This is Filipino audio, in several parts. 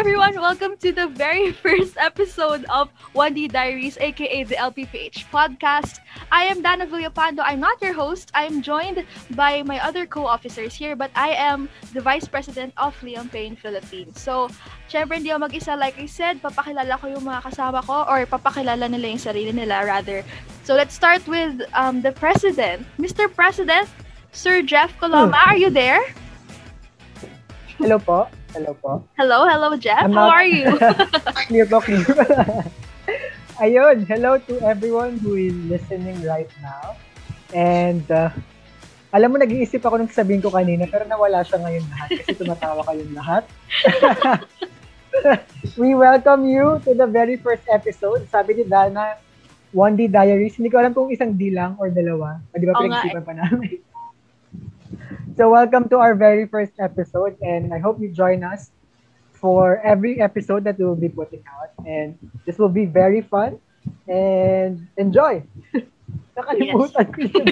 everyone! Welcome to the very first episode of 1D Diaries, aka the LPPH podcast. I am Dana Villapando. I'm not your host. I'm joined by my other co-officers here, but I am the Vice President of Liam Payne Philippines. So, syempre hindi ako mag-isa. Like I said, papakilala ko yung mga kasama ko or papakilala nila yung sarili nila rather. So, let's start with um, the President. Mr. President, Sir Jeff Coloma, are you there? Hello po. Hello po. Hello, hello, Jeff. I'm How not- are you? clear po, clear. Ayun, hello to everyone who is listening right now. And uh, alam mo, nag-iisip ako nung sabihin ko kanina, pero nawala siya ngayon lahat kasi tumatawa kayong lahat. We welcome you to the very first episode. Sabi ni Dana, 1D Diaries. Hindi ko alam kung isang D lang or dalawa. Di ba pinag-isipan pa namin? So welcome to our very first episode and I hope you join us for every episode that we will be putting out and this will be very fun and enjoy. Nakalimutan ko yun.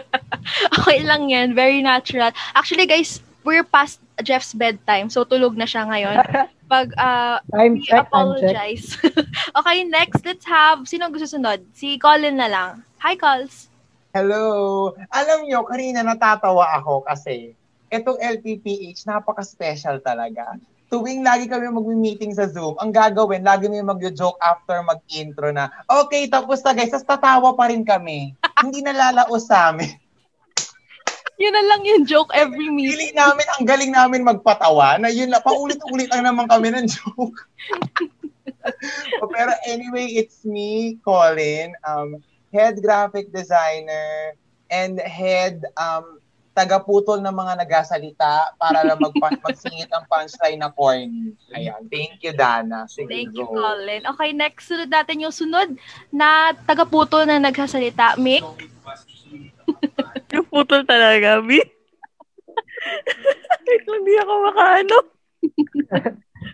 okay lang yan. Very natural. Actually, guys, we're past Jeff's bedtime. So, tulog na siya ngayon. Pag, uh, Time we check, time check. apologize. okay, next, let's have, sino gusto sunod? Si Colin na lang. Hi, Cols. Hello! Alam nyo, kanina natatawa ako kasi itong LPPH, napaka-special talaga. Tuwing lagi kami mag-meeting sa Zoom, ang gagawin, lagi may mag-joke after mag-intro na, okay, tapos na guys, tapos tatawa pa rin kami. Hindi nalalaos sa amin. Yun na lang yung joke every meeting. Pili namin, ang galing namin magpatawa, na yun na, paulit-ulit lang naman kami ng joke. Oh, Pero anyway, it's me, Colin, um, head graphic designer and head um, tagaputol ng mga nagasalita para lang mag magsingit ang punchline na corny. Ayan. Thank you, Dana. Sige, Thank you, go. Colin. Okay, next, sunod natin yung sunod na tagaputo na nagsasalita. Mick? Yung putol talaga, B. Hindi ako makaano.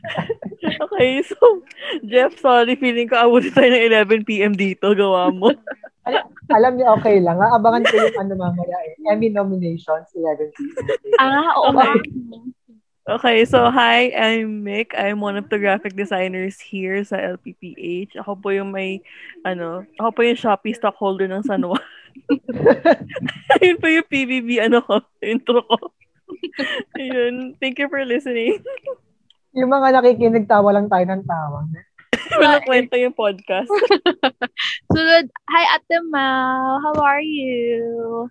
okay, so, Jeff, sorry, feeling ko abutin tayo ng 11pm dito, gawa mo. Alam niyo, okay lang. Abangan ko yung ano mamaya eh. Emmy nominations, 11 p.m. Ah, oo nga. Okay, so hi, I'm Mick. I'm one of the graphic designers here sa LPPH. Ako po yung may, ano, ako po yung Shopee stockholder ng San Juan. Ayun po yung PBB, ano ko, intro ko. Ayun, thank you for listening. Yung mga nakikinig, tawa lang tayo ng tawa. Walang kwento yung podcast. Sunod, hi, Ate Mal. How are you?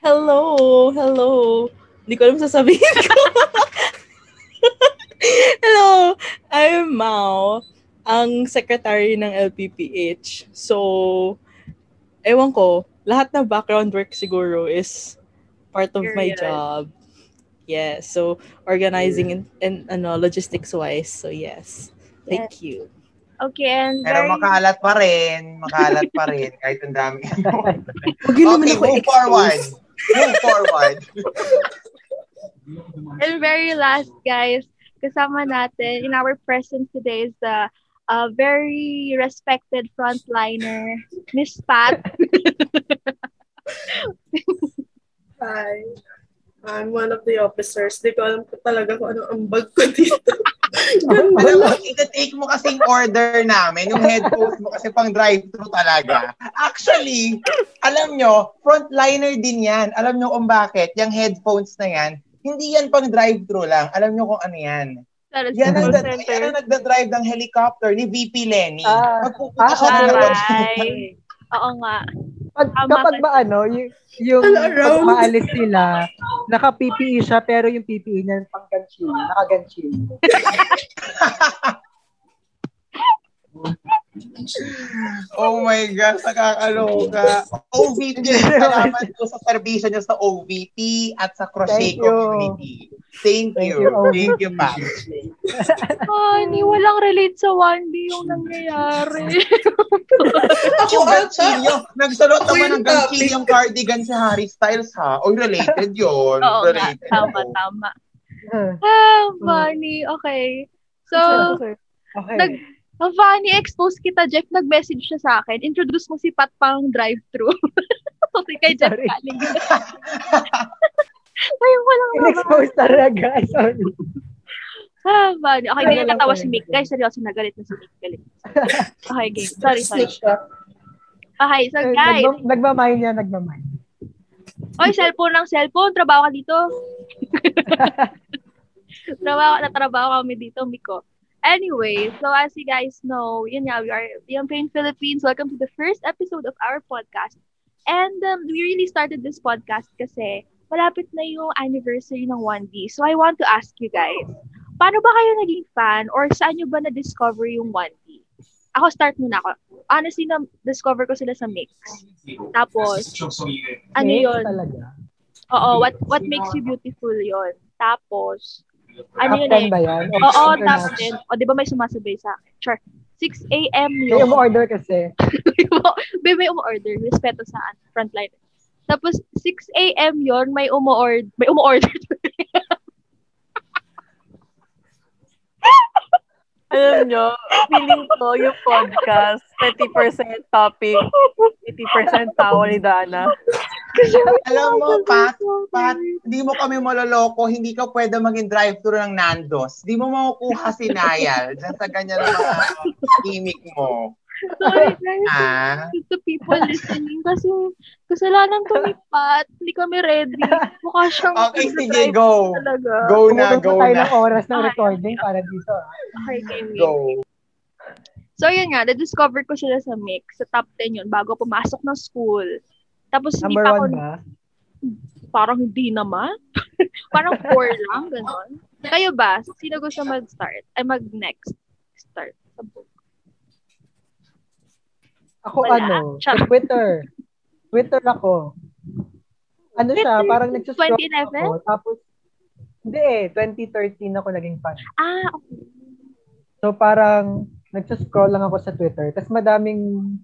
Hello, hello. Hindi ko alam sasabihin ko. hello, I'm Mao, ang secretary ng LPPH. So, ewan ko, lahat ng background work siguro is part of my Period. job. Yes, so organizing and, and ano, logistics-wise. So, yes. Thank you. Okay, and Pero very, makalat pa rin. Makalat pa rin. Kahit ang dami. Huwag yun naman okay, move expose. forward. Move forward. and very last, guys, kasama natin in our presence today is the uh, very respected frontliner, Miss Pat. Hi. I'm one of the officers. Di ko alam po talaga kung ano ang bag ko dito. Ganda Alam mo, ita-take mo kasing order namin, yung headphones mo kasi pang drive-thru talaga. Actually, alam nyo, frontliner din yan. Alam nyo kung bakit, yung headphones na yan, hindi yan pang drive-thru lang. Alam nyo kung ano yan. That Yan ang, call yan center. ang nagda-drive ng helicopter ni VP Lenny. Ah. Magpupunta Ah, siya ng. Taray. Oo nga. Pag, kapag ka. ba ano, yung, yung pag maalis sila, naka-PPE siya, pero yung PPE niya pang ganchil, naka-ganchil. Oh my God, nakakaloka. OVP, salamat po sa servisyo niyo sa OVP at sa crochet Thank you. community. Thank Thank you. Thank you, Pam. Honey, walang relate sa 1D yung nangyayari. Yung ganchilyo. Nagsalot Ako naman yung ng ganchilyong cardigan si Harry Styles ha. O related yun. Oo nga, related. tama, tama. Hmm. Ah, funny. Okay. So, Okay. nag, ang funny, expose kita, Jeff. Nag-message siya sa akin. Introduce mo si Pat pang drive-thru. Kasi kay Jeff galing. Ay, walang In-expose talaga. Sorry. Ah, funny. Okay, natawa pala si Mick. Guys, seryoso, nagalit na si Mick. Galit. Okay, game. Sorry, sorry. Okay, so guys. Nagma- nagmamine niya, nagmamine. Oy, cellphone ng cellphone. Trabaho ka dito. trabaho, natrabaho kami dito, Miko. Anyway, so as you guys know, yun nga, we are Young Pain Philippines. Welcome to the first episode of our podcast. And um, we really started this podcast kasi malapit na yung anniversary ng 1D. So I want to ask you guys, paano ba kayo naging fan or saan nyo ba na-discover yung 1D? Ako, start muna ako. Honestly, na-discover ko sila sa mix. Tapos, ano Mix yun? Talaga. Oo, what what makes you beautiful yon. Tapos, ano Top yun 10 eh? ba yan? Oo, top International. 10. O, di ba may sumasabay sa akin? Sure. 6 a.m. May yun. umu-order kasi. may, may umu-order. Respeto sa ano, frontline. Tapos, 6 a.m. yon may umu-order. May umu-order. Alam nyo, feeling ko yung podcast, 30% topic, 80% tawa ni Dana. Alam mo, Pat, Pat, hindi mo kami maloloko, hindi ka pwede maging drive-thru ng Nandos. Hindi mo makukuha si Nayal dyan sa ganyan na gimmick mo. Sorry, guys. Ah? To the people listening. Kasi, kasalanan to ni Pat. Hindi kami ready. Mukha siyang Okay, sige, go. talaga. Go na, Tumulong go tayo na. ng oras ng recording para dito. Okay, game. Go. So, yun nga, na-discover ko sila sa mix. Sa top 10 yun, bago pumasok ng school. Tapos, hindi Number pa ako, one ba? parang hindi naman. parang four lang, gano'n. Kayo ba? Sino gusto mag-start? Ay, mag-next start sa book? Ako Wala. ano, sa Twitter. Twitter ako. Ano siya, Twitter, parang nagsuscroll 2011? ako. Tapos, hindi eh, 2013 ako naging fan. Ah, okay. So parang nagsuscroll lang ako sa Twitter. Tapos madaming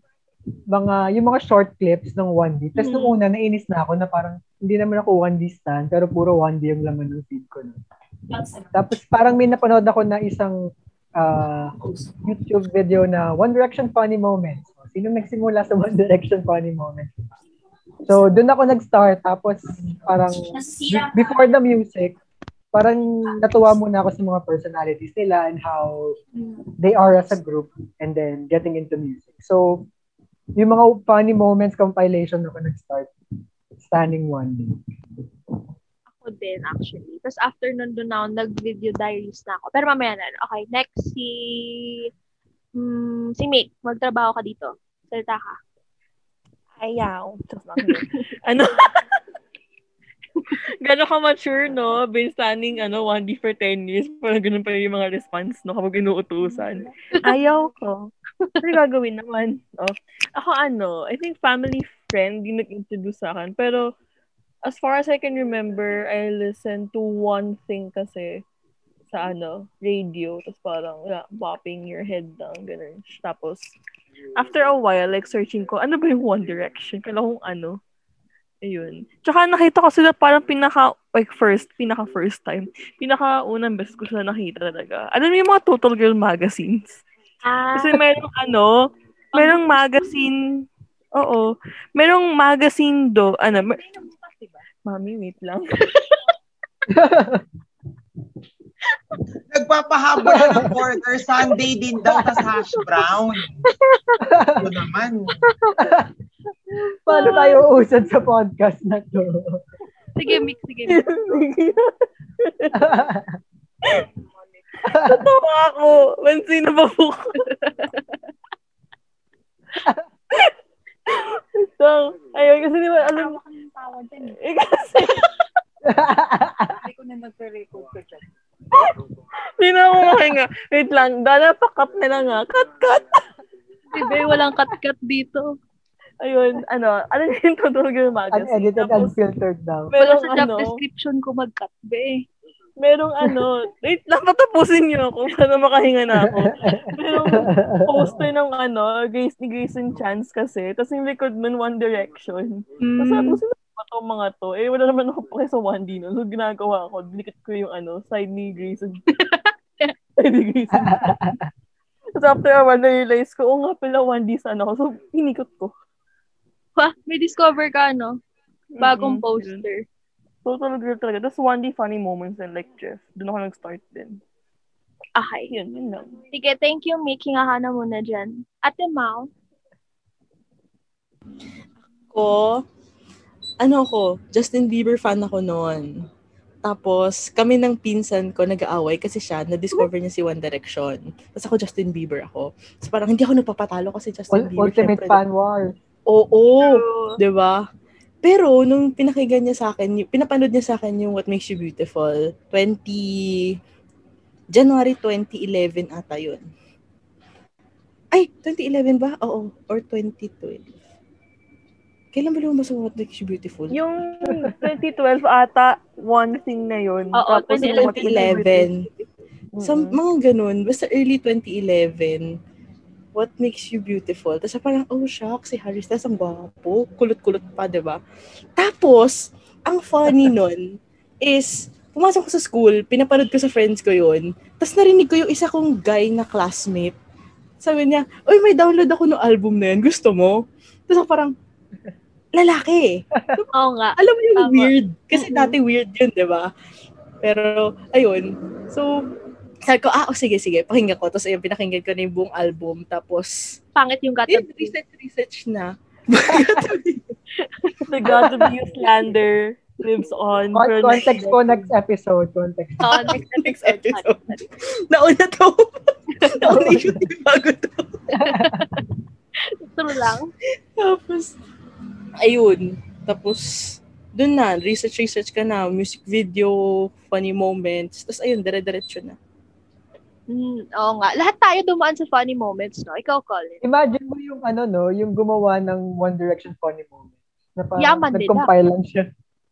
mga, yung mga short clips ng 1D. Tapos nung Mm. una, nainis na ako na parang hindi naman ako 1D stan, pero puro 1D yung laman ng feed ko. nun. Tapos parang may napanood ako na isang ah, YouTube video na One Direction Funny Moments. Sino nagsimula sa One Direction Funny Moments? So, doon ako nag-start. Tapos, parang be- before the music, parang natuwa muna ako sa mga personalities nila and how they are as a group and then getting into music. So, yung mga funny moments compilation ako nag-start standing one day. Ako din, actually. Tapos after nun, doon ako, nag-video diaries na ako. Pero mamaya na. Okay, next si... Mm, si Mick, magtrabaho ka dito. Salita ka. Ayaw. Ano? Gano'n ka mature, no? Been standing, ano, 1D for 10 years. Parang ganun pa yung mga response, no? Kapag inuutusan. Ayaw ko. Ano gagawin naman? Oh. Ako, ano, I think family friend yung nag-introduce sa akin. Pero, as far as I can remember, I listened to one thing kasi sa ano, radio. Tapos parang, yeah, bopping your head down, ganun. Tapos, after a while, like, searching ko, ano ba yung One Direction? Kala kong ano. Ayun. Tsaka nakita ko sila parang pinaka, like, first, pinaka first time. Pinaka unang beses ko sila nakita talaga. Mo yung mga Total Girl magazines? Ah, Kasi merong ano, merong magazine, oo, merong magazine do, ano, mer- Mami, wait lang. Nagpapahabol na ng quarter Sunday din daw sa hash brown. Ito naman. Paano tayo usad sa podcast na to? sige, Mick, sige. Mick. Tatawa ako. Pansin na ba po? so, ayun, kasi di ba, alam mo, eh, kasi, Hindi ko na nagre-record ko dyan. hindi na ako makahinga. Wait lang, dala pa cut na lang nga. Cut, cut. Bebe, walang cut-cut dito. Ayun, ano, ano yung Total Girl magazine? Unedited, Tapos, unfiltered daw. Wala merong sa job ano, description ko mag-cut, be. Merong ano, wait lang, patapusin niyo ako para makahinga na ako. Merong poster ng ano, Grace ni Grace and Chance kasi. Tapos yung likod nun, One Direction. Tapos sabi ko, Mm. sino ba to mga to? Eh, wala naman ako pa sa 1D no. So, ginagawa ko, dinikit ko yung ano, side ni Grace and side ni Grace and Tapos after a while, na-realize ko, oh nga pala, 1D sana ako. So, hinikot ko. Ha, may discover ka, no? Bagong Mm-mm. poster. Total girl talaga. Tapos 1D funny moments and like Jeff. Doon ako nag-start din. Okay. Yun, yun lang. Sige, thank you, Mick. Hinga ka na muna dyan. Ate Mau. Ko, ano ako, Justin Bieber fan ako noon. Tapos, kami ng pinsan ko nag-aaway kasi siya, na-discover niya si One Direction. Tapos ako, Justin Bieber ako. Tapos parang hindi ako nagpapatalo kasi Justin Ul- Bieber. Ultimate syempre, fan war. Oo, True. 'di ba? Pero nung pinakinggan niya sa akin, yung- pinapanood niya sa akin yung What Makes You Beautiful, 20 January 2011 ata 'yun. Ay, 2011 ba? Oo, or 2012. Kailan ba lumabas ang What Makes You Beautiful? Yung 2012 ata, one thing na yun. Oo, Tapos Kasi yung 2011. Mm-mm. Sa mga ganun, basta early 2011, What Makes You Beautiful. Tapos parang, oh, shock, si Harry Styles ang gwapo. Kulot-kulot pa, di ba? Tapos, ang funny nun is, pumasok ko sa school, pinapanood ko sa friends ko yun. Tapos narinig ko yung isa kong guy na classmate. Sabi niya, uy, may download ako ng album na yan. Gusto mo? Tapos ako parang, lalaki. Oo nga. Alam mo yung Tama. weird. Kasi dati weird yun, di ba? Pero, ayun. So, sabi ko, ah, oh, sige, sige, pakinggan ko. Tapos, ayun, pinakinggan ko na yung buong album. Tapos, Pangit yung yun, katabi. research, research na. The God of You slander lives on. Con- for Context po next episode. Context. Oo, next Next episode. Nauna to. Nauna yung bago to. True lang. Tapos, ayun. Tapos, dun na, research, research ka na, music video, funny moments. Tapos, ayun, dire-diretso na. Mm, oo nga. Lahat tayo dumaan sa funny moments, no? Ikaw, Colin. Imagine mo yung ano no, yung gumawa ng One Direction funny moment. Na parang Yaman nila. nag-compile lang siya.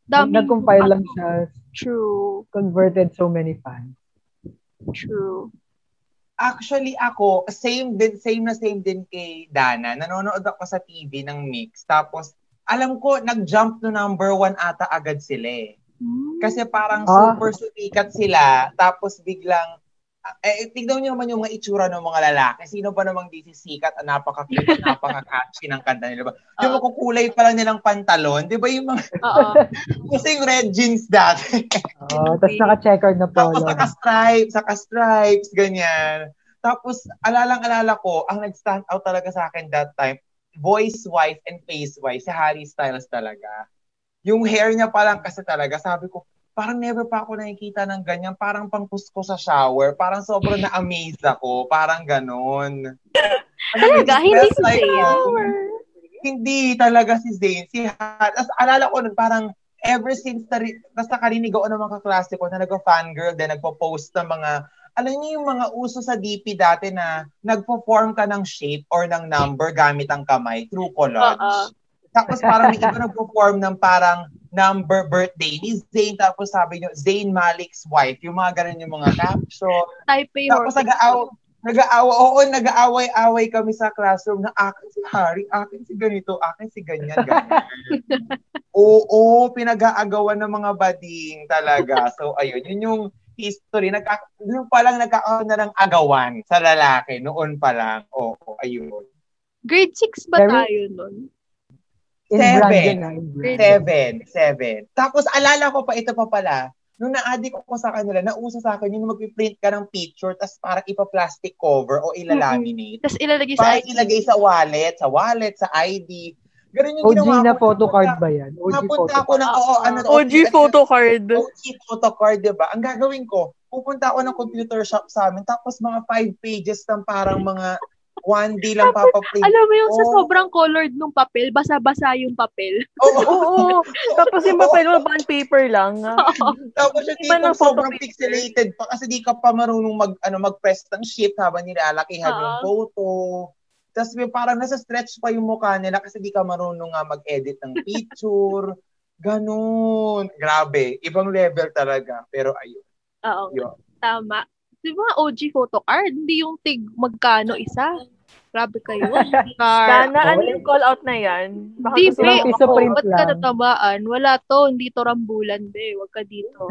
Daming- Nag-compile lang siya. True. Converted so many fans. True. Actually, ako, same din, same na same din kay Dana. Nanonood ako sa TV ng Mix. Tapos, alam ko, nag-jump to number one ata agad sila eh. Mm. Kasi parang Ah. super sumikat sila. Tapos biglang, eh, tignan niyo naman yung mga itsura ng mga lalaki. Sino ba namang di sisikat at napaka-cute, napaka-catchy ng kanta nila. Ba? Yung Oo. makukulay pa lang nilang pantalon. Di ba yung mga Oo. kasing red jeans dati? Oh, tapos naka-checkered na Tapos polo. saka-stripes, saka-stripes, ganyan. Tapos, alalang-alala ko, ang nag-stand out talaga sa akin that time, voice-wise and face-wise, si Harry Styles talaga. Yung hair niya pa lang kasi talaga, sabi ko, parang never pa ako nakikita ng ganyan. Parang pangkusko sa shower. Parang sobrang na-amaze ako. Parang ganon. Talaga, hindi like, Zayn. um, Hindi talaga si Zayn. Si Har- As, alala ko nun, parang ever since, tari, basta karinig ako ng mga kaklase ko na nag-fangirl din, nagpo-post ng mga, alam niyo yung mga uso sa DP dati na nagpo-form ka ng shape or ng number gamit ang kamay through collage. Oo. Tapos parang may iba nagpo-form ng parang number birthday ni Zayn. Tapos sabi niyo, Zayn Malik's wife. Yung mga ganun yung mga caption. Taipei Tapos nag-aaw, nag-aawa, oo, nag-aaway-away kami sa classroom na akin si Harry, akin si ganito, akin si ganyan, ganyan. oo, pinag-aagawan ng mga bading talaga. So, ayun, yun yung history. Nagka, noon pa lang nagkakaroon na ng agawan sa lalaki. Noon pa lang. Oo, ayun. Grade 6 ba Very- tayo nun? In Seven. Brandon na. In Brandon. Seven. Seven. Tapos, alala ko pa, ito pa pala, nung na-addict ko sa kanila, nauso sa akin yung mag-print ka ng picture, tapos parang ipa-plastic cover o ilalaminate. Tapos ilalagay sa Para ilagay sa wallet, sa wallet, sa ID. Ganun yung OG ginawa na ko. photo card ba yan? OG Napunta photo ako ng, oo, ano, OG photo card. OG photo card, di ba? Ang gagawin ko, pupunta ako ng computer shop sa amin, tapos mga five pages ng parang mga one day lang papaprint. Alam mo yung sa Oo. sobrang colored nung papel, basa-basa yung papel. Oo. Oo. Tapos yung papel mo, bond paper lang. Tapos yung tipong sobrang picture. pixelated pa kasi di ka pa marunong mag, ano, mag-press ng shift habang nilalakihan yung Oo. photo. Tapos may parang nasa stretch pa yung mukha nila kasi di ka marunong nga mag-edit ng picture. Ganun. Grabe. Ibang level talaga. Pero ayun. Oo, Yun. tama. Di ba OG photo card? Hindi yung tig magkano isa. Grabe kayo. Car. Sana, ano yung call out na yan? Baka Di, gusto be. ako. print Ba't ka natamaan? Wala to. Hindi to rambulan, be. Huwag ka dito.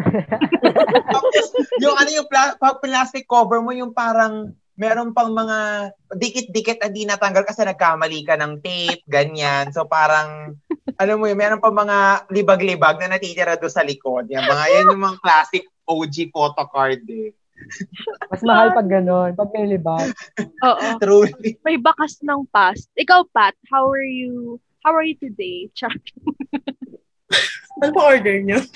Tapos, yung ano yung pla- plastic cover mo, yung parang meron pang mga dikit-dikit na di natanggal kasi nagkamali ka ng tape, ganyan. So parang, alam mo yun, meron pang mga libag-libag na natitira doon sa likod. Yan, mga yan yung mga classic OG photo card eh. Mas mahal pag gano'n, pag may libas. Oo. Truly. May bakas ng past. Ikaw, Pat, how are you? How are you today? Char. Ano pa order niyo?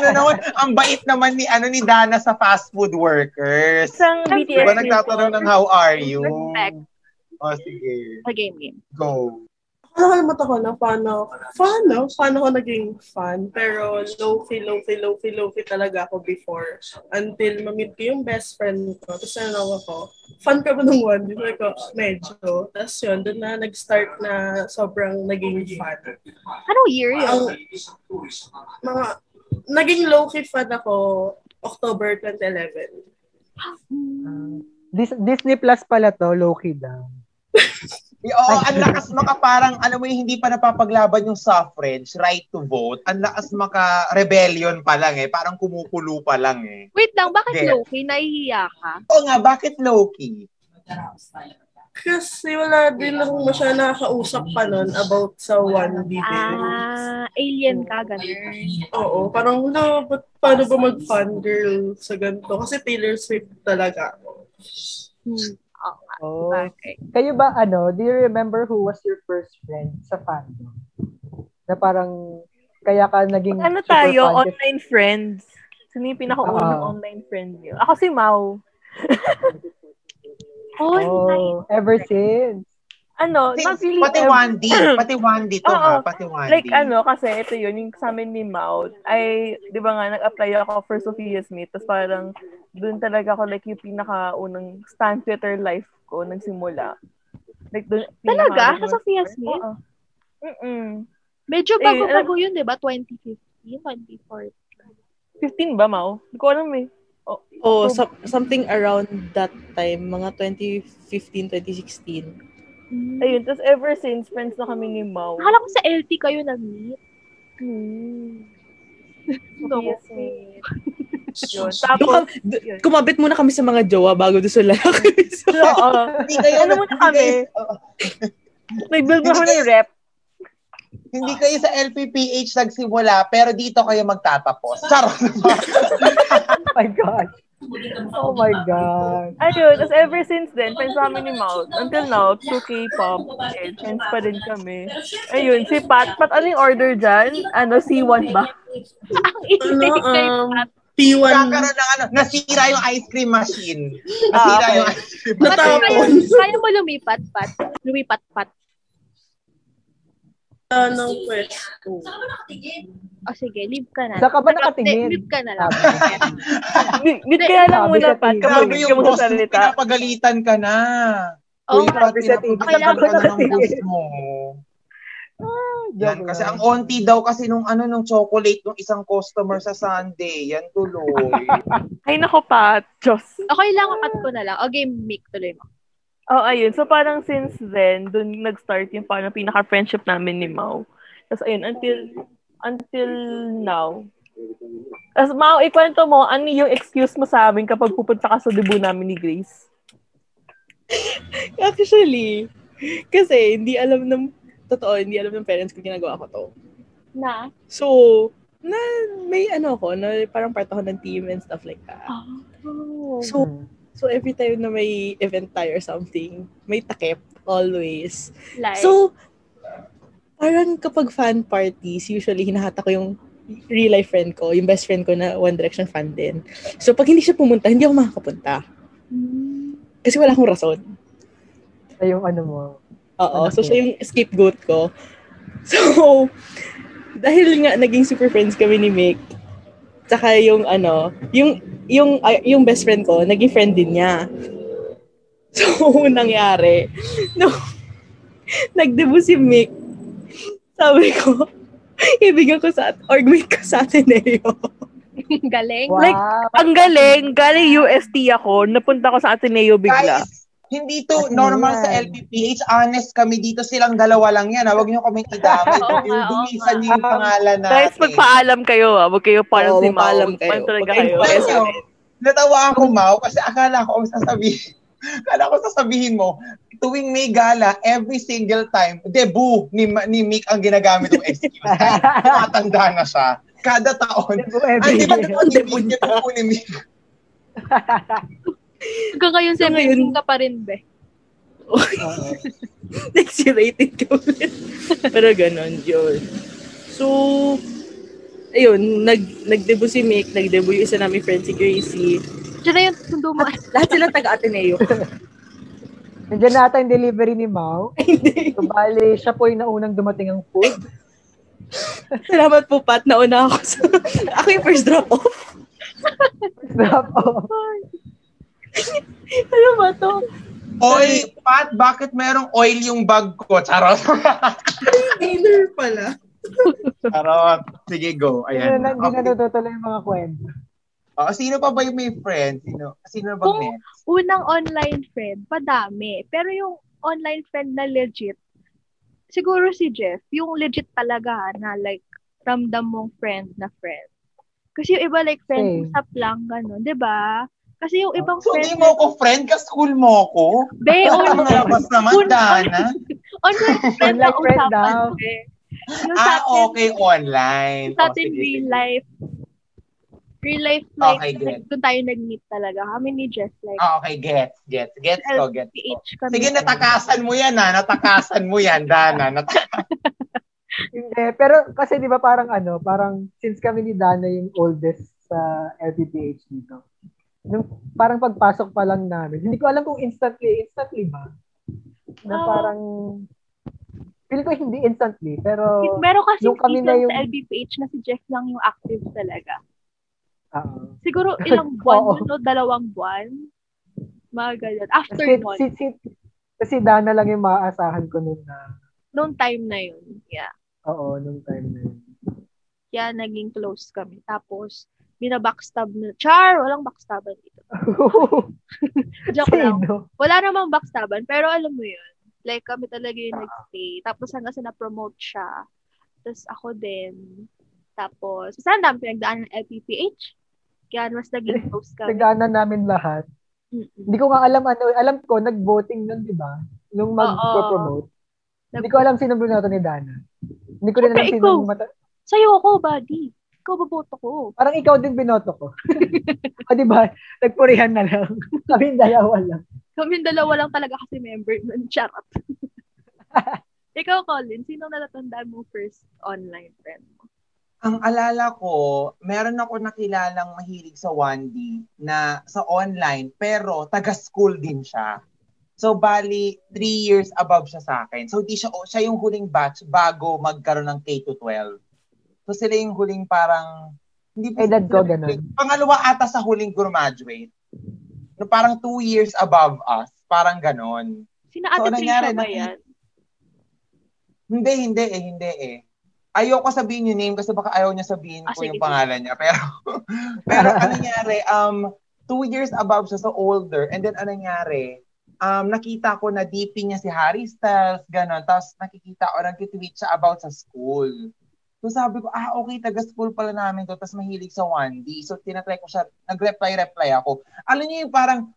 Ano naman, ang bait naman ni ano ni Dana sa fast food workers. Isang BTS. Diba nagtatanong ng how are you? Respect. O sige, Sa game game. go. Nakalimutan ko na paano, paano, paano ko naging fan. Pero low-key, low-key, low-key, low-key talaga ako before. Until ma-meet ko yung best friend ko. Tapos ano ako, fan ka ba nung one? Di ba ko, medyo. Tapos yun, doon na nag-start na sobrang naging fan. Anong year yun? Ang, mga, naging low-key fan ako October 2011. Dis- Disney Plus pala to, low-key daw. Oo, ang lakas maka parang, alam mo yung hindi pa napapaglaban yung suffrage, right to vote. Ang lakas maka rebellion pa lang eh. Parang kumukulo pa lang eh. Wait lang, bakit Get. low-key? Nahihiya ka? Oo nga, bakit low-key? Kasi wala din akong masyadong nakakausap pa nun about sa 1B din. Ah, alien ka, ganun. Oo, parang wala, ba't, paano ba mag-fangirl sa ganito? Kasi Taylor Swift talaga ako. Hmm. Oh. Okay. Kayo ba, ano, do you remember who was your first friend sa fandom? Na parang, kaya ka naging Ano super tayo? fan kasi- Online friends. Sino yung pinakaunang Ah. online friend niyo? Ako si Mau. Oh, nice. Oh, ever since. Ano, not really Pati ev- Wandy. Pati Wandy to Oo. ha. Pati Wandy. Like ano, kasi ito yun, yung sa amin ni Mau, ay, di ba nga, nag-apply ako for Sophia Smith, tapos parang, doon talaga ako, like, yung pinakaunang stand Twitter life ko, nagsimula. Like, doon, Talaga? Sa Sophia Smith? Oo. Mm-mm. Medyo Eh, bago-bago yun, di ba? 2015, 2014. 15 ba, Mau? Hindi ko alam eh. Oh, so- something around that time, mga 2015, 2016. Hmm. Ayun, tapos ever since, friends na kami ni Mau. Akala ko sa LT kayo nag-meet. Hmm. No. Yun. Tapos, d- kumabit muna kami sa mga jowa bago doon sa lalaki. oo. Hindi kayo, Ano muna kami? Nag-build na kami rep. hindi kayo sa LPPH nagsimula, pero dito kayo magtatapos. Charot. Oh my God. Oh my God. Ayun, tapos ever since then, friends namin ni Mouth. Until now, 2 K-pop. And friends pa din kami. Ayun, si Pat. Pat, ano yung order dyan? Ano, C1 ba? Ang ingay Ano, kay um, Pat. P1 Kakaroon ng ano, nasira yung ice cream machine. Nasira Ah, okay. yung ice cream machine. Natapon. kaya mo lumipat, Pat. Lumipat, Pat. ng pwesto. O sige, leave ka na. Saan ka ba Naka- nakatingin? Leave ka na lang. Di kaya lang Sabi muna, Pat, kapag yung ka boss pinapagalitan ka na. Oh, Uy, Pat, sabi sa TV. pinapagalitan ka na ng boss mo. Yan, kasi ang onti daw kasi nung ano nung chocolate nung isang customer sa Sunday. Yan tuloy. Ay, nako, Pat. Diyos. Okay lang, cut ko na lang. O game, Mick, tuloy mo. Oh, ayun. So, parang since then, dun nag-start yung parang pinaka-friendship namin ni Mau. Tapos, ayun, until, until now. Tapos, Mau, ikwento mo, ano yung excuse mo sa amin kapag pupunta ka sa debut namin ni Grace? Actually, kasi hindi alam ng, totoo, hindi alam ng parents ko ginagawa ko to. Na? So, na may ano ako, na parang part ako ng team and stuff like that. Oh. So, Hmm. so every time na may event tayo or something, may takip, always. Like, So, parang kapag fan parties, usually hinahata ko yung real life friend ko, yung best friend ko na One Direction fan din. So, pag hindi siya pumunta, hindi ako makakapunta. mm, Kasi wala akong rason. Sa yung ano mo. Oo, so siya yung scapegoat ko. So, dahil nga naging super friends kami ni Mick, tsaka yung ano, yung yung ay- yung best friend ko, naging friend din niya. So, nangyari, no, nag-debut si Mick, sabi ko, ibigan ko sa, orgmate ko sa Ateneo. galing. Wow. Like, Ang galing, galing UST ako, napunta ko sa Ateneo bigla. Guys, hindi to At normal yan. sa LPPH. Honest kami dito, silang dalawa lang yan. ha. Huwag niyo kaming idamay. Dumisan niyo yung nga. pangalan natin. Guys, magpaalam kayo ah. Huwag kayo parang Oo, si Mau. magpaalam kayo. Parang talaga Huwag kayo. kayong Alam niyo, natawa ako, Mau, kasi akala ko ang sasabihin. akala ko sasabihin mo, tuwing may gala, every single time, debut ni, ni Mick ang ginagamit ng excuse. Matanda na siya. Kada taon. Debut Ay, every di ba debut ni Mick? Debut ni Mick. Hanggang ngayon, So, 17 ngayon- ka pa rin, be. Next year, 18 ka ulit. Pero ganon, yun. So, ayun, nag, nag-debut si Mick, nag-debut yung isa namin friend si Gracie. Diyan na yung sundo mo. Lahat sila taga-Ateneo. Nandiyan na ata yung delivery ni Mau. Hindi. So, bali, siya po yung naunang dumating ang food. Salamat po, Pat. Nauna ako sa... ako yung first drop-off. Drop off. Ano ba to? Oy, Pat, bakit merong oil yung bag ko? Charot. Inner pala. Charot. Sige, go. Hindi Ayan. na, hindi na Okay. natutuloy yung mga kwento. Oh, sino pa ba yung may friend? Sino? Sino na ba Kung- next? Unang online friend, padami. Pero yung online friend na legit, siguro si Jeff, yung legit talaga na like, ramdam mong friend na friend. Kasi yung iba like friend Same. usap lang, ganun, di ba? Kasi yung ibang So, friend, hindi mo ko friend? Ka-school mo ko? be, Ang online, labas naman, Dana. online friend na usapan, daw. sa Ah, atin, okay, online. sa Oh, atin real life, real life like, Okay, like get. doon tayo nag-meet talaga. Kami ni Jeff, like, Ah, okay, gets, gets. Gets ko, gets ko. Sige, natakasan mo yan, ha? Natakasan mo yan, Dana. Nat- Hindi, pero kasi di ba parang ano, parang since kami ni Dana yung oldest sa LPPH dito. Nung parang pagpasok pa lang namin, hindi ko alam kung instantly, instantly ba? Na Ah. parang, feel ko hindi instantly, pero, Meron kasi Yung kami na yung- sa LBPH na si Jeff lang yung active talaga. ah, Siguro ilang buwan, no? dalawang buwan. Mga ganyan. After kasi, nun, si, si, kasi Dana lang yung maaasahan ko noon na, noong time na yun. Yeah. oo, nung time na yun. Kaya naging close kami. Tapos, binabackstab na. Char! Walang backstaban dito. Joke lang. Wala namang backstaban. Pero alam mo yun. Like, kami talaga yung nag-stay. Tapos hanggang sa na-promote siya. Tapos ako din. Tapos, saan dami pinagdaan ng LPPH? Kaya mas naging close kami. Nagdaanan namin lahat. Mm-mm. Hindi ko nga alam ano, alam ko, nag-voting nun, di ba? Nung mag-promote. Hindi ko alam sino binoto ni Dana. Hindi ko rin alam sino mata- Sa'yo ako, buddy. Ikaw baboto ko. Parang ikaw din binoto ko. o di ba? Nagpurihan na lang. Kami dalawa lang. Kami dalawa lang talaga kasi member nun. Charot. Ikaw, Colin, sino natatandaan mo first online friend mo? Ang alala ko, meron ako nakilalang mahilig sa 1D na sa online, pero taga-school din siya. So, bali, three years above siya sa akin. So, di siya, oh, siya yung huling batch bago magkaroon ng K-12. So, sila yung huling parang, hindi Edad ko, ganun. Pangalawa ata sa huling graduate. No, parang two years above us. Parang ganon. Sina So, Ate nangyari Trisha ba na- yan? Hindi, hindi eh, hindi eh. Ayoko sabihin yung name kasi baka ayaw niya sabihin Ah, ko sige, yung pangalan niya. Pero, pero ano nangyari, um, two years above siya, so older. And then ano nangyari, um, nakita ko na DP niya si Harry Styles, gano'n. Tapos nakikita ko, nag-tweet siya about sa school. So sabi ko, ah, okay, taga-school pala namin to. Tapos mahilig sa 1D. So tinatry ko siya, nag-reply-reply ako. Alam niyo yung parang,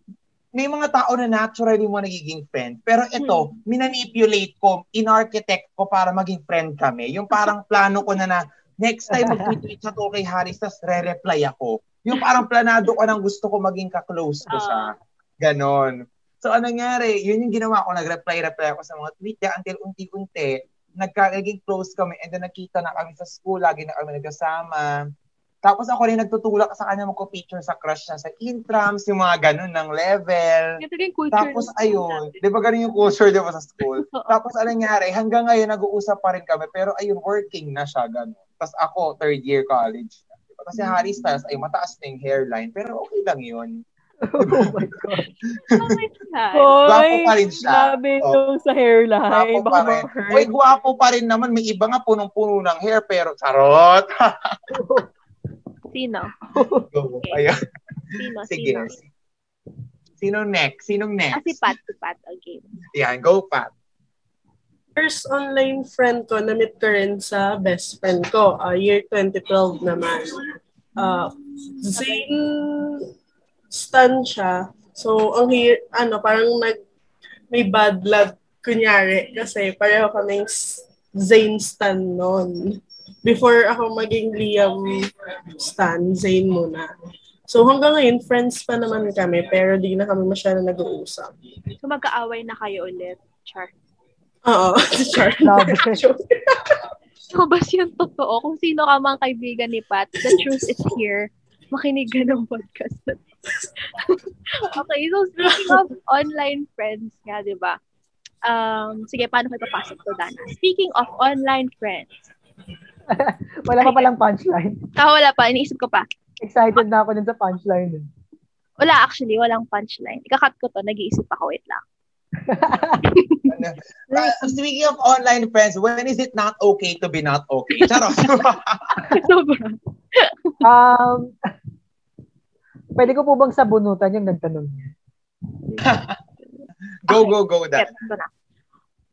may mga tao na naturally mo nagiging friend. Pero ito, minanipulate ko, in-architect ko para maging friend kami. Yung parang plano ko na na, next time mag-tweet siya to kay Harris, tapos re-reply ako. Yung parang planado ko nang gusto ko maging ka-close ko siya. Ganon. So, anong nangyari? Yun yung ginawa ko. Nag-reply-reply ako sa mga tweet niya until unti-unti, nagka- naging close kami and then nakita na kami sa school, lagi na kami nagkasama. Tapos ako rin nagtutulak sa kanya magko-picture sa crush niya sa intrams, yung mga ganun ng level. Ito yung culture. Tapos ayun, di ba ganun yung culture di ba sa school? Oo. Tapos anong nangyari, hanggang ngayon nag-uusap pa rin kami, pero ayun, working na siya, ganun. Tapos ako, third year college. na. Diba? Kasi Harry Styles, ay mataas na yung hairline, pero okay lang yun. oh my God. Okay. Gwapo pa rin siya. Grabe Oh. yung sa hairline. Gwapo Baka pa rin. Uy, gwapo pa rin naman. May iba nga punong-puno ng hair, pero charot. Sino? Go. Ayun. Sino? Sige. Sino? Sino next? Sinong Ah, next? si Pat. Si Pat. Okay. Yan, go Pat. First online friend ko, na-meet ko rin sa best friend ko. Uh, year 2012 naman. Uh, Zane stan siya. So, ang hi- ano, parang nag, may bad blood, kunyari. Kasi pareho kaming Zane stan noon. Before ako maging Liam stan, Zane muna. So hanggang ngayon, friends pa naman kami, pero di na kami masyado nag-uusap. So magkaaway na kayo ulit. Char. Oo, char. So, bas yung totoo. Kung sino ka mang kaibigan ni Pat, the truth is here. Makinig ka ng podcast na to. Okay, so speaking of online friends nga, di ba? Um, sige, paano ko ipapasok to, Dana? Speaking of online friends. Wala pa palang punchline. Ah, wala pa. Iniisip ko pa. Excited na ako din sa punchline. eh. Wala actually, walang punchline. Ikakat ko to, nag-iisip ako, wait lang. Uh, speaking of online friends, when is it not okay to be not okay? Charot. Um, pwede ko po bang sabunutan yung nagtanong niya? go, go, go, that.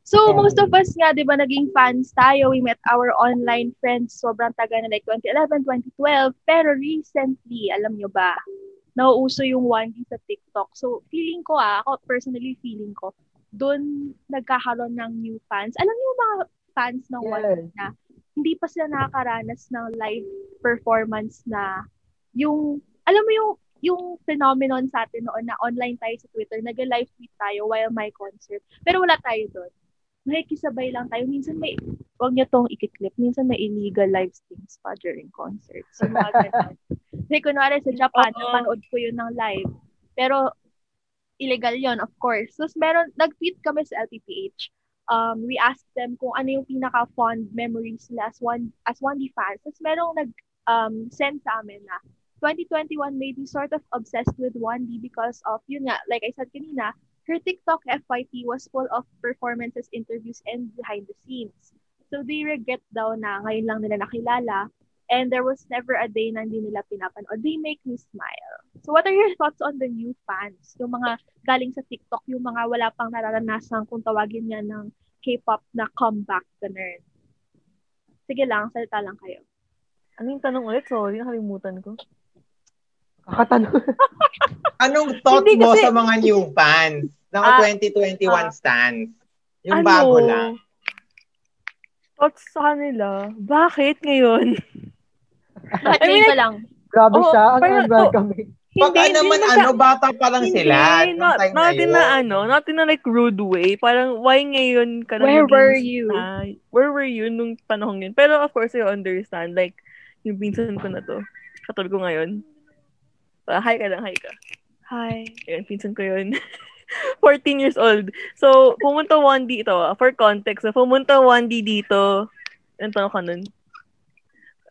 So, most of us nga, di ba, naging fans tayo. We met our online friends sobrang tagal na like 2011, 2012. Pero recently, alam nyo ba, nauuso yung 1D sa TikTok. So, feeling ko ah, ako personally feeling ko, doon nagkakaroon ng new fans. Alam niyo yung mga fans ng 1D Yes. na hindi pa sila nakakaranas ng live performance na yung, alam mo yung yung phenomenon sa atin noon na online tayo sa Twitter, nag-live tweet tayo while my concert. Pero wala tayo doon. Nakikisabay lang tayo. Minsan may, wag niyo tong ikiklip, minsan may illegal live streams pa during concerts. So, mga ganun. Kasi kunwari sa Japan, Oo. napanood ko yun ng live. Pero, illegal yon of course. Tapos meron, nag-tweet kami sa LTPH. Um, we asked them kung ano yung pinaka-fond memories nila as one as 1D fans. Tapos merong nag um, send sa amin na 2021 made me sort of obsessed with 1D because of, yun nga, like I said kanina, her TikTok FYP was full of performances, interviews, and behind the scenes. So they regret daw na ngayon lang nila nakilala and there was never a day na hindi nila pinapanood. They make me smile. So what are your thoughts on the new fans? Yung mga galing sa TikTok, yung mga wala pang nararanasan kung tawagin niya ng K-pop na comeback ganun. Sige lang, salita lang kayo. Ano yung tanong ulit? Sorry, nakalimutan ko. Kakatanong. Anong thought Hindi mo kasi- sa mga new fans ng Ah, 2021 ah. stands? Yung Ano? bago lang. Thoughts sa kanila? Bakit ngayon? Bakit I mean, pa lang? Grabe Oo, siya. Ang unwelcoming. Baka hindi naman naman ano, bata pa lang Hindi, sila. not, time na not in yun. a, ano, not in a like rude way. Parang, why ngayon ka na Where were you? star? where were you nung panahon yun? Pero of course, I understand. Like, yung pinsan ko na to. Katulad ko ngayon. Uh, hi ka lang, hi ka. Hi. Ayun, pinsan ko yun. 14 years old. So, pumunta 1D ito. ah, For context, ah, pumunta 1D dito. Ilan taon ka nun?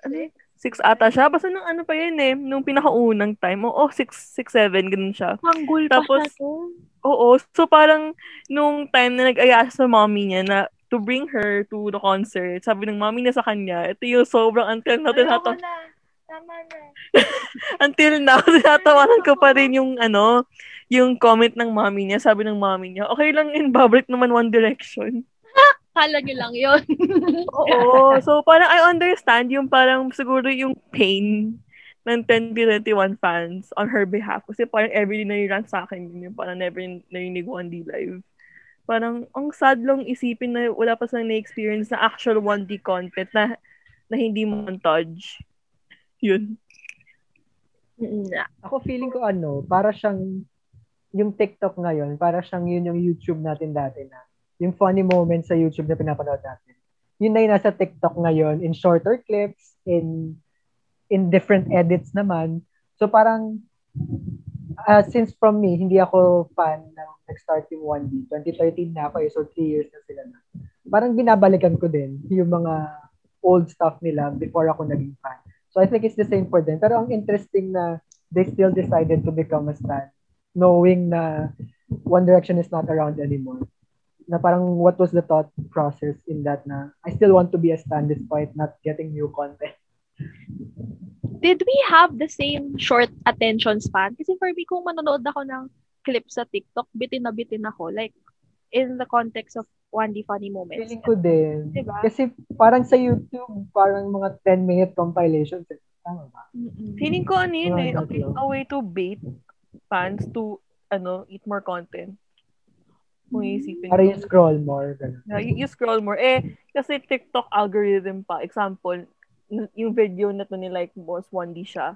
Ano? Six ata siya. Basta nung ano pa yun eh. Nung pinakaunang time. Oo, oh, six, six, seven, ganun siya. Panggol pa Tapos, siya to. Oo. So, parang, nung time na nag-aya siya sa mommy niya na to bring her to the concert, sabi ng mommy niya sa kanya, ito yung sobrang until now, tinatawa, Tama na. until now, tinatawanan ko pa rin yung, ano, yung comment ng mommy niya. Sabi ng mommy niya, okay lang yun, babalik naman One Direction. Kala niyo lang yun. Oo. So, parang I understand yung parang siguro yung pain ng 2021 fans on her behalf. Kasi parang everyday nai-rant sa akin yun yung parang never narinig 1D live. Parang, ang sad lang isipin na wala pa silang na-experience na actual 1D content na, na hindi montage. Yun. Mm, Ako feeling ko ano, para siyang yung TikTok ngayon, para siyang yun yung YouTube natin dati na yung funny moments sa YouTube na pinapanood natin. Yun na yung nasa TikTok ngayon in shorter clips, in in different edits naman. So parang uh, since from me, hindi ako fan ng nag-start yung 1D. 2013 na ako eh, so 3 years na sila na. Parang binabalikan ko din yung mga old stuff nila before ako naging fan. So I think it's the same for them. Pero ang interesting na they still decided to become a stan knowing na One Direction is not around anymore. Na parang what was the thought process in that na I still want to be a stan despite not getting new content. Did we have the same short attention span? Kasi for me, kung manonood ako ng clips sa TikTok, bitin na bitin ako. Like, in the context of 1D funny moments. Feeling ko din. Diba? Kasi parang sa YouTube, parang mga 10-minute compilations. eh. Tama ba? Mm-mm. Feeling ko ano yun eh, a way to bait fans to, ano, eat more content. Kung iisipin Para yung scroll more. Ganun. Yeah, you, you scroll more. Eh, kasi TikTok algorithm pa. Example, yung video na to ni like Boss 1D siya.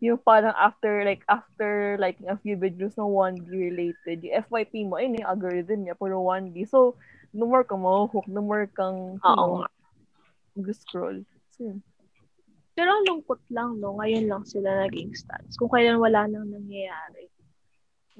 yung parang after, like, after liking a few videos na 1D related, yung FYP mo, ayun yung algorithm niya, puro 1D. So, no more kang mahuhook, no more kang, Oo know, nga. mag-scroll. So, yun. Pero ang lungkot lang, no? Ngayon lang sila naging stats. Kung kailan wala nang nangyayari.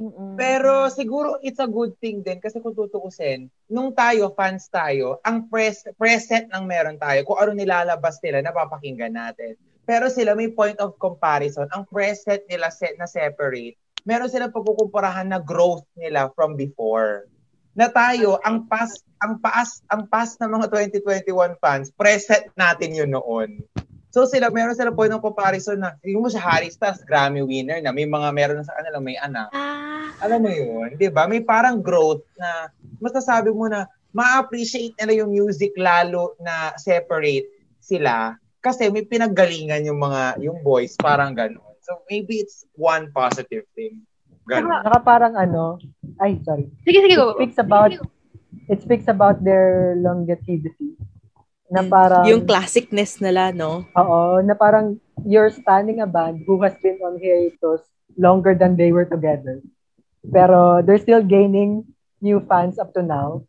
Mm-mm. Pero siguro it's a good thing din kasi kung tutuusin, nung tayo, fans tayo, ang press, preset lang meron tayo. Kung ano nilalabas nila, napapakinggan natin. Pero sila may point of comparison. Ang preset nila set na separate, meron silang pagkukumparahan na growth nila from before. Na tayo, ang past, ang past, ang past ng mga 2021 fans, preset natin yun noon. So sila, meron silang point of comparison na, yung mo si Harry Styles, Grammy winner na, may mga meron na sa kanila, may anak. Ah, Alam mo yun, di ba? May parang growth na, masasabi mo na, ma-appreciate nila yung music lalo na separate sila kasi may pinaggalingan yung mga, yung boys, parang ganun. So maybe it's one positive thing. Ganun. Saka parang ano, ay, sorry. sige, sige, It go. speaks about, it speaks about their longevity. Na parang, Yung classicness nila, no? oo, na parang you're standing a band who has been on hiatus longer than they were together. Pero they're still gaining new fans up to now.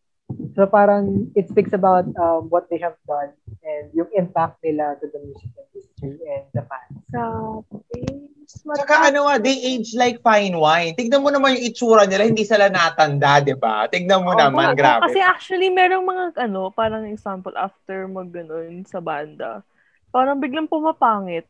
So parang it speaks about um, what they have done and yung impact nila to the music industry and the fans. Grabe. Tsaka ano nga, they age like fine wine. Tignan mo naman yung itsura nila, hindi sila natanda, di ba? Tignan mo Oo, naman, oo, grabe. Kasi actually, merong mga, ano, parang example, after mag, ganun, sa banda, parang biglang pumapangit.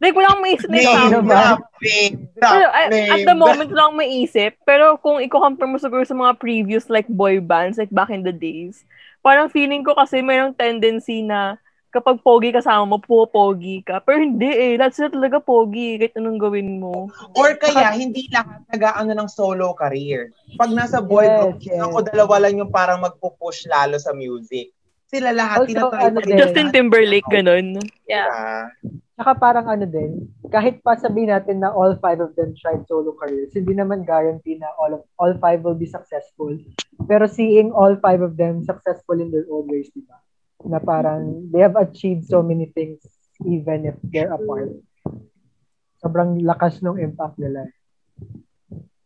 Like, wala akong maisip na Name example. name drop, Pero name at the moment lang akong maisip. Pero kung i-compare mo siguro sa mga previous like boy bands, like back in the days, parang feeling ko kasi mayroong tendency na kapag pogi kasama mo, pupogi ka. Pero hindi eh. Lahat sila talaga pogi kahit anong gawin mo. Or kaya, hindi lahat nag-ano ng solo career. Pag nasa boy Yes, group, yes. ako dalawa lang yung parang magpupush lalo sa music. Sila lahat, Also, tinatry ano din. Justin Timberlake, ganun. Yeah. Diba? Saka parang ano din, kahit pa sabihin natin na all five of them tried solo careers, hindi naman guarantee na all of all five will be successful. Pero seeing all five of them successful in their own ways, di ba? Na parang they have achieved so many things even if they're apart. Sobrang lakas ng impact nila.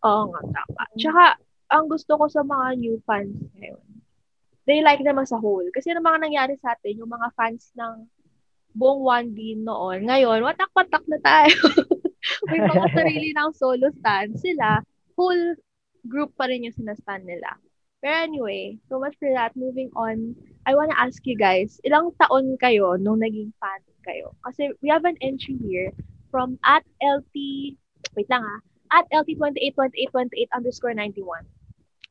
Oo nga, tama. Tsaka, ang gusto ko sa mga new fans ngayon, they like them as a whole. Kasi yung mga nangyari sa atin, yung mga fans ng buong 1D noon, ngayon, watak-watak na tayo. May mga sarili ng solo stand. Sila, whole group pa rin yung sinastan nila. Pero anyway, so much for that. Moving on, I wanna ask you guys, ilang taon kayo nung naging fan kayo? Kasi we have an entry here from at LT, wait lang ah, at LT282828 underscore 91.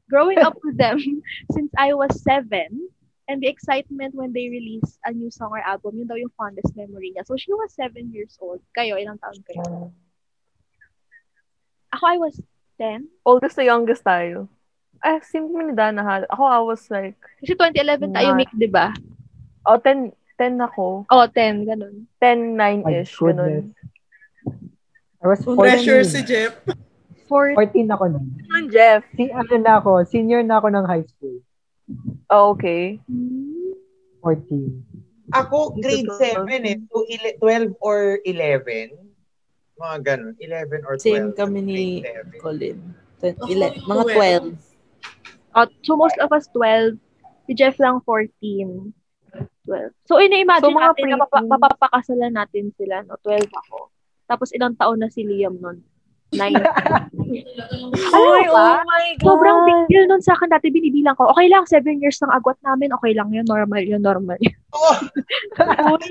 Growing up with them since I was seven, and the excitement when they released a new song or album, yun daw yung fondest memory niya. So she was seven years old. Kayo, ilang taon kayo? Ako, I was 10. Oldest to youngest tayo. Eh, simple ni Dana ha. Ako, I was like, Kasi 2011 tayo. Mick, di ba? oh, 10, 10 ako. Oh, 10, ganun. 10, My 9-ish, goodness. ganun. I was Pressure 14. si Jeff. For 14 ako nun. Ganun, Jeff. Si, ano na ako, senior na ako ng high school. Oh, okay. 14. Ako, grade Ito, 7 eh. So, ele- 12 or 11. Mga ganun. 11 or 12. Same kami ni. Colin. Ten- Ako, ile- mga 12. 12. uh, so most of us 12. Si Jeff lang 14. 12. So, ina-imagine So, mga natin na pre-teen. mapa- mapapakasalan natin sila, no? 12 ako. Tapos ilang taon na si Liam nun? 9. Ay, ba? oh my God. Sobrang big deal nun sa akin dati binibilang ko. Okay lang, 7 years ng agwat namin. Okay lang yun. Normal yun, normal yun. Oh, tapos,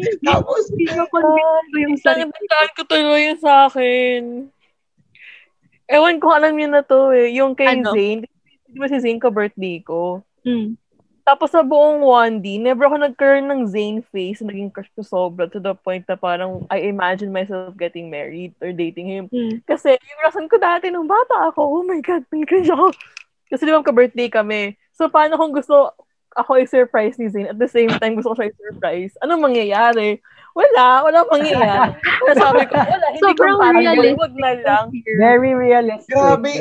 Hindi ko convince ko yung sarili. Nalimutan ko tuloy yun sa akin. Ewan ko, alam niyo na to eh. Yung kay Ano? Zane. Di ba si Zane ka birthday ko? Mm. Tapos sa buong 1D, never ako nagkaroon ng Zane face. Naging crush ko sobra to the point na parang I imagine myself getting married or dating him. Mm. Kasi yung rason ko dati nung bata ako, oh my God, may crush ako. Kasi di ba ka-birthday kami. So paano kung gusto ako i-surprise ni Zane at the same time gusto ko siya i-surprise? Anong mangyayari? Wala, wala mangyayari. Sabi ko, wala, hindi Sobrang compatible. realistic. Wag na lang. Very realistic. Grabe.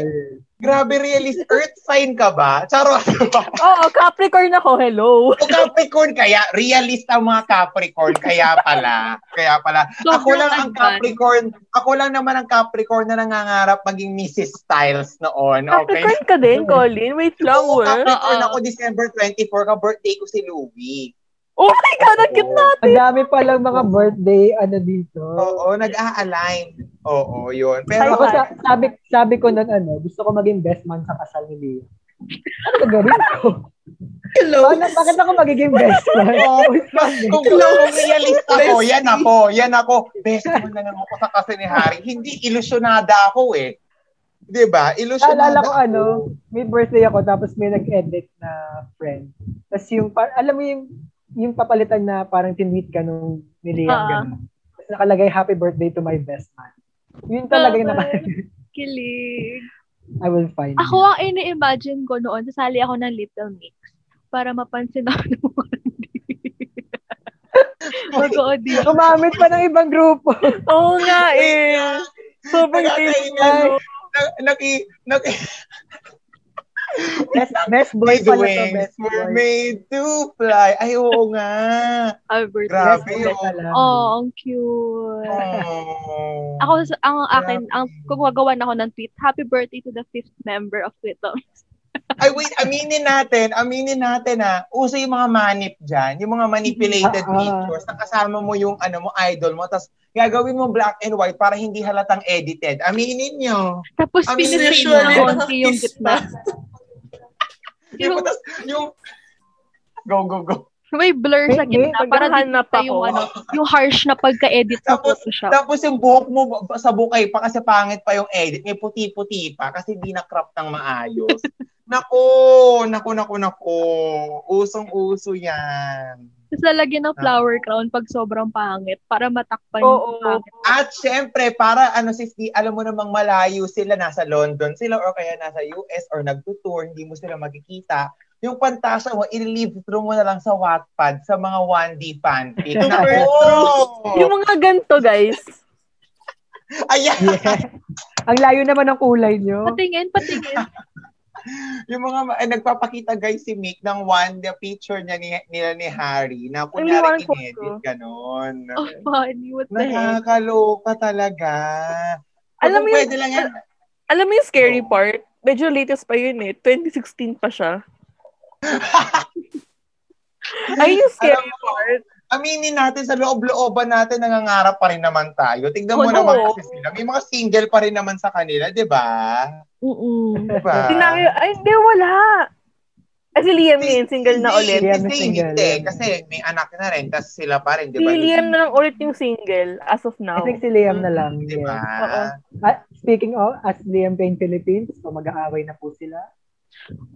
Grabe realist. Earth sign ka ba? Charot. Oo, Capricorn ako. Hello. O Capricorn kaya, realist ang mga Capricorn, kaya pala. Kaya pala. Ako Sobrang lang ang. Capricorn, ako lang naman ang Capricorn na nangangarap maging Mrs. Styles noon. Okay? Capricorn ka din, Colin. Wait lang, Oo. Capricorn Oo. ako December 24, ka-birthday ko si Louie. Oh my God, ang cute na. Ang dami palang mga birthday, ano dito. Oo, nag-a-align. Oo, yun. Pero, Ako sa, sabi, sabi ko nun, ano, gusto ko maging best man sa kasal ni Leo. Ano ba gawin ko? Hello. Paano, bakit ako magiging best man? Oo, kung, kung realist ako, yan ako, yan ako. Best man na lang ako sa kasi ni Harry. Hindi, ilusyonada ako eh. 'Di ba? Ilusyonada Naalala ko ano, may birthday ako tapos may nag-edit na friend. Tapos yung, par- alam mo yung, yung papalitan na parang tinweet ka nung ni Liam Ah. ganun. Tapos nakalagay happy birthday to my best man. Yun talaga yung naka- Kilig. I will find Ako you. ang ini-imagine ko noon, sasali ako ng Little Mix para mapansin ako ng mga Mag-audition. Gumamit pa ng ibang grupo. Oo nga eh. Sobrang taste Na- Naki, naki, best, best boy These pala to, wings best were boy. made to fly. Ay, oo nga. Albert. Grabe. Best boy pala. Oh, ang cute. Oh. Ako, ang akin, ang gumagawa ako ng tweet, happy birthday to the fifth member of Twitter. Ay, wait, aminin natin, aminin natin ha, uso yung mga manip dyan, yung mga manipulated Ah, ah. pictures, na kasama mo yung ano mo, idol mo, tapos gagawin mo black and white para hindi halatang edited. Aminin nyo. Tapos I mean, pinisin mo usually, konti yung gitna. Yung, Yung tas, yung, go, go, go. may blur sa gitna para paghahanap kita yung ano, yung harsh na pagka-edit sa Tapos- Photoshop. Tapos yung buhok mo sa bukay pa kasi pangit pa yung edit, may puti-puti pa kasi di na-crop ng maayos. nako, nako, nako, nako. Usong-uso yan. Tapos lalagyan ng flower crown pag sobrang pangit para matakpan Oo. yung pangit. At syempre, para ano sis, di, alam mo namang malayo sila, nasa London sila or kaya nasa US or nagtutour, hindi mo sila makikita. Yung pantasa mo, i-live through mo na lang sa Wattpad, sa mga 1D fanfic. Super Nako! Yung mga ganito, guys. Ayan! Yeah. Ang layo naman ng kulay nyo. Patingin, patingin. Yung mga eh, nagpapakita guys si Mick ng one the picture niya ni, nila ni Harry na Ay, kunyari inedit ganon. Oh, funny. What the heck? Nakakaloka talaga. Alam mo yung- pwede lang yan. Alam mo yung scary Oo. part? Medyo latest pa yun eh. 2016 pa siya. Ay, yung scary Alam mo, part. Aminin natin sa loob-looban natin nangangarap pa rin naman tayo. Tignan mo Oo. naman kasi sila. May mga single pa rin naman sa kanila, di ba? Mm-mm. Di ba? Tinami, ay, hindi, wala. Ay, si Liam yun, single na ulit. Liam Hindi, is single. hindi. Kasi may anak na rin, tapos sila pa rin, di Si ba? Liam na lang ulit yung single as of I now. think si Liam na lang. Di ba? yeah. Oo. Ah, speaking of, as Liam Payne Philippines, so mag-aaway na po sila.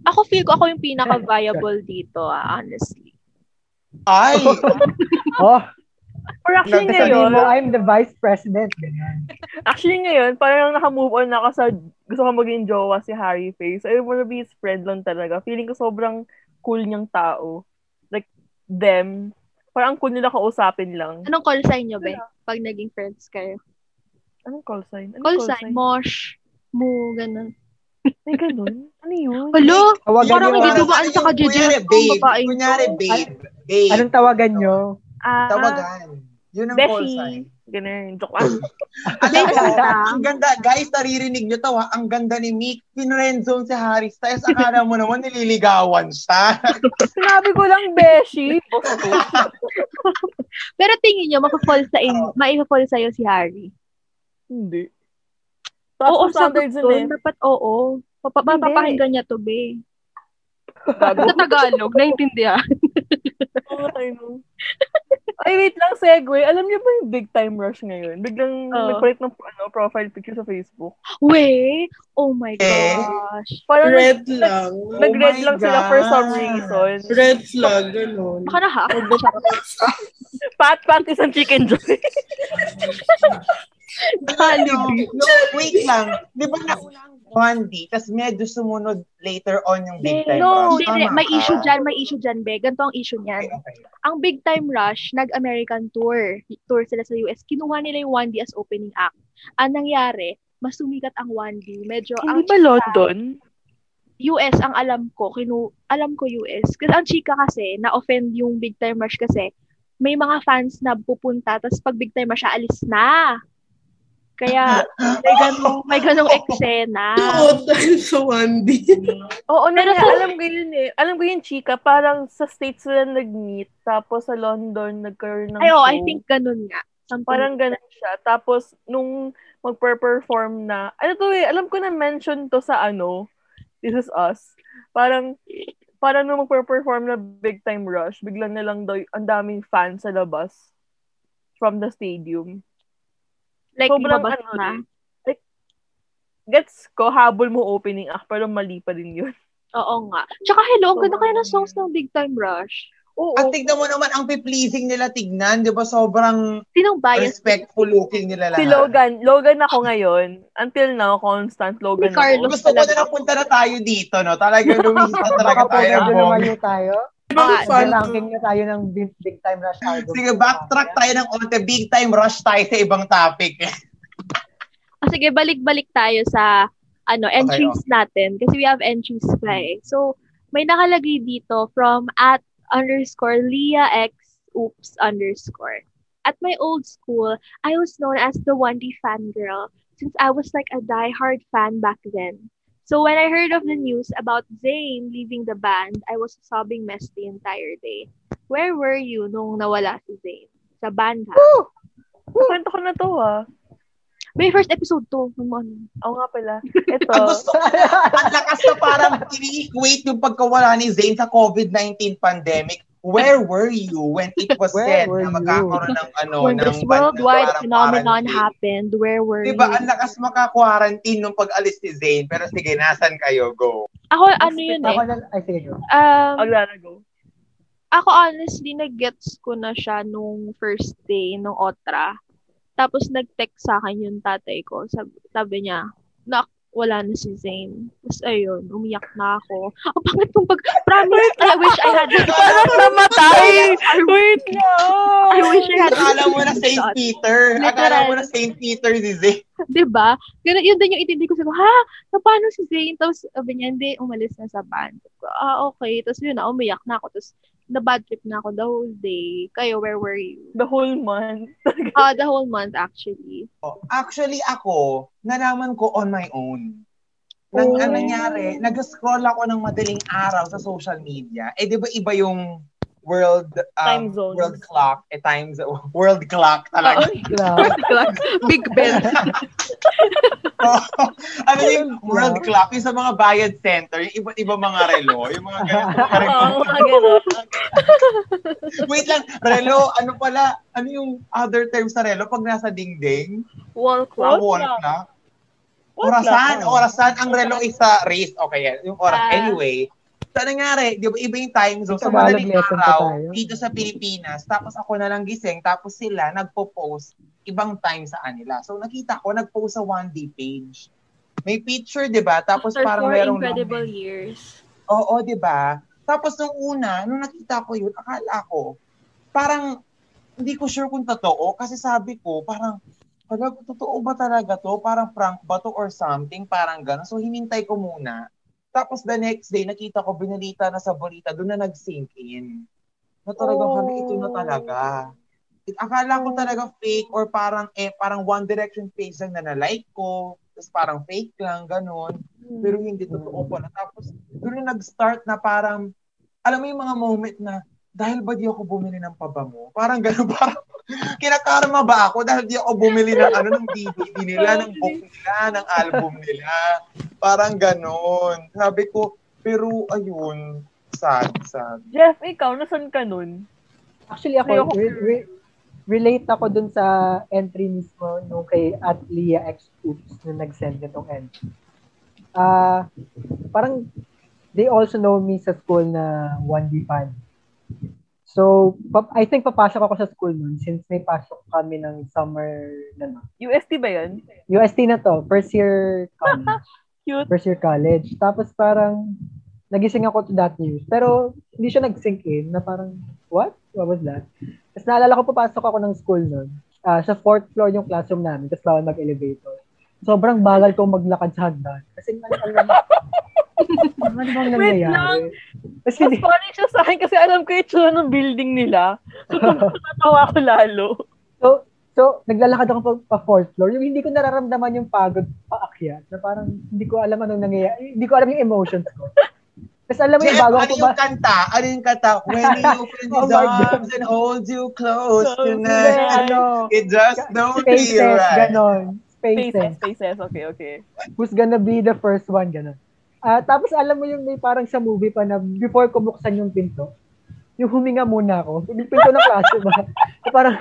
Ako feel ko ako yung pinaka-viable dito, ah, honestly. Ay! Oh, Or actually ngayon, mo, I'm the vice president. Ganyan. actually ngayon, parang naka-move on na ako sa gusto ko maging jowa si Harry Face. I wanna be his friend lang talaga. Feeling ko sobrang cool niyang tao. Like, them. Parang ang cool nila kausapin lang. Anong call sign nyo, be? Pag naging friends kayo. Anong call sign? Anong Call sign, mosh, mo, ganun. May ganun? Ano yun? Hello? Parang hindi dumaan sa kajijil Kunyari, babe. Kunyari, babe. Babe. Anong tawagan nyo? Ah, Tawagan. Yun ang call sign. Beshi. Ganun. Joke lang. Alam mo, Beshi ang ganda, guys, naririnig nyo to ha, ang ganda ni Mick, pinrenzone si Harry Styles, akala mo naman nililigawan siya. Sinabi ko lang, Beshi. Pero tingin nyo, mapafall sa in, maipafall sa'yo si Harry. Hindi. Oo, standards sagot. Dapat oo. Mapapakinggan niya to, be. Gago. Sa Tagalog, naintindihan. Oo, tayo no. Ay, wait lang, segue. Alam niyo ba yung big time rush ngayon? Biglang Oo. nagpalit ng ano, profile picture sa Facebook. Wait! Oh my Eh? gosh. Parang Red lang. Oh nag-red my lang sila for some God. reason. Red flag, ganun. Baka na-hack. Pat panties and chicken joy. no, no, wait lang. Di ba nauna ang Bondi, tas medyo sumunod later on yung Big Time No, Rush? Tama may issue dyan, may issue dyan, be. Ganito ang issue niyan. Okay, okay. Ang Big Time Rush, nag-American tour. Tour sila sa US. Kinuha nila yung 1D as opening act. Ang nangyari, mas sumikat ang 1D. Medyo Hindi ang ba chika- London? US ang alam ko, kinu alam ko US. Kasi ang chika kasi, na-offend yung Big Time Rush kasi may mga fans na pupunta, tapos pag Big Time Rush, alis na. Kaya may ganong, may ganong eksena. Dahil sa 1D. Oo, na, Pero sa- alam ko yun eh. Alam ko yun, chika. Parang sa States sila nag-meet. Tapos sa London, nagkaroon ng Ay, oh, show. I think ganun nga. Something Parang ganun siya. Tapos, nung magper-perform na, ano to eh, alam ko na mention to sa ano, This Is Us. Parang, parang nung magper-perform na Big Time Rush, biglang na lang daw, ang daming fans sa labas from the stadium. Like, Sobrang ibabas ano na. Like, gets ko, habol mo opening act, pero mali pa din yun. Oo nga. Tsaka hello, ang ganda kaya ng songs ng Big Time Rush. Oo. At tignan mo naman, ang pleasing nila tignan, di ba? Sobrang Sinong bias? respectful looking nila lahat. Si Logan, Logan ako ngayon. Until now, constant Logan Si Carlos. ako. Gusto ko na napunta na tayo dito, no? Talagang lumisa talaga Baka po tayo. medyo ng bongga. lumayo tayo. Ah, ranking na tayo ng big, big time rush album. Sige, backtrack tayo ng onte. Big time rush tayo sa ibang topic. Ah, sige, balik-balik tayo sa ano entries natin. Kasi we have entries pa eh. So, may nakalagay dito from at underscore Leah X oops underscore. At my old school, I was known as the 1D fangirl since I was like a die-hard fan back then. So when I heard of the news about Zayn leaving the band, I was sobbing mess the entire day. Where were you nung nawala si Zayn? Sa band ha? Kwento ko na to ah. May first episode to. Nung ano. Oo nga pala. Ito. Ang gusto ko, ang lakas na parang ini-equate yung pagkawala ni Zayn sa COVID-19 pandemic. Where were you when it was Where said were na you? magkakaroon ng ano, When ng this worldwide phenomenon quarantine? happened, where were Diba, you? ang lakas maka-quarantine nung pag-alis ni Zayn. Pero sige, nasan kayo? Go. Ako, ano yun Ako eh. na, ay sige, go. Um, Aglana go. ako honestly, nag-gets ko na siya nung first day, nung Otra. Tapos nag-text sa akin yung tatay ko. Sabi, sabi niya, na wala na si Zayn. Tapos ayun, umiyak na ako. Ang pangit kong pag, promise, I wish I had Parang namatay! Wait lang! I wish I had Akala mo na St. Peter. Akala mo na St. Peter si Zayn. Diba? Ganun, yun din yung intindi ko. Sabi ko, ha? So, paano si Zayn? Tapos, sabi niya, hindi, umalis na sa band. Ko, ah, okay. Tapos yun na, umiyak na ako. Tapos, na bad trip na ako the whole day. Kayo, where were you? The whole month. Ah, the whole month, actually. Oh, Actually, ako, nalaman ko on my own. Nang Oh. ang nangyari, nag-scroll ako ng madaling araw sa social media. Eh, di ba iba yung world um, Time zones. world clock eh time zo- world clock talaga Grabe. Big Ben. ano yung world clock yung sa mga bayad center yung iba't iba mga relo yung mga ganun mga relo. Wait lang relo ano pala ano yung other term sa relo pag nasa dingding Wall Wall, clock. wall clock Orasan, clock. orasan. Ang relo is sa race. Okay, yan. Yung oras. Ah. anyway, so nangyari, di ba, iba yung time zone. Sa Tagalog madaling araw, tayo. dito sa Pilipinas, tapos ako na lang gising, tapos sila nagpo-post ibang time sa kanila. So nakita ko, nag-post sa 1D page. May picture, di ba? Tapos After parang four merong incredible comment. years. Oo, di ba? Tapos nung una, nung nakita ko yun, akala ko, parang, hindi ko sure kung totoo, kasi sabi ko, parang, Hala, totoo ba talaga to? Parang prank ba to or something? Parang gano'n. So, hinintay ko muna. Tapos the next day, nakita ko, binalita na sa balita, doon na nag-sink in. Na talagang, Oh. ito na talaga. Akala ko talaga fake or parang, eh, parang One Direction page lang na na-like ko. Tapos parang fake lang, gano'n. Pero hindi totoo pala. Tapos, doon na nag-start na parang, alam mo yung mga moment na, dahil ba di ako bumili ng pabango? Parang gano'n, parang, kinakarma ba ako dahil di ako bumili ng ano, ng DVD nila, ng book nila, ng album nila. Parang gano'n. Sabi ko, pero ayun, sad, sad. Jeff, ikaw, nasan ka nun? Actually, ako, Ayoko. re- re- relate ako dun sa entry mismo nung kay at Leah X Oops nung nag-send nitong entry. Ah, parang they also know me sa school na 1D fan. So, I think papasok ako sa school nun since may pasok kami ng summer na no. UST ba yun? UST na to, first year college. Cute. First year college. Tapos parang nagising ako to that news. Pero hindi siya nag-sink in na parang, what? What was that? Tapos naalala ko papasok ako ng school nun. Ah, sa fourth floor yung classroom namin. Tapos bawal mag-elevator. Sobrang bagal kong maglakad sa hagdan. Kasi nga alam, ano bang Wait nangyayari? lang. Kasi Mas funny siya sa akin kasi alam ko yung itsura ng building nila. So, natatawa ko lalo. So, so naglalakad ako pa, pa fourth floor. Yung hindi ko nararamdaman yung pagod paakyat. Na parang hindi ko alam anong nangyayari. Hindi ko alam yung emotions ko. Tapos alam mo yung bago ano yung ba? kanta? Ano yung kanta? When he opens Oh his God. arms and holds you close So, tonight. ano, It just don't feel right. ganon. Spaces, Spaces. spaces. Okay, okay. Who's gonna be the first one, ganon. Ah, tapos alam mo yung may parang sa movie pa na before ko buksan yung pinto, yung huminga muna ako. Yung pinto ng klase ba? So, parang,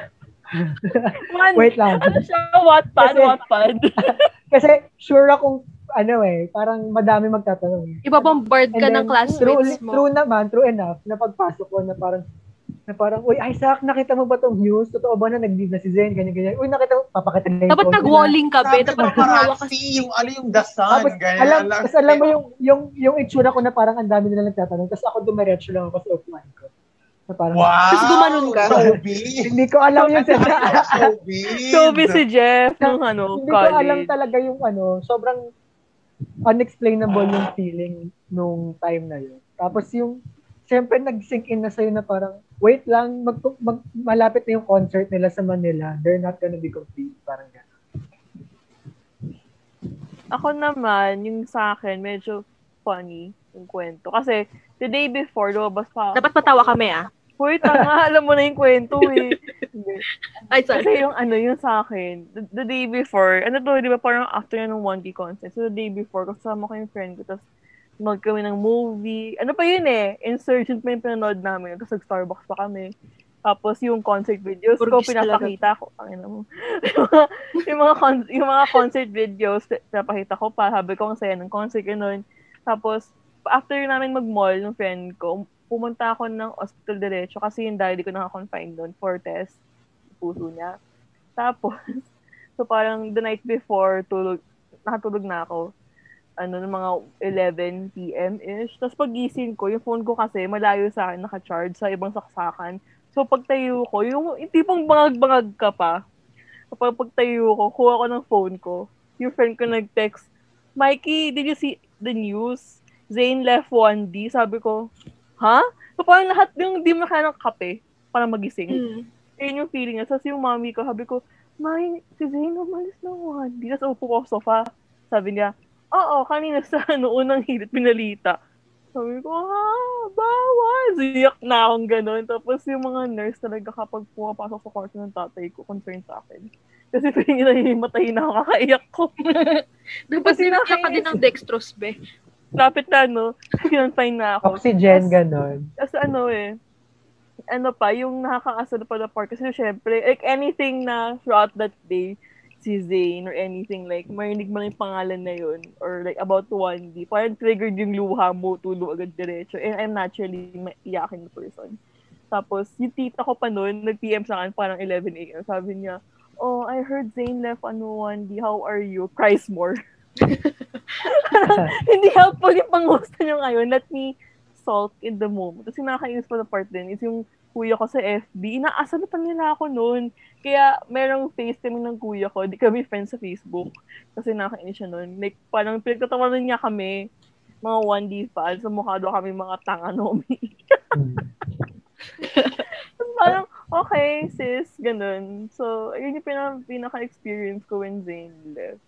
Man, wait lang. ano siya? Wattpad, Kasi- Wattpad. Kasi sure akong, ano eh, parang madami magtatanong. Ibabombard ka And ng then, classmates true, mo. True naman, true enough, na pagpasok ko na parang, na parang, uy, Isaac, nakita mo ba tong news? Totoo ba na nag-leave na si Zen? Ganyan, ganyan. Uy, nakita mo, papakita na yung Dapat nag-walling ka, be. Dapat paparazzi, yung ano yung the sun, Tapos, ganyan. alam, Alam- tapos alam mo yung, yung, yung itsura ko na parang ang dami nila nagtatanong. Tapos ako dumiretso lang ako sa upuan ko. Na parang, Wow! Tapos gumanon ka. Showbiz! hindi ko alam yung sa Showbiz! Showbiz si Jeff nung ano, Hindi ko alam talaga yung ano, sobrang unexplainable yung feeling nung time na yun. Tapos yung, syempre nag-sink in na sa'yo na parang, wait lang, mag, mag, malapit na yung concert nila sa Manila. They're not gonna be complete. Parang gano'n. Ako naman, yung sa akin, medyo funny yung kwento. Kasi, the day before, lumabas pa. Dapat patawa kami, ah. Hoy, tanga, alam mo na yung kwento eh. Ay, sorry. Kasi yung ano, yung sa akin, the, the day before, ano to, di ba parang after ng 1D concert. So, the day before, kasama ko yung friend ko, tapos mag kami ng movie. Ano pa yun eh? Insurgent pa yung pinanood namin. Tapos nag-Starbucks pa kami. Tapos yung concert videos ko, Burgis talaga. pinapakita ko. Ang ina mo. yung, mga, yung, mga con- yung mga concert videos, pinapakita ko pa. Sabi ko, ang saya ng concert, ganun. Tapos, after namin mag-mall ng friend ko, pumunta ako ng hospital diretso kasi yung daddy ko naka-confine doon for test puso niya. Tapos, so parang the night before, tulog, nakatulog na ako. Ano, ng mga 11 p.m.-ish. Tapos pagising ko, yung phone ko kasi malayo sa akin, naka-charge sa ibang saksakan. So pagtayo ko, yung, yung tipong bangag-bangag ka pa. Kapag pagtayo ko, kuha ko ng phone ko. Yung friend ko nag-text, Mikey, did you see the news? Zane left 1D. Sabi ko, ha? So parang lahat yung di mo kaya ng kape para magising. Mm. Yun yung feeling niya. Tapos yung mami ko, sabi ko, May, si Zane umalis na 1D. Tapos upo ko sa sofa. Sabi niya, oo, kanina sa ano, unang hilit, pinalita. Sabi ko, ah, bawal. Ziyak na akong ganun. Tapos yung mga nurse talaga kapag pumapasok sa kwarto ng tatay ko, concerned sa akin. Kasi feeling nila himatay na ako, kakaiyak ko. Dapat Kasi sinakya ka din ng dextrose, be. Lapit na, no? Kinonfine na ako. Oxygen, ganon. Kasi ano eh, ano pa, yung nakakaasa na pa na part. Kasi syempre, like anything na throughout that day, si Zane or anything like, marinig mo yung pangalan na yun or like about 1D, parang triggered yung luha mo, tulo agad diretso. And I'm naturally maiyakin na person. Tapos, yung tita ko pa noon, nag-PM sa akin parang 11 a.m. Sabi niya, oh, I heard Zane left ano 1D, how are you? Cries more. Hindi helpful yung pang-host nyo ngayon. Let me salt in the moment. Kasi nakakainis pa na part din is yung kuya ko sa FB. Inaasa na pa nila ako noon. Kaya merong face kami ng kuya ko. Di kami friends sa Facebook. Kasi nakakainis siya noon. Like, parang pinagtatawanan niya kami mga 1D fans. Sa mukha daw kami mga tanga nomi. Parang, okay, sis, ganun. So, ayun yung pinaka- pinaka-experience ko when Zane left.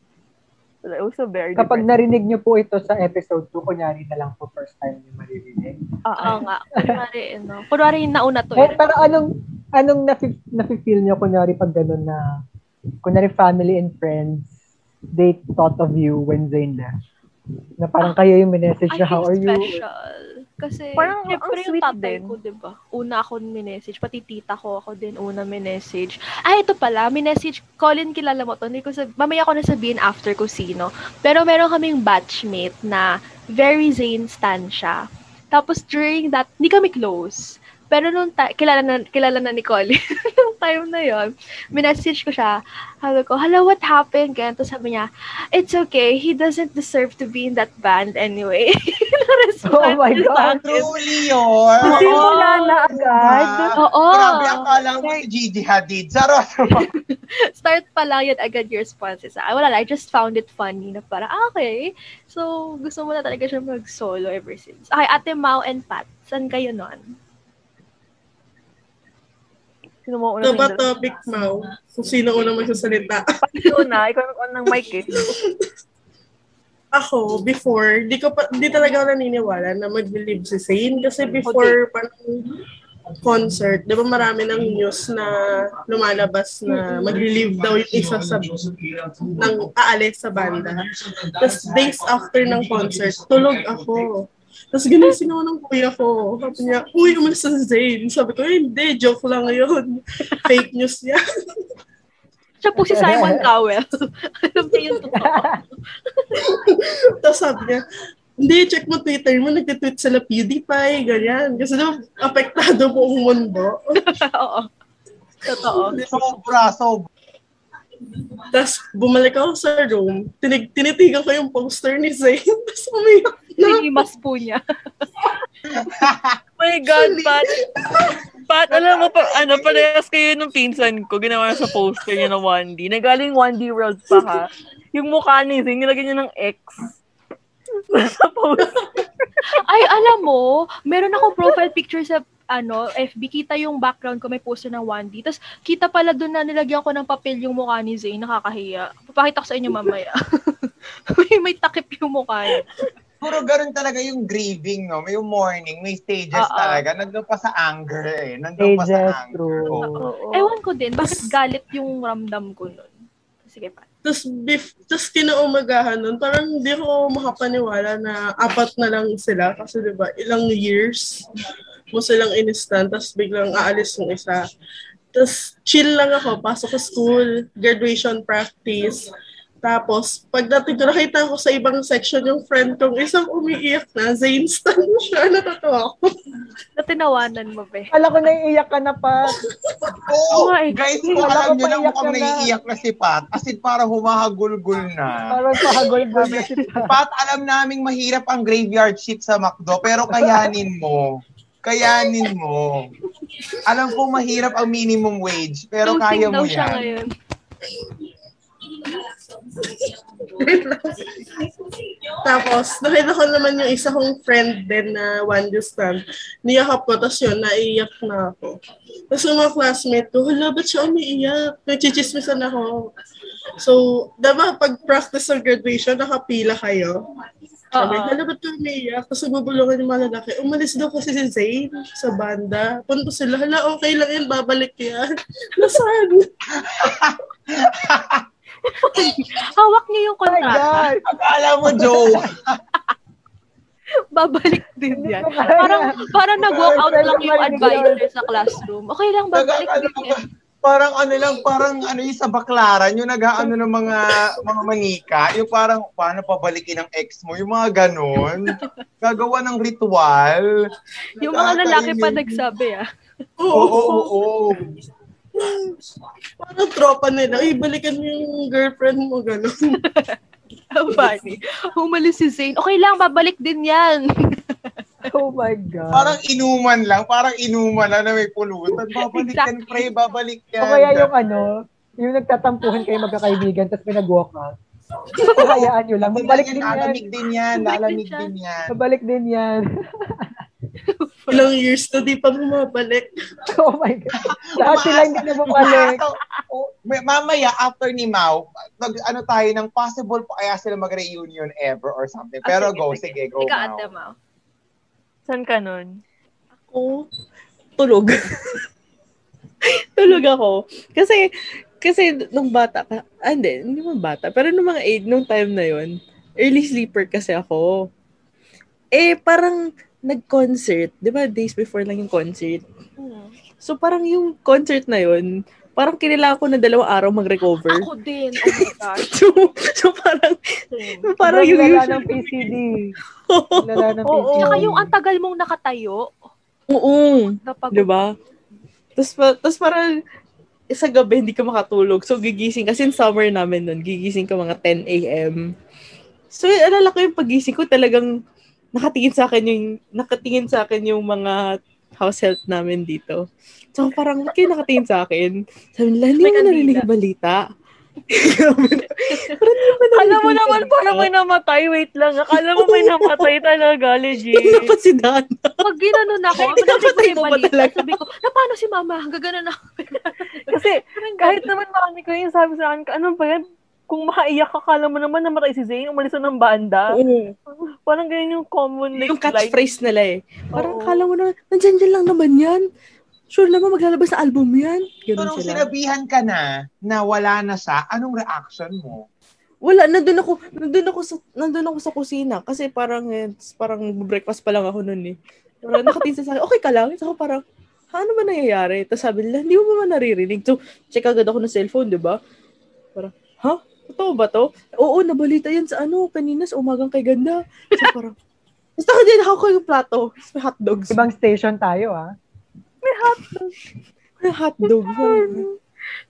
So, it was a very Kapag depressing- narinig niyo po ito sa episode 2, kunyari na lang po first time niyo maririnig. Ah, Oo nga. Kunwari, ano. Kunwari yung nauna to. Eh, Eh. pero anong, anong nafi, nafi-feel niyo kunyari pag ganun na, kunyari family and friends, they thought of you when Zane left? Na parang kayo yung message na, how are you? special. Kasi, Parang syempre yung tatay din. ko, di ba? Una ako minessage. Pati tita ko ako din una minessage. Ah, ito pala, minessage. Colin, kilala mo to. Hindi ko sab- mamaya ko na sabihin after ko sino. Pero meron kaming batchmate na very Zane stan siya. Tapos during that, hindi kami close. Pero nung ta- kilala na, kilala na ni Colin, nung time na yon minessage ko siya. Sabi ko, hello, what happened? Tapos sabi niya, it's okay. He doesn't deserve to be in that band anyway. Oh my God. Truly yun. Simula na agad. Oo. Grabe, akala mo si Gigi Hadid. Charot. Start pa lang yun agad your responses. Ah, wala lang, I just found it funny na para, ah, okay. So, gusto mo na talaga siya mag-solo ever since. Okay, Ate Mau and Pat, saan kayo nun? Sino mo una Ito ba tingnan? topic, Mau? Kung sino una magsasalita? Ikaw na, ikaw ang on ng mic eh. Ako, before, di ko pa, di talaga ako naniniwala na mag-live si Zayn. Kasi before parang concert, di ba marami ng news na lumalabas na mag-live daw yung isa sa ng aalis sa banda. Tapos days after ng concert, tulog ako. Tapos ginising ako ng kuya ko. Sabi niya, uy, umalis sa Zayn. Sabi ko, "Eh, hindi, joke lang yun. Fake news niya. Siya po si Simon Cowell. Alam niya yung totoo. Tapos sabi niya, hindi, check mo Twitter mo, nagtitweet sila PewDiePie, ganyan. Kasi daw, apektado buong mundo. Oo. Totoo. Sobra, sobra. Tapos bumalik ako sa room, tinig, tinitigan ko yung poster ni Zayn. Tapos umiyak na. Hinimas po niya. my God, Pat. Pat, alam mo, pa, ano, parehas kayo nung pinsan ko, ginawa sa poster niya ng 1D. Nagaling 1D World pa ha. Yung mukha ni Zing, nilagyan niya ng X. sa poster. Ay, alam mo, meron akong profile picture sa ano, FB, kita yung background ko, may poster ng 1D. Tapos, kita pala doon na nilagyan ko ng papel yung mukha ni Zayn, nakakahiya. Papakita ko sa inyo mamaya. may, may takip yung mukha niya. Puro ganun talaga yung grieving, no? May yung mourning, may stages Oo. talaga. Nandun pa sa anger eh. Nandun pa sa anger. true. Oo. Ewan ko din, bakit galit yung ramdam ko nun? Sige pa. Tapos, bif, tapos kinaumagahan nun, parang hindi ko makapaniwala na apat na lang sila. Kasi di ba ilang years mo silang inistan, tapos biglang aalis yung isa. Tapos, chill lang ako, pasok sa school, graduation practice. Tapos, pagdating ko, nakita ko sa ibang section yung friend kong isang umiiyak na, Zayn stan siya, natatawa ako. Natinawanan mo, be. Alam ko naiiyak ka na pa. Oo, Ay, guys, hindi, kung alam ko nyo na paiyak mukhang na. naiiyak na si Pat, as in parang humahagulgul na. Parang pahagol-gol na si Pa. Pat, alam naming mahirap ang graveyard shift sa McDo, pero kayanin mo. Kayanin mo. Alam ko mahirap ang minimum wage, pero kaya daw mo siya yan. ngayon. Tapos, nakita ko naman yung isa kong friend din na one distant. Niyakap ko, tapos yun, naiiyak na ako. Tapos yung mga classmate ko, hala, ba't siya umiiyak? Nagchichismisan ako. So, diba, pag practice ng graduation, nakapila kayo. Sabi, hala, ba't ka umiiyak? Tapos bubulungan yung mga lalaki. Umalis daw kasi si Zayn sa banda. Punto sila, hala, okay lang yan, babalik yan. Nasaan? Hawak niya yung Oh my kontrata. God! Akala mo, Joe. Babalik din yan. Parang, parang nag-walk out lang yung advisor sa classroom. Okay lang, babalik din yan. parang ano lang, parang ano yung sa baklaran, yung nag-ano ng mga mga manika, yung parang paano pabalikin ng ex mo, yung mga ganon. Gagawa ng ritual. Yung mga lalaki pa nagsabi, ah. Oo, oo, oo. Parang tropa nila, ay, balikan mo yung girlfriend mo, gano'n. Ang funny. Umalis si Zayn. Okay lang, babalik din yan. Oh my God. Parang inuman lang, parang inuman lang na may pulutan. Babalik yan, pre, babalik yan. O kaya yung ano, yung nagtatampuhan kayo magkakaibigan tapos may nag-walk out. Hayaan nyo lang. Babalik din yan. Lalamig din yan, lalamig din yan. Babalik din yan. Ilang years na di pa bumabalik. Oh my God. Lahat sila hindi na bumalik. Oh, may- mamaya, after ni Mau, nag, ano tayo, ng possible pa kaya sila mag-reunion ever or something. Pero Ah, sige, go, sige. sige, go, Ikaw, Mau. Ate Mau. Saan ka nun? Ako, tulog. tulog ako. Kasi, kasi nung bata ka, ah, hindi, hindi mo bata, pero nung mga age, nung time na yon early sleeper kasi ako. Eh, parang nag-concert, di ba, days before lang yung concert. Hmm. So, parang yung concert na yon parang kailangan ko na dalawang araw mag-recover. Ako din. Oh my gosh. So, so parang, Same. parang yung usual. ng PCD. Lala ng Oo. PCD. Tsaka yung ang tagal mong nakatayo. Oo. Napagod. Di ba? Tapos, pa, tapos parang sa gabi hindi ka makatulog. So, gigising. Kasi in summer namin nun, gigising ka mga 10 a.m. So, alala ko yung pagising ko talagang nakatingin sa akin yung, nakatingin sa akin yung mga house help namin dito. So, parang, ba't kayo nakatingin sa akin? Sabi nila, hindi mo narinig yung balita. hindi mo narinig Alam mo yung naman, parang may namatay. Wait lang. Akala mo may namatay talaga, legit. Dapat si Dana. Pag ginanon ako, Hindi pag napatay ko yung mo ba talaga? sabi ko, na paano si mama? Gaganon ako. Kasi kahit naman mami ko yung sabi sa akin, ano ba yan? Kung makaiyak ka, kala mo naman namatay si Zayn, umalis na ng banda. Oo. Parang ganyan yung common like yung catchphrase nila eh. Parang Oo. akala mo na, nandyan dyan lang naman yan. Sure naman maglalabas na album yan. So, Ganun nung sila. sinabihan ka na na wala na siya, anong reaction mo? Wala, nandun ako, nandun ako sa, nandun ako sa kusina. Kasi parang, eh, parang breakfast pa lang ako nun eh. Parang nakatingin sa akin, okay ka lang? So, parang, ha, ano ba nangyayari? Tapos sabi nila, hindi mo ba naririnig? So, check agad ako ng cellphone, di ba? Parang, ha? Totoo ba to? Oo, nabalita yan sa ano, kanina sa umagang kay ganda. So, parang, Basta ako din ako yung plato. May hotdogs. Ibang station tayo, ah. May hotdogs.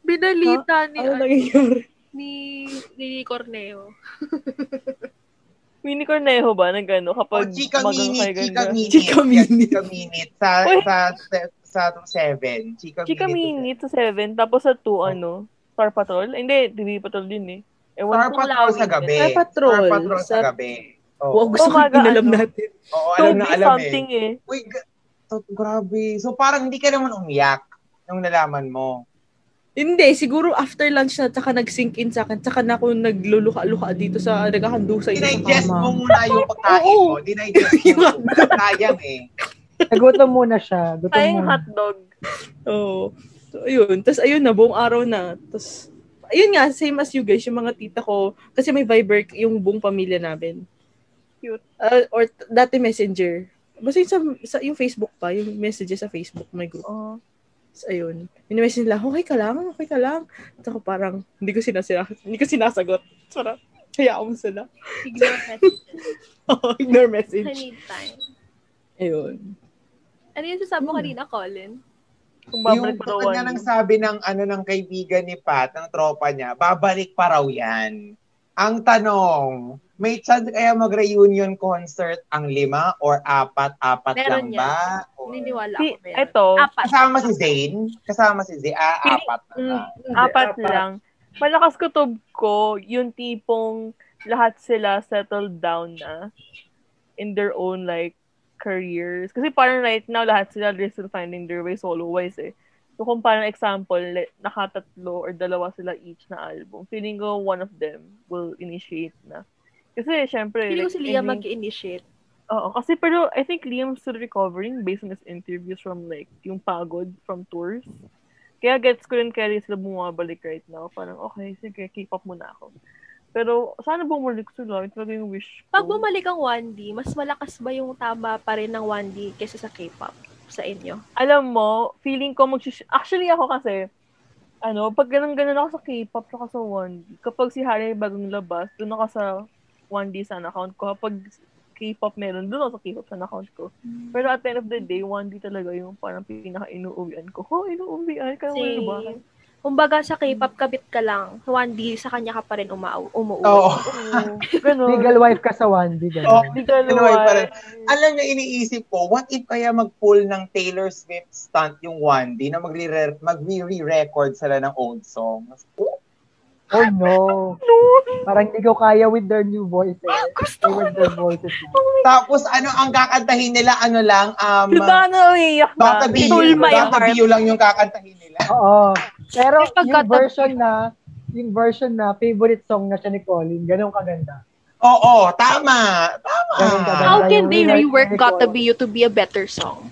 Binalita ni, Ano ano, nangyayari? ni, ni Corneo. Mini Cornejo ba na gano'n kapag Oh, chika magang minute, kay chika ganda? minute. Chika minute. Chika minute. Sa, sa, sa, sa 7. Chika, Chika minute. Minute sa 7, tapos sa 2, ano, Star Patrol? Hindi, TV Patrol din eh. Ewan Star. Patrol sa gabi. Star Patrol. Star Patrol sa Sa- gabi. Oo, Wow, gusto ko inalam ano? natin. Oo, alam na 2B alam something eh. eh. Uy, to, grabe. So parang hindi ka naman umiyak nung nalaman mo. Hindi, siguro after lunch na, tsaka nag-sink in sa akin, tsaka na ako nagluluka-luka dito sa, naghahandog sa sa Dinigest mo kama. muna yung pagkain mo. Dinigest Yung mo. Sayang eh. Nagutom muna siya. Gutom Tayong muna. hotdog. Oo. So, ayun. Tapos, ayun na, buong araw na. Tapos, ayun nga, same as you guys, yung mga tita ko, kasi may Viber yung buong pamilya namin. Cute. Uh, or dati messenger. Basta yung, sa, sa, yung Facebook pa, yung messages sa Facebook, may group. Oh. Tapos, ayun. Minimessage nila, okay ka lang, okay ka lang. Tapos ako parang, hindi ko sinasira, hindi ko sinasagot. So, parang, hayaan mo sila. Ignore message. Oo, Ignore I message. need time. Ayun. Ano yung sasabi mo Hmm. kanina, Colin? Kung Yung babalik pa daw tulad nga one ng year. sabi ng ano ng kaibigan ni Pat, ng tropa niya, babalik pa raw yan. Ang tanong, may chance kaya mag-reunion concert ang lima or apat-apat Meron lang yan. ba? Or- Naniniwala Si, ako meron. eto, Apat. Kasama si Zane? Kasama si Zane? Ah, apat na mm, lang. apat lang. Malakas kutob ko, yung tipong lahat sila settled down na in their own like careers. Kasi parang right now, lahat sila they're still finding their way solo-wise eh. So kung parang example, le- nakatatlo or dalawa sila each na album, feeling ko one of them will initiate na. Kasi syempre, Feeling ko si Liam ending- mag-initiate. Oo, kasi pero I think Liam's still recovering based on his interviews from like yung pagod from tours. Kaya gets ko rin kaya sila bumabalik right now. Parang okay, sige, keep up muna ako. Pero sana bumalik sila. Ito talaga yung wish ko. Pag bumalik ang 1D, mas malakas ba yung tama pa rin ng 1D kaysa sa K-pop sa inyo? Alam mo, feeling ko mag Actually ako kasi, ano, pag ganun-ganun ako sa K-pop saka sa 1D, kapag si Harry bagong labas, doon ako sa 1D sa account ko. Kapag K-pop meron, doon ako sa K-pop sa account ko. Pero at the end of the day, 1D talaga yung parang pinaka-inuuwian ko. Oh, inuuwian ka naman ba? Kumbaga sa K-pop, kabit ka lang. Sa 1D, sa kanya ka pa rin umau umuwi. Oo. Oo, ganun. Legal wife ka sa 1D. Ganun. Oh, Legal ay, wife. parang- Alam niyo, iniisip ko, what if kaya mag-pull ng Taylor Swift stunt yung 1D na magre- mag-re-record sila ng old songs? Oh, Oh no. Parang hindi ko kaya with their new voices. Gusto ko With their voices. Tapos ano ang kakantahin nila? Ano lang? Um, Diba na umiyak na? Dota. Bio lang yung kakantahin nila. Oo. Pero yung version na yung version na favorite song na siya ni Colin, ganun kaganda. Oo, tama. Tama. How can they rework Gotta Nicole. Be You to be a better song?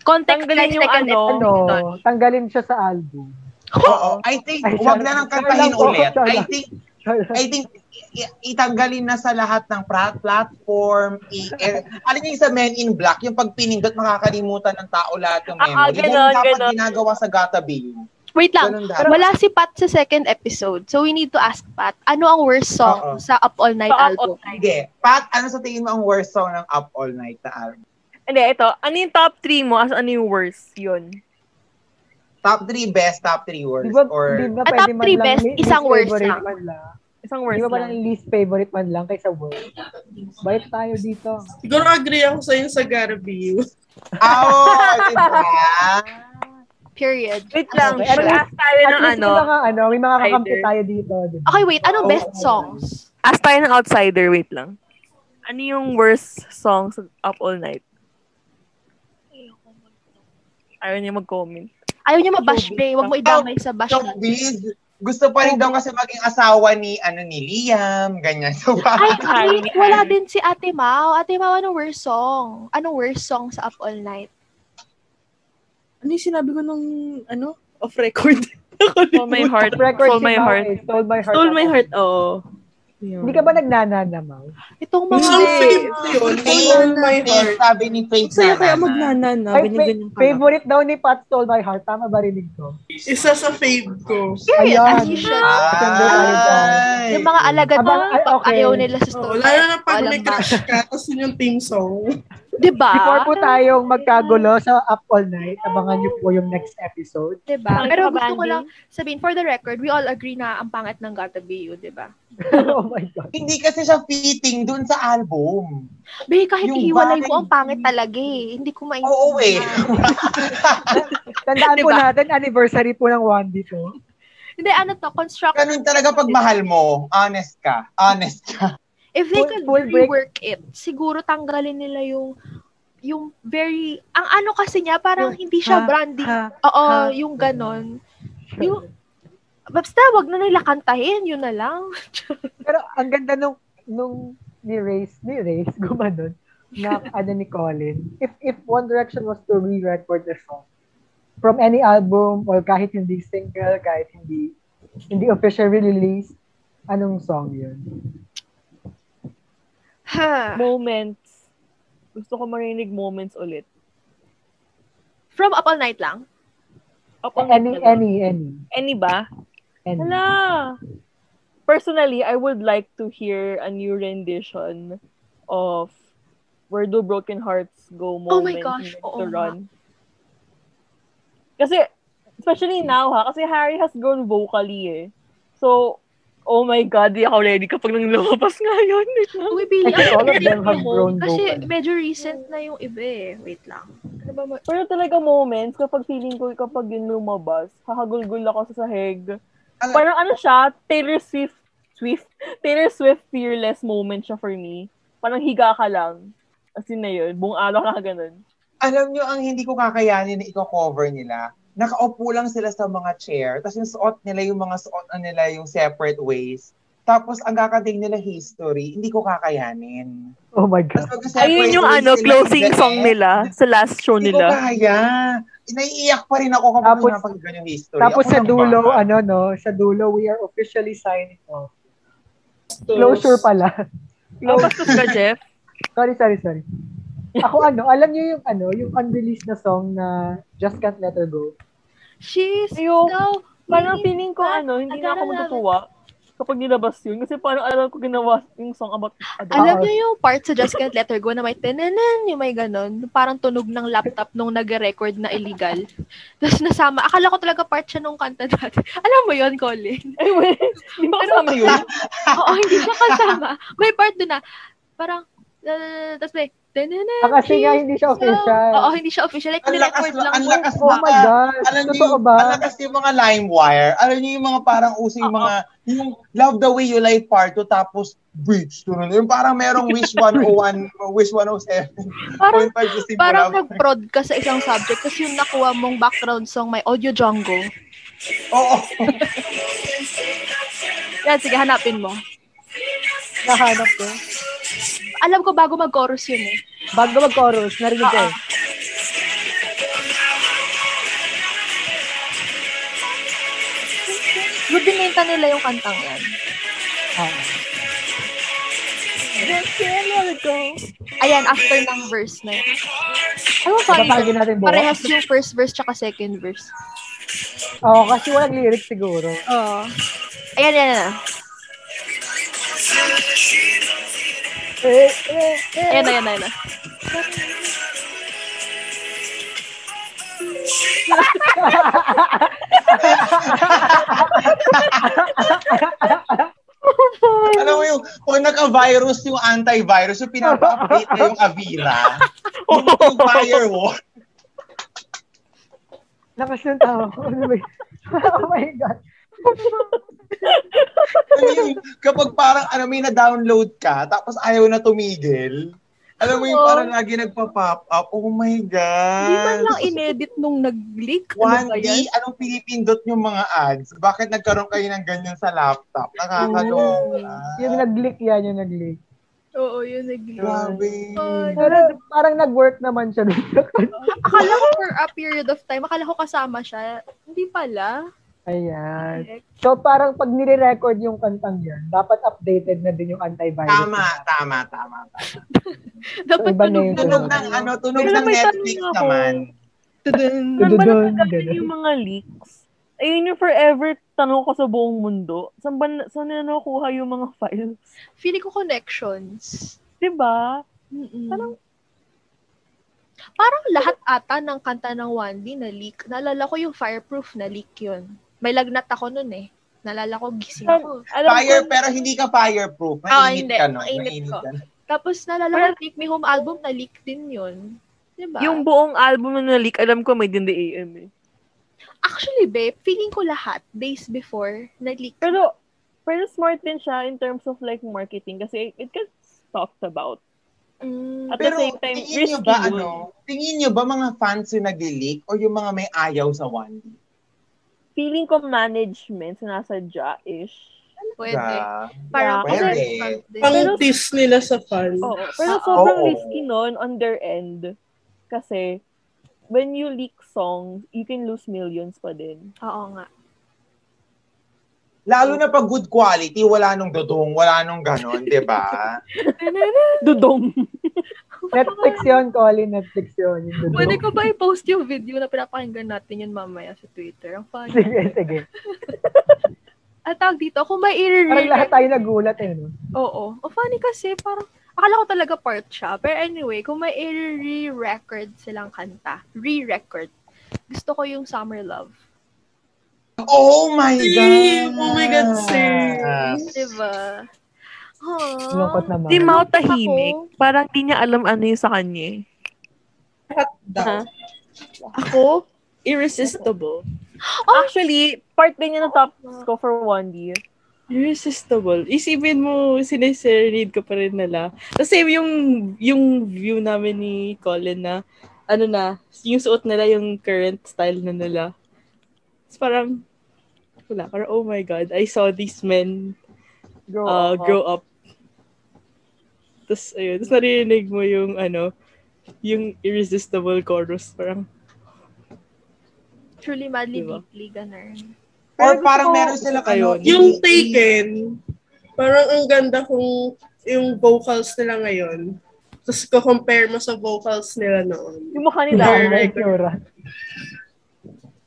Context Tanggalin yung second ano, Ano, tanggalin siya sa album. Oo. I think, Ay, wag na nang kantahin ulit. I think, I think, itanggalin na sa lahat ng plat- platform. I- eh, niyo yung sa Men in Black, yung pag pinindot, makakalimutan ng tao lahat yung Ah, memory. ganon, Ganun dapat ganon. ginagawa sa Gotta Be. Wait lang. Dapat. Wala si Pat sa second episode. So we need to ask Pat, ano ang worst song Oo. sa Up All Night Up album? All Night. Sige. Pat, ano sa tingin mo ang worst song ng Up All Night na album? Hindi, ito. Ano yung top 3 mo? As ano yung worst? Yun. Top 3 best, top 3 Di worst. ba, or di ba Ah, top man three lang best, li- isang worst lang. man lang. Isang Di worst ba lang. parang least favorite man lang kaysa worst? Bait tayo dito. Siguro agree ako sa yung sa Gotta Be You. Ah, diba? Period. Wait lang. Okay, at Mag-ask tayo ng ano. may mga, ano, may mga kakampi tayo dito. di ba? Okay, wait. Anong Oh, best songs? Ask tayo ng outsider. Wait lang. Ano yung worst song sa Up All Night? Ayaw niya mag-comment. Ayaw niya mabash, be. Huwag mo idamay sa bash. Showbiz. Gusto pa rin daw kasi maging asawa ni ano ni Liam, ganyan. So, Ay, wait, wala din si Ate Mau. Ate Mau, anong worst song? Anong worst song sa Up All Night? Ano yung sinabi ko nung, ano, off record? Stole my heart. Record Stole my heart. Stole my heart. Stole my heart, oo. Yun. Hindi ka ba nagnanana, Mau? Itong mga... Hindi. Philip na yun. My Faith, heart. sabi ni Faith Saya kaya na magnanana. Ay, fa- favorite daw ni Pat Stole My Heart. Tama ba rinig ko? Isa sa fave ko. Period, Ayan. as you should. Ganda tayo dyan. Ay. Yung mga alagad Abang- na ay, pag okay. ayaw nila sa story. lalo na pag may crush ka, tapos yun yung theme song. Diba? Before po tayong magkagulo sa Up All Night, abangan niyo po yung next episode. Diba? Pangit Pero gusto ko lang sabihin, for the record, we all agree na ang pangit ng Gotta Be You, diba? oh my God. Hindi kasi siya fitting dun sa album. Be, kahit Yung ihiwalay bagay- mo, ang pangit talaga eh. Hindi ko maintindihan. Oo eh. Tandaan po Diba? natin, anniversary po ng Wandy to. Hindi, ano to, construct. Ganun talaga pag mahal mo, honest ka. Honest ka. If they Full- could full break. rework it, siguro tanggalin nila yung yung very, ang ano kasi niya, parang Yung hindi siya ha, branding. ha, Oo, ha. yung ganon. Yung, basta wag na nila kantahin, yun na lang. Pero ang ganda nung, nung ni Race, ni Race, gumanon, na ano ni Colin. If if One Direction was to re-record the song from any album or kahit hindi single, kahit hindi hindi official release, anong song yun? Ha. Moments. Gusto ko marinig moments ulit. From Up All Night lang. Up All Any, Night na lang. any, any, Any ba? any. Hala! Personally, I would like to hear a new rendition of Where Do Broken Hearts Go Oh my moment gosh, ni oo Dr. nga. Ron. Kasi, especially now ha, kasi Harry has grown vocally eh. So, oh my God, di ako ready kapag nang lumabas nga yun. Wait lang. Uy, Billy, all of them have mo. grown Kasi vocally. medyo recent na yung iba eh. Wait lang. Ano ba ma- Pero talaga moments, kapag feeling ko kapag yun lumabas, hahagulgul ako sa sahig. Parang ano siya, Taylor Swift, Swift, Taylor Swift fearless moment siya for me. Parang higa ka lang. As in na yun, buong araw ka ganun. Alam nyo, ang hindi ko kakayanin na i-cover nila, nakaupo lang sila sa mga chair, tapos yung suot nila, yung mga suot na nila, yung separate ways. Tapos, ang kakating nila history, hindi ko kakayanin. Oh my God. Tapos, Ayun yung ano, closing song nila sa last show Hindi ko nila. kaya. Naiiyak pa rin ako kapag Tapos- pinapakinggan yung history. Tapos Ako sa dulo, ba? ano no, sa dulo, we are officially signing off. Closure pala. Lopastos ka, Jeff? sorry, sorry, sorry. Ako ano, alam niyo yung ano, yung unreleased na song na Just Can't Let Her Go. She's Ayoko. so... Parang feeling ko ano, hindi na ako matutuwa kapag nilabas yun. Kasi parang alam ko ginawa yung song about adult. Alam niyo yung part sa Just Can't Let Her Go na may tenanan, yung may ganon. Parang tunog ng laptop nung nag-record na illegal. Tapos nasama. Akala ko talaga part siya nung kanta dati. Alam mo yon Colin? Ay, wait. Di ba kasama yun? Oo, hindi siya kasama. May part doon na, parang, uh, tapos may, Ah, kasi nga hindi siya official. Oo, hindi siya official. Like, Ang lakas, lang ang lakas Oh my God. Alam niyo, Totoo ba? ang lakas yung mga LimeWire. Alam niyo yung mga parang uso yung mga, yung Love the Way You Lie Part 2, tapos Bridge. Tunod. Yung parang merong Wish 101, Wish 107. Parang, 0.5 sa simula. parang nag-prod ka sa isang subject tapos yung nakuha mong background song may audio jungle. Oo. Yan, sige, hanapin mo. Nahanap ko. Alam ko bago mag-chorus yun eh. Bago mag-chorus, narinig ko eh. Good binenta nila yung kantang yan. Ah. Ayan, after ng verse na yun. Ano natin bukas. Parehas yung first verse tsaka second verse. Oo, kasi walang lyrics siguro. Oo. Ayan, ayan, ayan. Eh, eh, eh. Ayan, ayan, ayan. Alam mo yung, kung naka-virus yung antivirus, yung pinapa-update na yung Avira, yung, yung firewall, Lakas ng tao. Oh my God. Ano kapag parang, ano, may na-download ka, tapos ayaw na tumigil, alam mo yung parang lagi nagpa-pop up, oh my God. Di man lang inedit nung nag-leak? Ano ba 1D, yan? anong pinipindot yung mga ads? Bakit nagkaroon kayo ng ganyan sa laptop? Nakakaloka. Yung nag-leak yan, yung nag-leak. Oo, yun nag-leak. Grabe. Ay, Pero parang nag-work naman siya dun. akala ko for a period of time, akala ko kasama siya. Hindi pala. Ayan. So parang pag nire-record yung kantang yan, dapat updated na din yung antivirus. Tama, tama, tama. Dapat iba na tunog yung Tunog ng ano, tunog Pero ng Netflix naman. Tudun. Saan ba Dududun, nagagaling ganun. yung mga leaks? Ayun yung forever tanong ko sa buong mundo. Saan ba, saan na nakuha yung mga files? Feeling ko connections. Diba? Mm-mm. Parang- Parang lahat ata ng kanta ng 1D na leak. Naalala ko yung Fireproof na leak yun. May lagnat ako nun eh. Naalala ko, gising ako. Alam Fire, ko, pero hindi ka fireproof. Ah, Mainit hindi. ka, no? Mainit ko. ka. Tapos naalala ko, Take Me Home album na leak din yun. Diba? yung buong album na na-leak, alam ko may din the AM eh. Actually, babe, feeling ko lahat, days before, na-leak. Pero, pero smart din siya in terms of like marketing kasi it gets talked about. Mm, At Pero the same time, tingin nyo ba, yun. ano, tingin nyo ba mga fans yung nag-leak o yung mga may ayaw sa 1D? Feeling ko management, sinasadya-ish. pwede. Diba? Parang, Pwede. kasi- din. Pang tease nila sa fan. Oo. Pero Ah, sobrang oo. risky nun on their end. Kasi, when you leak songs, you can lose millions pa din. Oo nga. Lalo na pag good quality, wala nung dudong, wala nung ganon, di ba? Dudong. Netflix yun, Colin. Netflix yun. Pwede ko ba i-post yung video na pinapakinggan natin yun mamaya sa Twitter? Ang funny. Sige, sige. At tawag dito, kung may Parang lahat tayo nagulat eh. No? Oo. O funny kasi, parang, akala ko talaga part siya. Pero anyway, kung may i-re-record silang kanta, re-record, gusto ko yung Summer Love. Oh my God! Oh my God, sir. Diba? Aww. Lungkot naman. Di Mao Ako. tahimik. Parang di niya alam ano yung sa kanya. eh. Daw. Ako, irresistible. Actually, part din niya ng top ko for one year. Irresistible. Isipin mo, sineserenade ko pa rin nila. Tapos same yung, yung view namin ni Colin na, ano na, yung suot nila yung current style na nila. Tapos parang, wala, parang, oh my God, I saw these men Go. uh, grow up. Tapos, ayun, tapos naririnig mo yung, ano, yung irresistible chorus. Parang, Truly, madly, Diba? deeply, ganun. Or Pero parang ko- meron ano, Ayun. Yung Taken, parang ang ganda kung yung vocals nila ngayon. Tapos ko-compare mo sa vocals nila noon. Yung mukha nila. Record. Flora.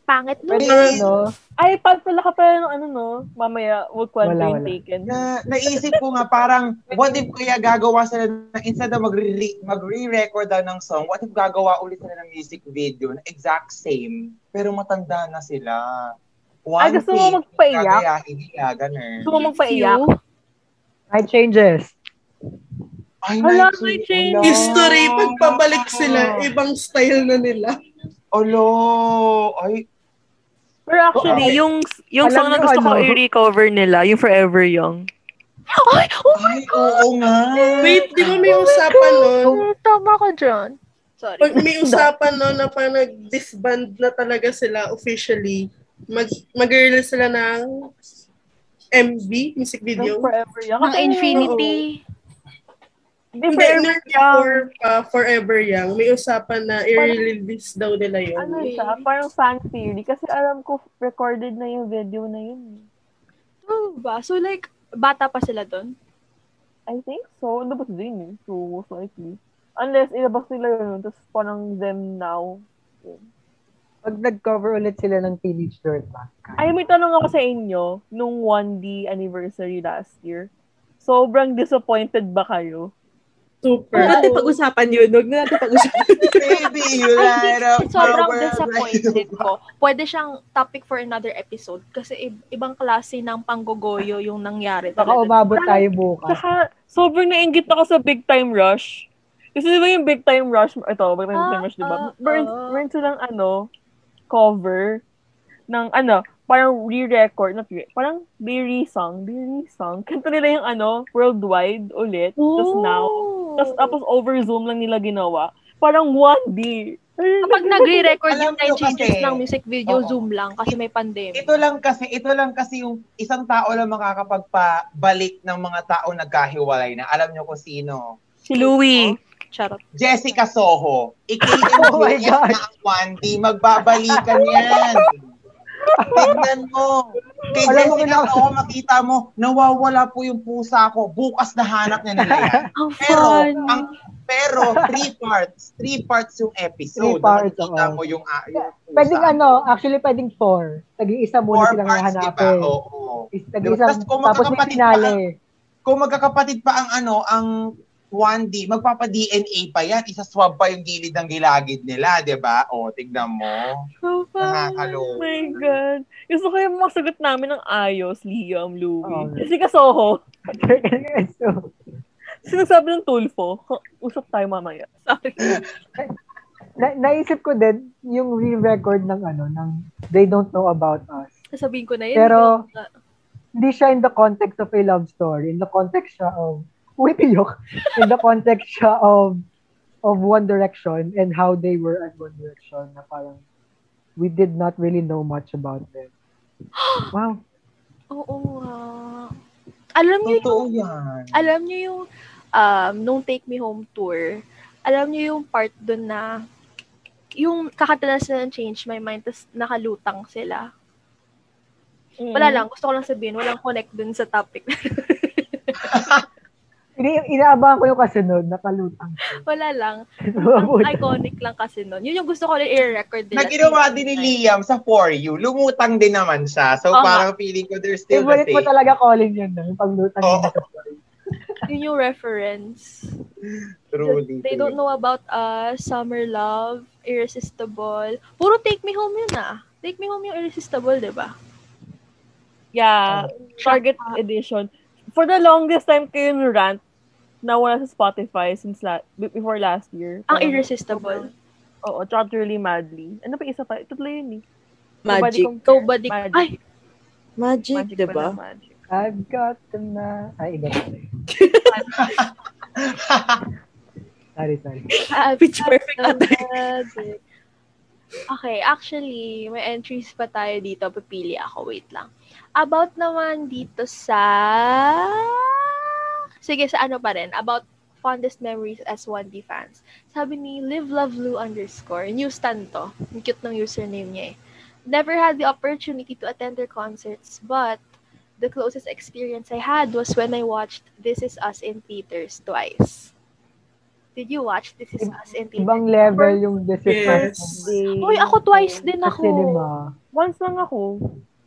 Pangit no? Pwede, Parang- no? Ay, pag pala ka pa ng ano no, mamaya, wag kwento Wala, yung wala. taken. na naisip ko nga parang what if kaya gagawa sila ng instead na magre magre-record daw ng song what if gagawa ulit sila ng music video na exact same pero matanda na sila Ay, gusto mo magpaiyak? gagayahin nila ganun Gusto mo magpaiyak? Night changes. ay Hala, may change. History, pagpabalik sila, ibang style na nila. olo ay Pero actually, Okay. yung yung Alam song na gusto ko ano? i-recover nila, yung Forever Young. Ay, oh my ay oo nga Wait, di ba may usapan nun? God! Tama ka dyan. Sorry. Pag may usapan nun na parang nag-disband na talaga sila officially, mag mag-release sila ng MV, music Yung video. Forever Young. Mga Kasi Infinity. Hindi, Forever Young. before pa, Forever Young, may usapan na i-release daw nila yun. Ano siya? Parang fan theory. Kasi alam ko, recorded na yung video na yun. Oh, ba? So like, bata pa sila doon? I think so. Labas din eh. So, most likely. Unless ilabas nila yun, tapos parang them now. Pag nag-cover ulit sila ng Teenage Dirtbag. Ay, may tanong ako sa inyo, nung 1D anniversary last year, sobrang disappointed ba kayo Super. Huwag natin pag-usapan yun. Huwag na natin pag-usapan. Baby, you light up sobrang disappointed ko. Pwede siyang topic for another episode kasi i- ibang klase ng panggogoyo yung nangyari Baka umabot tayo bukas. Saka, sobrang nainggit ako sa Big Time Rush. Kasi di ba yung Big Time Rush, ito, Big Time, Ah, Rush, di ba? ah, Meron, ah. meron silang, ano, cover ng, ano, parang re-record, not re parang they re-song, they re-song. Kanta nila yung, ano, worldwide ulit. Tapos now, tapos, tapos over Zoom lang nila ginawa. Parang 1D. Kapag nagre-record yung nine changes kasi- ng music video, Oo. Zoom lang kasi may pandemic. Ito lang kasi, ito lang kasi yung isang tao lang makakapagpabalik ng mga tao nagkahiwalay na. Alam nyo kung sino? Si Louie. Charot. Jessica Soho. Oh my IKMJS God. na ang 1D. Magbabalikan yan. Tignan mo. Kay Alam mo, Jessica Soho, makita mo, nawawala po yung pusa ko. Bukas nahanap niya nila yan. Ang Pero, fun. ang, pero three parts. Three parts yung episode. Three parts, Nakikita oo. mo yung, ah, yung pusa. Pwedeng ano, actually pwedeng four. Tag-iisa muna Four silang parts, di ba? hahanapin. Oo. Is- Tag-iisa, Tapos may finale. Kung magkakapatid pa ang ano, ang 1D, magpapa-DNA pa yan. Isa-swab pa yung gilid ng gilagid nila, di ba? O, tignan mo. So fun. Nakakaloka. Oh my God. Gusto ko yung masagot namin ng ayos, Liam, Louie. Oo. Jessica Soho. so, Sinasabi ng Tulfo. Usap tayo mamaya. Sorry. na- naisip ko din yung re-record ng ano, ng They Don't Know About Us. Sasabihin ko na yun. Pero- Hindi siya in the context of a love story. In the context siya of, wait, yok. In the context siya of, of One Direction and how they were at One Direction na parang we did not really know much about them. Wow. Oo nga. Alam niyo yung, yan. alam niyo yung, um, nung Take Me Home tour, alam niyo yung part doon na, yung kakanta na sila ng Change My Mind, tapos nakalutang sila. Wala lang, gusto ko lang sabihin, walang connect dun sa topic. Ini inaabangan ko yung kasunod, nakalutang. Wala lang. Ang iconic lang kasi nun. Yun yung gusto ko rin i-record nila. Na ginawa din ni Liam sa For You, lumutang din naman siya. So, Oo parang feeling ko they're still the Favorite mo same. talaga calling yun, no? yung paglutang niya sa story. Yun yung reference. Truly. They don't know about us, Summer Love, Irresistible. Puro Take Me Home yun ah. Take Me Home yung Irresistible, di ba? Yeah. Target edition. For the longest time kayo yung rant na wala sa Spotify since la- be- before last year. Ang Parang- Irresistible. Oo, Truly Madly. Ano pa isa pa? Tatlo yun eh. Magic. Nobody Nobody. Magic. Ay, Magic, Magic di pala, ba? Magic. I've got to na... Ay, iba pala. Sorry, sorry. ah, Pitch perfect the ata. magic. Okay, actually, may entries pa tayo dito. Pipili ako. Wait lang. About naman dito sa... Sige, sa ano pa rin. About fondest memories as 1D fans. Sabi ni Live Love Lou underscore. New stand to. Ang cute ng username niya eh. Never had the opportunity to attend their concerts, but the closest experience I had was when I watched This Is Us in theaters twice. Did you watch This Is Us in theaters? Ibang level yung Yes. decision. Uy, ako twice din ako. Once lang ako.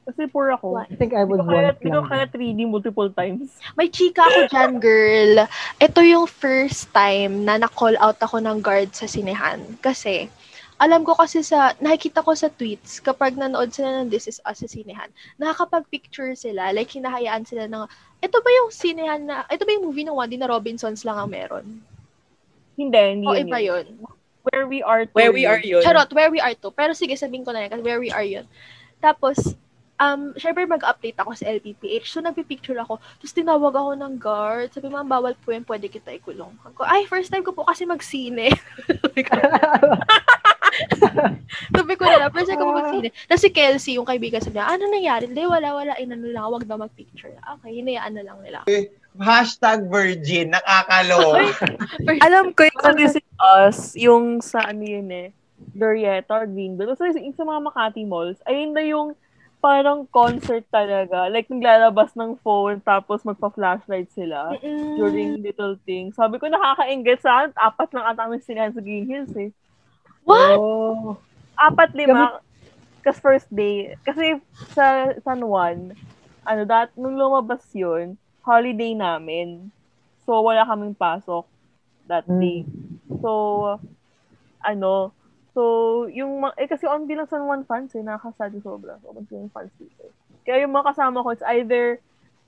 Kasi poor ako. What? I think I was ko kaya, once hindi ko kaya 3D multiple times. May chika ako dyan, girl. Ito yung first time na na-call out ako ng guard sa sinehan. Kasi, alam ko kasi sa, nakikita ko sa tweets, kapag nanood sila ng This Is Us sa sinehan, nakakapag-picture sila, like hinahayaan sila ng, ito ba yung sinehan na, ito ba yung movie ng Wandy na Robinsons lang ang meron? Hindi, hindi O yun iba yun. yun? Where we are to Where we are yun. Charot, where we are to. Pero sige, sabihin ko na yan, kasi where we are yun. Tapos, um, syempre mag-update ako sa LPPH. So, nagpipicture ako. Tapos, tinawag ako ng guard. Sabi, ma'am, bawal po yan, pwede kita ikulong. Ako, ay, first time ko po kasi magsine. Sabi ko, na lang, first time ko po magsine. Tapos si Kelsey, yung kaibigan, sabi niya, ano nangyari? Hindi, wala, wala, inano lang, wag daw mag-picture. Okay, hinayaan na lang nila. Hashtag virgin, nakakaloka. First, Alam ko yung This Is Us, yung sa ano yun eh, Glorieta or Greenbelt. So, yung sa mga Makati malls, ayun na yung parang concert talaga. Like, naglalabas ng phone, tapos magpa-flashlight sila Mm-mm. during little things. Sabi ko, nakaka-engage sa akin. Apat lang ata kami sinahan sa Green Hills eh. What? Oh. Apat, lima. Kasi first day. Kasi sa San Juan, ano, dat, nung lumabas yun, holiday namin. So, wala kaming pasok. that Mm. day. So, ano, so, yung, eh, kasi on bilang San Juan fans, eh, nakakasado sobra. Sobrang yung fans dito. Kaya yung mga kasama ko, it's either,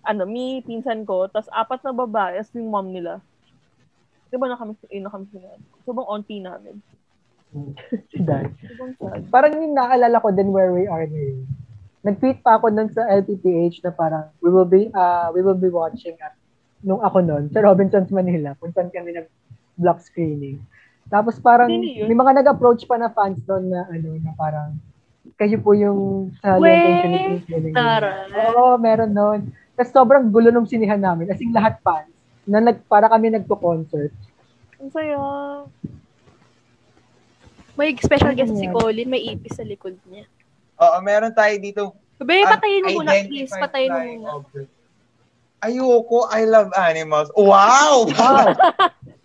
ano, me, pinsan ko, tas apat na babae, as yung mom nila. Di ba na kami, eh, na kami sila. Sobrang auntie namin. Si Dan. Parang yung naalala ko din where we are ngayon. Nag-tweet pa ako nun sa LPPH na parang we will be uh, we will be watching at nung ako nun sa Robinsons Manila kung saan kami nag block screening. Tapos parang may mga nag-approach pa na fans doon na ano na parang kayo po yung sa ganyan. taray. Oo, meron nun. Tapos sobrang gulo nung sinihan namin. As in lahat fans na nag, para kami nagpo-concert. Ang saya. May special guest Ano si yan? Colin, may ipis sa likod niya. Oo, meron tayo dito. Babe, patayin mo muna, please. Patayin mo muna. Ayoko, I love animals. Wow! Wow!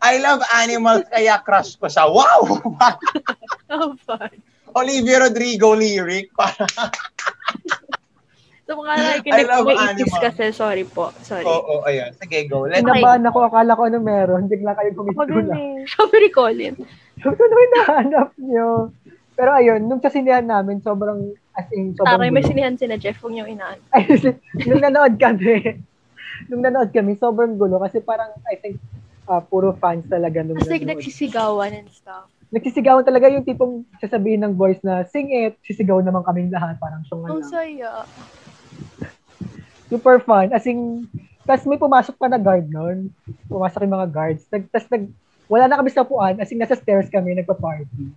I love animals, kaya crush ko siya. Wow! Oh, fun. Olivia Rodrigo lyric. Para, So, mga nakikinig I love ko, may animals. kasi. Sorry po. Sorry. Oo, oh, ayun. Sige, go. Let's Kinabahan ako, akala ko ano meron. Bigla kayo kumitula. eh. Sabi ni Colin. So, ano hinahanap nyo? Pero ayun, nung sa sinihan namin, sobrang, as in, sobrang Taray, may sinihan si na Jeff. Huwag niyong inaan. Ay, nung nanood kami, nung nanood kami, sobrang gulo. Kasi parang, I think, ah, puro fans talaga nung Kasi nanood. nagsisigawan and stuff. Nagsisigawan talaga yung tipong sasabihin ng voice na, sing it, sisigaw naman kaming lahat. Parang siyang Ang saya. Super fun. As in, tas may pumasok pa na guard noon. Pumasok yung mga guards. Nag, tas nag, wala na kami sa puan. As in, nasa stairs kami, nagpa-party.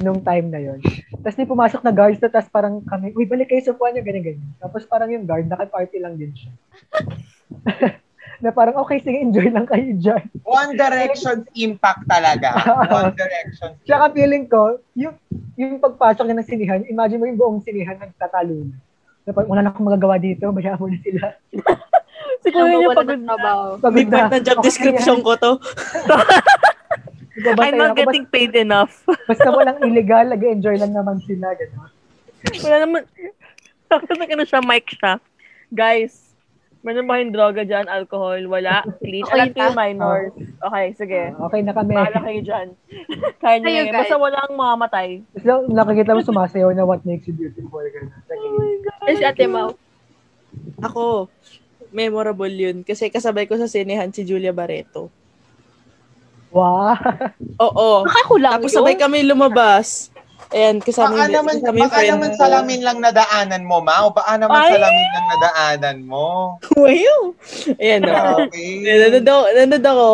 Nung time na yon. Tapos may pumasok na guards na, tas parang kami, uy, balik kayo sa puan nyo, ganyan, ganyan. Tapos parang yung guard, naka-party lang din siya. na parang, okay, sige, enjoy lang kayo dyan. One Direction's impact talaga. One Direction's Tsaka feeling ko, yung, yung pagpasok niya ng sinihan, imagine mo yung buong sinihan nagtatalo na. Na parang, wala na akong magagawa dito, bayaan mo na sila. Siguro yun yung pagod ng na. trabaho. Pagod na job Okay description ko to. I'm not ako, getting paid enough. Basta, walang illegal, nag-enjoy lang naman sila. Gano'n. Wala naman. Tapos na siya, mic siya. Guys, meron ba yung droga dyan? Alcohol? Wala? Clean? Okay Alam ko yung minors. Okay, sige. Okay na kami. Bahala kayo dyan. Kaya nyo guys. Basta walang mamamatay. So, nakikita mo sumasayaw na what makes you beautiful. Gano'n. Sige. Eh, si Ate Mau. Ako, memorable yun. Kasi kasabay ko sa sinehan si Julia Barreto. Wow. Oo. Baka ko lang Tapos yun. sabay kami lumabas. Ayan, kasama Baka yung- naman, kasama yung baka friend naman salamin lang nadaanan mo, ma. O baka naman Ay! salamin lang nadaanan mo. Wayo! Ayan o. Okay. Nanonood ako, nanonood ako.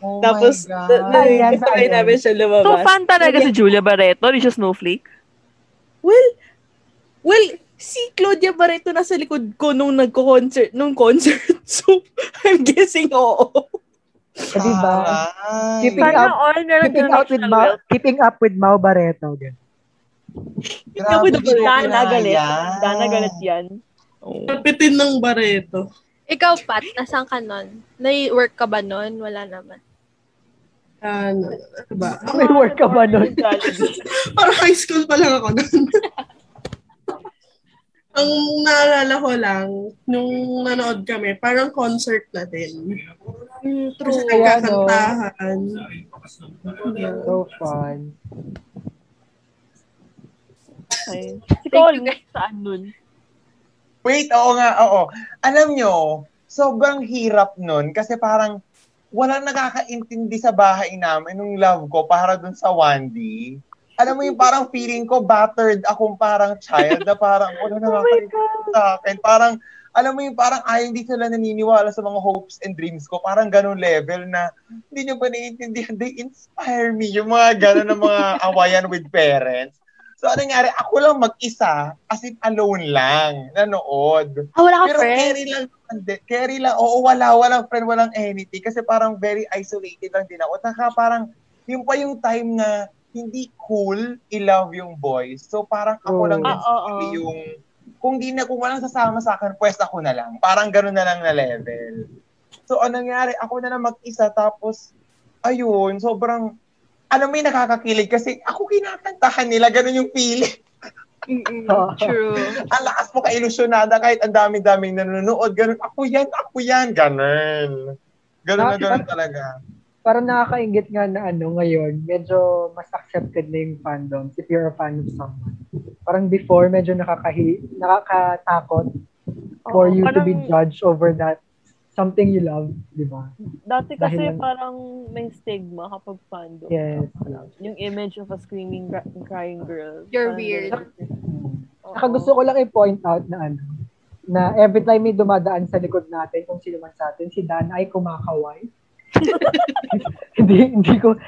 Oh Tapos, God. na- namin siya lumabas. So, fan talaga si Julia Barreto, di siya snowflake. Well, well, si Claudia Barreto nasa likod ko nung nagko-concert, nung concert. So, I'm guessing oo. Diba? Keeping Sana up- all Keeping out with wealth. keeping up with Mau Barreto. Gano'n. Grabe, Dana di ko Dana galit. kinaya. Dana galit yan. Kapitin ng Barreto. Ikaw, Pat, nasaan ka nun? Nai-work ka ba nun? Wala naman. Ano, ano ba? May work ka ba nun? Parang high school pa lang ako nun. Ang naalala ko lang, nung nanood kami, parang concert na din. Mm, Kasi true. Kaya, no? nagkakantahan. So fun. Okay. Si Thank Cole, you, guys. saan nun? Wait, oo nga, oo. Alam nyo, sobrang hirap nun kasi parang walang nakakaintindi sa bahay namin nung love ko para dun sa 1D. Alam mo yung parang feeling ko battered akong parang child na parang wala nakakaintindi sa akin. Parang, alam mo yung parang ayaw hindi sila naniniwala sa mga hopes and dreams ko. Parang ganun level na hindi nyo ba naiintindihan? They inspire me. Yung mga ganun na mga awayan with parents. So, ano nangyari? Ako lang mag-isa, as in alone lang, nanood. Ah, wala ka Pero friend? carry lang, hindi, carry lang, oo, wala, walang friend, walang anything. Kasi parang very isolated lang din ako. Saka parang, yun pa yung time na hindi cool i-love yung boys. So parang ako lang din Ah, oo. simply yung, kung di na, kung walang sasama sa akin, pwes ako na lang. Parang ganun na lang na level. So, anong nangyari? Ako na lang mag-isa, tapos, ayun, sobrang, mo yung nakakakilig kasi ako kinakantahan nila, ganun yung feeling. Mm-mm. True. ang lakas mo ka-ilusyonada kahit ang dami-daming nanonood. Ganun, ako yan, ako yan, ganun. Ganun na ganun talaga. parang nakakaingit nga na ano ngayon, medyo mas accepted na yung fandoms if you're a fan of someone. Parang before, medyo nakakahi, nakakatakot for Oo, you to be parang- judged over that something you love, di ba? Dati kasi Dahil lang- parang may stigma kapag fandom. Yes. Yung image of a screaming, crying girl. You're Parang weird. ganun. Oo. Saka gusto ko lang i-point out na ano, na every time may dumadaan sa likod natin, kung sino man sa atin, si Dana ay kumakaway. hindi, hindi ko,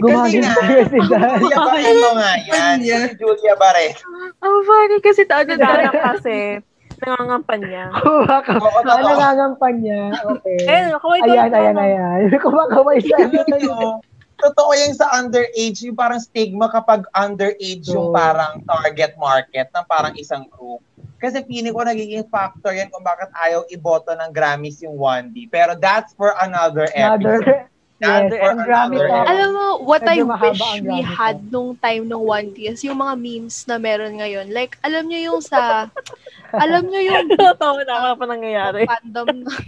gumagin talaga si Dana. Julia Barreto nga yan. Si Julia Barreto. Ang funny kasi tayo Si Dana kasi, nangangampan niya. Kumaka- Oo, totoo. ano nangangampan niya? Okay. Eh, kaway ka Ayan, ayan, ayan. Kumakaway siya. Totoo. Totoo yung sa underage, yung parang stigma kapag underage yung parang target market ng parang isang group. Kasi feeling ko nagiging factor yan kung bakit ayaw iboto ng Grammys yung 1D. Pero that's for another Another, episode. That's yes, another talk. episode. Alam mo, what I Medyo mahaba wish we had ko. nung time nung 1D is yung mga memes na meron ngayon. Like, alam nyo yung sa, alam nyo yung Totoo na pa nangyayari. fandom ng,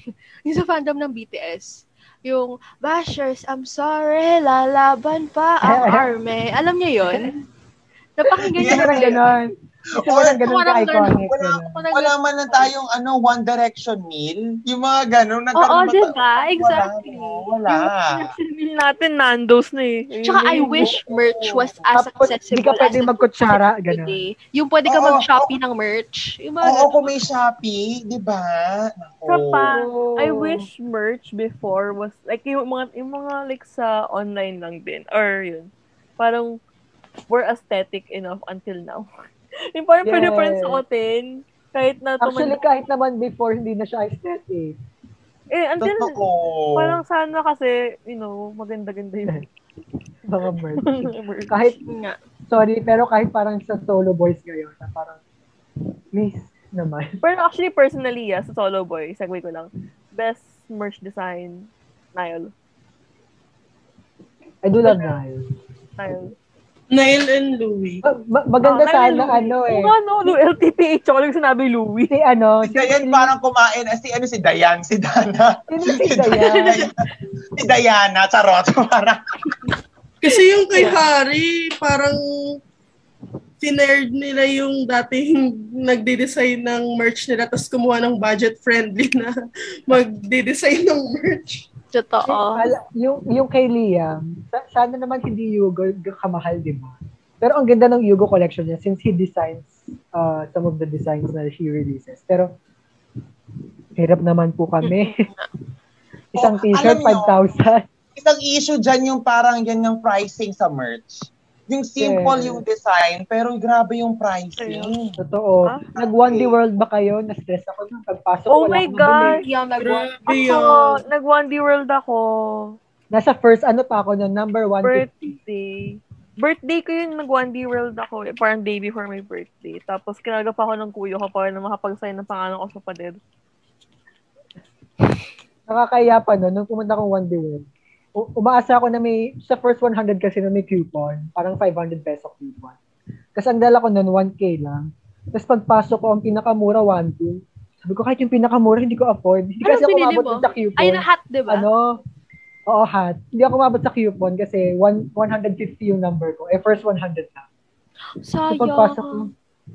yung sa fandom ng BTS. Yung, Bashers, I'm sorry, lalaban pa ang army. Alam nyo yun? Napakinggan nyo Gusto ko ng ganon Parang ka-iconic. Wala, ganon. wala man lang tayong ano, One Direction meal. Yung mga ganun. Oo, nagkaroon ba diba? Exactly. Wala. Wala. Meal natin, Nando's na eh. Tsaka I wish merch was as accessible di ka pwedeng as magkutsara, today. Yung pwede ka mag-shopee ng merch. Yung Oo, ganun. kung may Shopee, di ba? Naku. Isa pa, Oo. I wish merch before was, like, yung mga, yung mga, like, sa online lang din. Or, yun. Parang, we're aesthetic enough until now. yung parang pwede pa rin Yes. suotin. Kahit na Actually, tuman, kahit naman before, hindi na siya aesthetic. eh, until, Totoo. parang sana kasi, you know, maganda-ganda yung Mga merch. Kahit, Nga. sorry, pero kahit parang sa solo boys ngayon, na parang, miss naman. Pero actually, personally, ah, sa Solo Boy, segue ko lang, best merch design, Nile. I do love Nile. Nile. Nail and Louie. Ma- ma- maganda Ah, sana, ano eh. Oo nga, no, Lu- LTPH, ako lang sinabi Louie. Si ano, Si si, Dayan parang kumain. ah, Si ano si Dayan, si Dana. sino si Dayan? si Diana, charot. Parang, Kasi yung kay Harry, parang tinerd nila yung dating nagde-design ng merch nila tapos kumuha ng budget-friendly na magde-design ng merch. Totoo. Yung, yung kay Liam, sa- sana naman hindi Yugo kamahal, di ba? Pero ang ganda ng Yugo collection niya since he designs uh, some of the designs na he releases. Pero, hirap naman po kami. Isang Oh, t-shirt, alam nyo, 5,000. isang issue dyan yung parang yan yung pricing sa merch. Yung simple Yes. yung design, pero grabe yung pricing. Totoo. Ah, Nag One D World ba kayo? Na-stress ako nung pagpasok. Oh my God! Ako, yun. nag One D World ako. Nasa first, ano pa ako nun? Number 150. Birthday. Birthday ko yun, nag One D World ako. Eh, parang day before my birthday. Tapos kinagap ako ng kuyo ko para na makapag-sign ng pangalan ko sa pader. Nakakaya pa no, nung pumunta akong One Day World. Umaasa ako na may, sa first 100 kasi na may coupon, parang 500 peso coupon. Kasi ang dala ko nun, 1K lang. Tapos pagpasok ko, ang pinakamura, 1,2. Sabi ko, kahit yung pinakamura, hindi ko afford. Hindi Ano kasi ako umabot sa coupon. Ay, na hat, di ba? Ano? Oo, hat. Hindi ako umabot sa coupon kasi one, 150 yung number ko. Eh, first 100 lang. So, Sayang. pagpasok ko,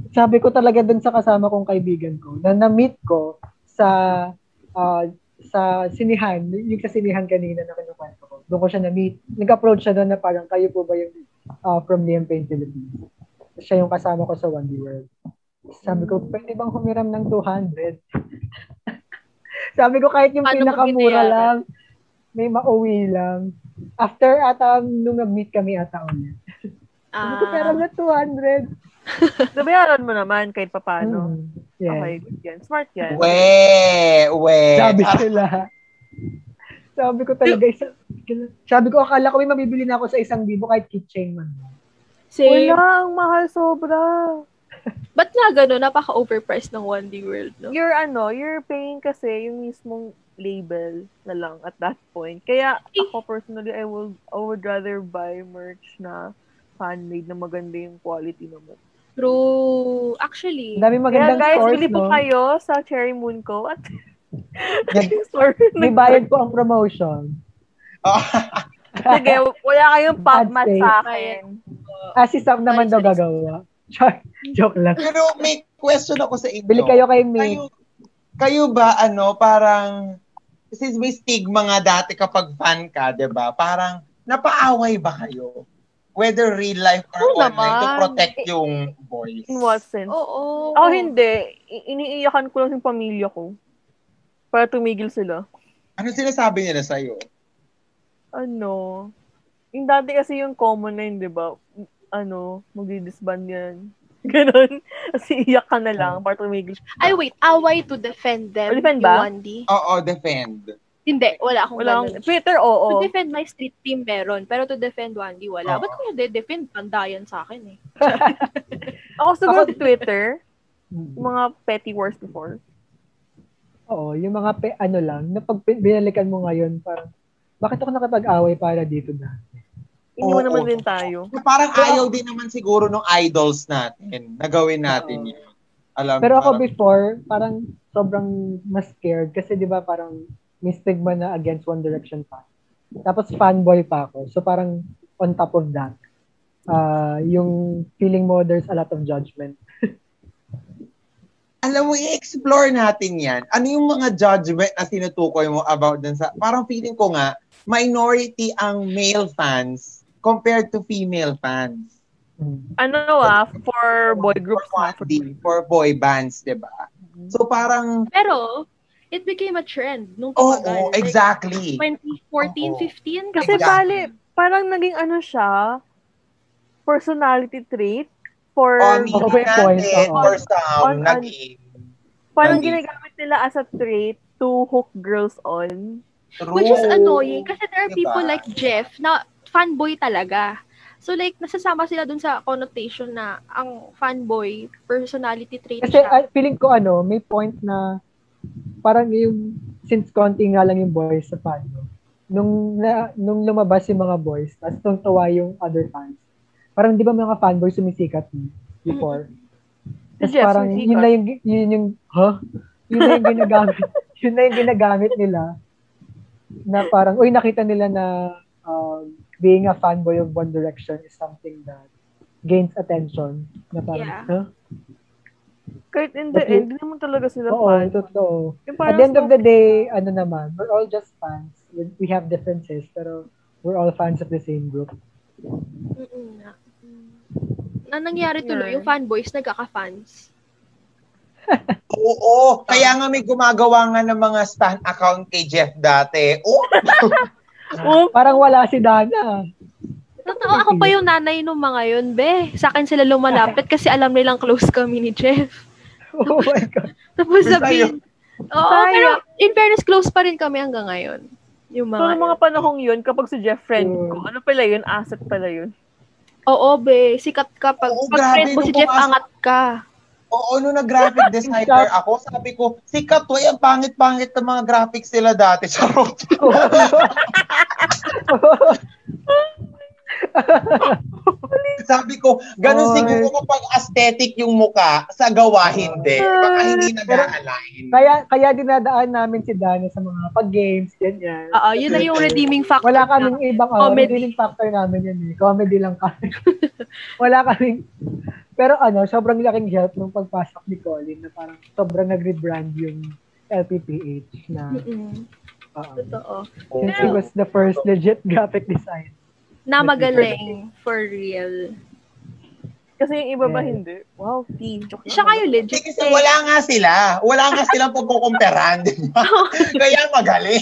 sabi ko talaga dun sa kasama kong kaibigan ko, na na-meet ko sa ah, sa sinihan, yung sa sinihan kanina na kinukwento ko. Doon ko siya na-meet. Nag-approach siya doon na parang, kayo po ba yung ah, from Liam Payne Philippines? Siya yung kasama ko sa One Day World. Sabi ko, pwede bang humiram ng 200? Sabi ko, kahit yung Paano pinakamura lang, may mauwi lang. After ata, nung nag-meet kami ata ulit. Sabi ko, pero Ah, na 200. Nabayaran mo naman kahit papano. Mm, yeah. Okay, good yan. Smart yan. We, we. Sabi sila. Sabi ko talaga, isa, sabi ko, akala ko may mabibili na ako sa isang libo kahit keychain man. same. Wala, ang mahal sobra. Ba't nga gano'n? Napaka-overpriced ng 1D World, no? You're ano, you're paying kasi yung mismong label na lang at that point. Kaya ako personally, I will I would rather buy merch na fan-made na maganda yung quality naman. True. Actually, dami Kaya magandang guys, stores, bili po no? kayo sa Cherry Moon Co. At Nag- Sorry. May bayad po ang promotion. Oh, Sige, wala kayong pop Bad mat state. sa akin. Ah, si Sam naman daw gagawa. Joke lang. pero may question ako sa inyo. Bili kayo kay May. Kayo, kayo ba, ano, parang, since may stigma nga dati kapag fan ka, di ba? Parang, napaaway ba kayo? Whether real life or Oo online to naman. protect yung boys. In what sense? Oo. Ako hindi. I- iniiyakan ko lang yung pamilya ko. Para tumigil sila. Ano sinasabi nila sa'yo? Ano? Yung dati kasi yung common na yun, di ba? Ano, magdi-disband yan. Ganon. Kasi iyak ka na lang para tumigil. Ay, wait. Away to defend them. Oh, defend ba? 1D. Oo, defend. Hindi. Wala akong Wala ganun. akong, Twitter, oo. To defend my street team meron. Pero to defend 1D, wala. Oo. Ba't ko na-defend? Pandayan sa akin eh. Ako siguro Ako- Twitter, Mm. yung mga petty wars before. Oo, yung mga pe, ano lang, na pag binalikan mo ngayon, parang, bakit ako nakapag-away para dito na? Iniwan naman din tayo. Parang ayaw din naman siguro ng idols natin na gawin natin Oo. yun. Alam Pero ako parang- before, parang sobrang mas scared kasi di ba parang may stigma na against One Direction pa. Tapos fanboy pa ako. So parang on top of that, uh, yung feeling mo there's a lot of judgment. alam mo, i-explore natin yan. Ano yung mga judgment na tinutukoy mo about dun sa, parang feeling ko nga, minority ang male fans compared to female fans. Ano ah, for boy groups For, na. For, 1D, for boy bands, di ba? So parang, Pero, it became a trend nung tumagal. Like, exactly. 2014, Oo. 15? kasi Exactly. bali, parang naging ano siya, personality trait for, On oh, may point, for some, On- naging parang naging- ginagamit nila as a trait to hook girls on. Which is true. annoying kasi there are Diba? people like Jeff na fanboy talaga. So like, nasasama sila dun sa connotation na ang fanboy, personality trait Kasi siya. feeling ko ano, may point na parang yung since konti nga lang yung boys sa fan, no? nung na, nung lumabas yung mga boys, tapos nung tuwa yung other fans. Parang di ba mga fanboys sumisikat no? before? Tapos Yes, parang sumisikat. yun na yung yun yung huh? Yun na yung ginagamit. yun na yung ginagamit nila na parang uy nakita nila na um, being a fanboy of One Direction is something that gains attention. Na parang, Yeah. huh? Kahit in the But end, hindi naman talaga sila Oo, fan. totoo. Yung At the end of the day, ano naman, we're all just fans. We have differences, pero we're all fans of the same group. Mm-mm. Na nangyari tuloy, Yeah. yung fanboys nagkaka-fans. Oo, kaya nga may gumagawa nga ng mga stan account kay Jeff dati. Oh, Oh, Parang wala si Dana. Totoo, ako pa yung nanay nung mga yun, be. Sa akin sila lumalapit kasi alam nilang close kami ni Jeff. Oh my God. Tapos sabihin, oo, Sayang. pero in fairness, close pa rin kami hanggang ngayon. Yung so, mga, nung mga panahong yun, kapag si Jeff friend Oo. ko, ano pala yun? Asset pala yun. oo, be, sikat ka. Pag, Oo, pag grabe, friend mo si Jeff, angat ka. Oo, nung nag-graphic designer ako, sabi ko, sikat to, ang pangit-pangit ng mga graphics nila dati. Charot. sabi ko, ganun Oy. siguro kapag aesthetic yung muka, sa gawa hindi. Baka hindi nag-align. kaya, kaya dinadaan namin si Dana sa mga pag-games, ganyan. Oo, yun na yung redeeming factor. Wala na. kaming ibang oh, Comedy. redeeming factor namin yun eh. Comedy lang kami. Wala kaming pero ano, sobrang laking help nung pagpasok ni Colin na parang sobrang nag-rebrand yung LPPH na Mm-mm. oo. Totoo. since he was the first legit graphic design. Na magaling, for real. Kasi yung iba ba Yeah. hindi? Wow, T. Siya kayo legit. Kasi wala nga sila. Wala nga silang pagkukumperan, di ba? Kaya magaling.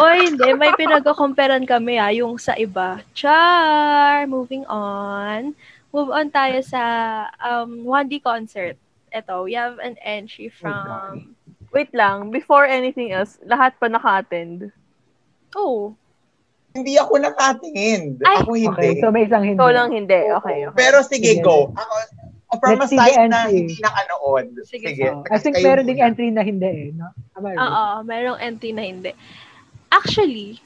O hindi, may pinag-comparean kami ah, yung sa iba. Char! Moving on. Move on tayo sa um, 1D concert. Ito, we have an entry from... Wait lang, before anything else, lahat pa naka-attend. Oh, Hindi ako nakatingin. Ay! Ako hindi. Okay, so may isang hindi. Ikaw lang hindi. Okay, okay. Pero sige, Sige. go. Ako, from a Let's the side na entry. hindi nakanood. Sige. Sige. Oh, I think Kayo meron ding entry na hindi eh, no? Oo, merong entry na hindi. Actually,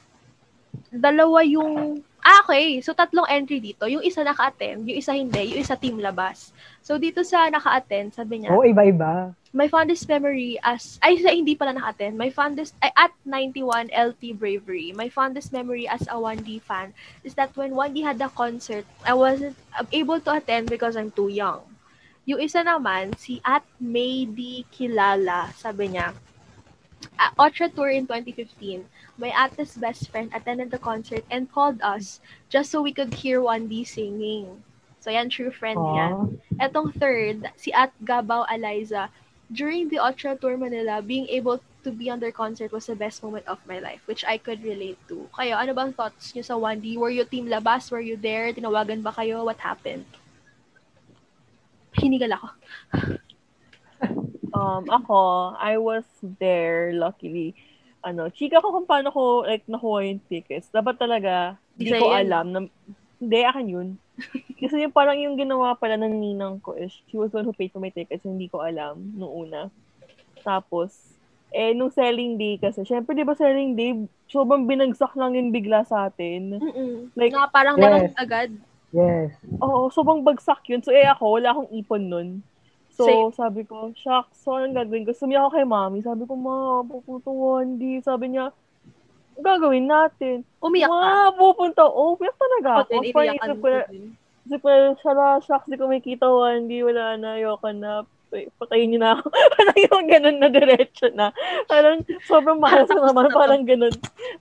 dalawa yung Ah, okay. So, tatlong entry dito. Yung isa naka-attend, yung isa hindi, yung isa team labas. So, dito sa naka-attend, sabi niya, Oo, iba-iba. my fondest memory as, ay, sa hindi pala naka-attend, my fondest, ay, at 91 LT Bravery, my fondest memory as a 1D fan is that when 1D had a concert, I wasn't able to attend because I'm too young. Yung isa naman, si at Maydi Kilala, sabi niya, uh, Otra Tour in 2015, my ate's best friend attended the concert and called us just so we could hear 1D singing. So yan, true friend yan. Aw. Etong third, si At Gabaw Eliza, during the Ultra Tour Manila, being able to be on their concert was the best moment of my life, which I could relate to. Kayo, ano bang thoughts nyo sa 1D? Were you team labas? Were you there? Tinawagan ba kayo? What happened? Hinigal ako. Um, ako, I was there, luckily. Ano, chika ko kung paano ko, like, nakuha yung tickets. Dapat talaga, hindi Isa ko alam na, hindi, akin yun. Kasi yung parang yung ginawa pala ng ninang ko is, she was the one who paid for my tickets, hindi ko alam, nung una. Tapos, eh, nung selling day kasi, syempre, di ba selling day, sobrang binagsak lang yun bigla sa atin. Mm-mm. Like, Nga parang Yes. agad. Yes. Oo, sobrang bagsak yun. So, eh ako, wala akong ipon nun. So, Same. sabi ko, shucks, so anong gagawin ko? Sumiyak ako kay mami. Sabi ko, ma, pupunta 1D. Sabi niya, gagawin natin. Umiyak ka. Ma, pupunta. Oh, umiyak talaga Ako ako. din, ko na, isip ko na, shala, shucks, di ko may kita 1D. Wala na, ayoko na. Patayin niyo na ako. parang yung ganun na diretso na. Parang sobrang malas ko naman. Parang ganun.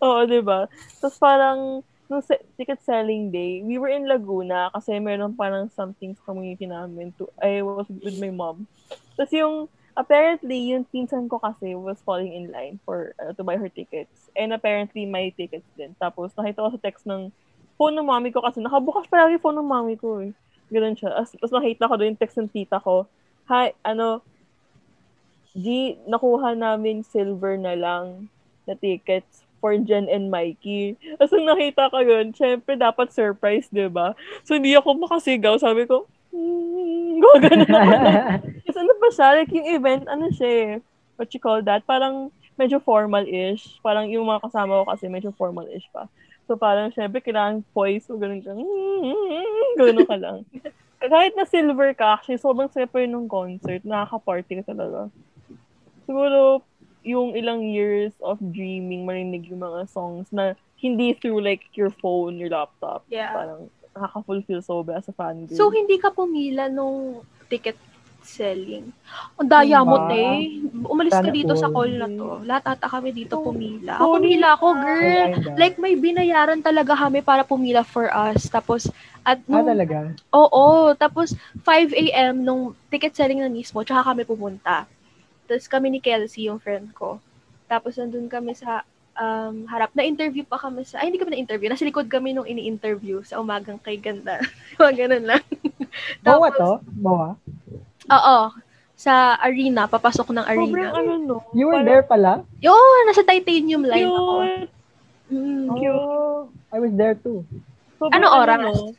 Oo, di ba? Tapos parang, nung se- ticket selling day, we were in Laguna kasi meron parang something sa community namin. To, I was with my mom. Tapos yung, apparently, yung pinsan ko kasi was falling in line for uh, to buy her tickets. And apparently, my tickets din. Tapos, nakita ko sa text ng phone ng mommy ko kasi nakabukas pa lagi phone ng mommy ko eh. Ganun siya. Tapos nakita ko doon yung text ng tita ko. Hi, ano, G, nakuha namin silver na lang na tickets for Jen and Mikey. Tapos nung nakita ko yun, syempre dapat surprise, di ba? So hindi ako makasigaw. Sabi ko, hmm, gagana ako. Kasi ano pa siya, like yung event, ano siya eh, what you call that? Parang medyo formal-ish. Parang yung mga kasama ko kasi medyo formal-ish pa. So parang syempre kailangan poise o ganun ka. Ganun ka lang. Kahit na silver ka, actually sobrang super nung concert. Nakaka-party ka talaga. Siguro, yung ilang years of dreaming, marinig yung mga songs na hindi through like your phone, your laptop. Yeah. Parang nakaka-fulfill so ba as a fan So, hindi ka pumila nung ticket selling. Ang daya mo, te. Umalis ka dito sa all. call na to. Lahat ata kami dito Oh, pumila. sorry. Pumila ako, girl. Kinda. Like, may binayaran talaga kami para pumila for us. Tapos, at ah, nung, talaga? oo, tapos 5 a.m. nung ticket selling na mismo, tsaka kami pumunta. Tapos kami ni Kelsey, yung friend ko. Tapos nandun kami sa um, harap. Na-interview pa kami sa, ay hindi kami na-interview. Nasa likod kami nung ini-interview sa umagang kay ganda. Mga ganun lang. Bawa Tapos- to? Bawa? Oo. Sa arena, papasok ng Sobrang arena. ano no. You were Parang there pala? Yo, nasa titanium line ako. Cute. Mm. Oh, I was there too. Sobrang Ano oras? no?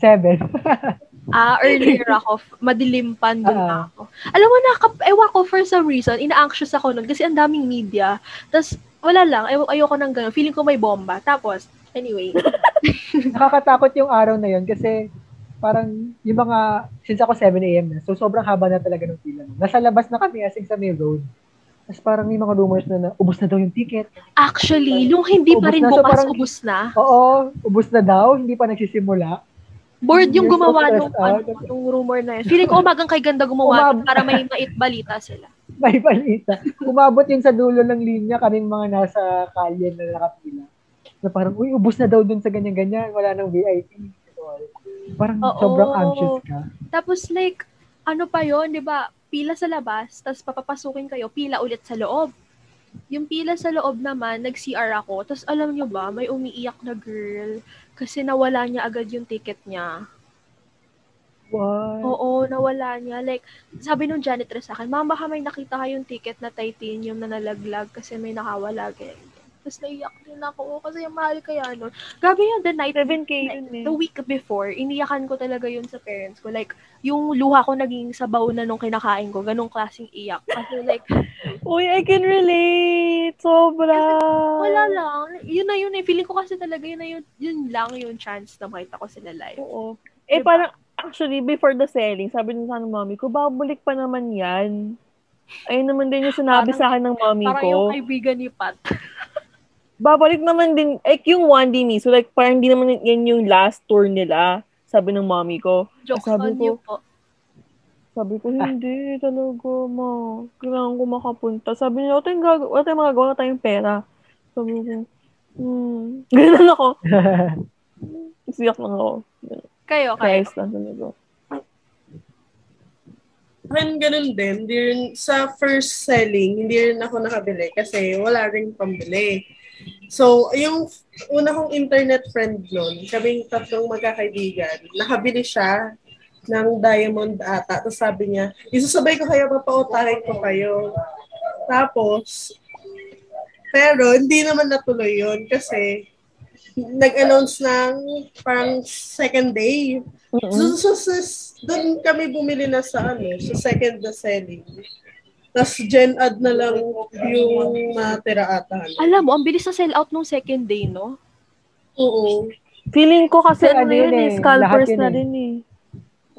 Seven. Ah, earlier ako. Madilim pa doon Ah. ako. Alam mo, naka, ewan ko for some reason, ina-anxious ako nun kasi ang daming media. Tapos, wala lang. Ay, ayoko nang gano'n. Feeling ko may bomba. Tapos, anyway. Nakakatakot yung araw na yun kasi parang yung mga, since ako 7 a.m. na, so sobrang haba na talaga ng pila. Nasa labas na kami asing sa may road. Tapos parang may mga rumors na, na ubos na daw yung ticket. Actually, yung hindi pa Ubus rin na, so bukas, parang- ubus na. Oo, ubos na daw, hindi pa nagsisimula. Board yung gumawa nung, ano, nung rumor na yun. Feeling ko umagang kay ganda gumawa Umab- para may mait balita sila. May balita. Umabot yun sa dulo ng linya kaming mga nasa kalye na nakapila. Na parang, uy, ubos na daw dun sa ganyan-ganyan. Wala nang VIP. Parang Oo. sobrang anxious ka. Tapos like, ano pa yon di ba? Pila sa labas, tapos papapasukin kayo, pila ulit sa loob. Yung pila sa loob naman, nag-CR ako. Tapos alam nyo ba, may umiiyak na girl kasi nawala niya agad yung ticket niya. What? Oo, nawala niya. Like, sabi nung janitress sa akin, Ma'am, baka may nakita kayong ticket na titanium na nalaglag kasi may nakawala. Ganyan. Tapos naiyak din ako kasi yung mahal kaya nun. Grabe yun, the night 7K yun eh. the week before, iniyakan ko talaga yun sa parents ko. Like, yung luha ko naging sabaw na nung kinakain ko. Ganong klaseng iyak. Kasi like, Uy, I can relate. Sobra. Wala lang. Yun na yun eh. Feeling ko kasi talaga yun na yun, yun lang yung chance na makita ko sila live. Oo. Eh, Diba? parang, actually, before the selling, sabi nung sa mami ko, babalik pa naman yan. Ayun naman din yung sinabi Parang- sa akin ng mami Parang ko. yung kaibigan ni Pat. babalik naman din, like yung 1D mismo, like parang hindi naman yan yung last tour nila, sabi ng mommy ko. Jokes Sabi on ko- you po. Sabi ko, hindi talaga, ma. Kailangan ko makapunta. Sabi niya, wala tayong gagawa, wala tayong magagawa, wala tayong pera. Sabi ko, hmm. Ganun ako. Isiyak lang ako. Kayo, kayo. Christ lang talaga. Akin ganun din. Hindi rin, sa first selling, hindi rin ako nakabili kasi wala rin pambili. So, yung una kong internet friend nun, kaming tatlong magkakaibigan, nakabili siya ng diamond ata. Tapos sabi niya, isusabay ko kayo, papautahin ko kayo. Tapos, pero hindi naman natuloy yun kasi nag-announce ng parang second day. So, so, so, doon kami bumili na sa ano, sa second na selling. Tapos gen ad na lang yung natira ata. Alam mo, ang bilis na sell out nung second day, no? Oo. Feeling ko kasi ano ano yun yun eh, scalpers lahat yun na eh. rin eh.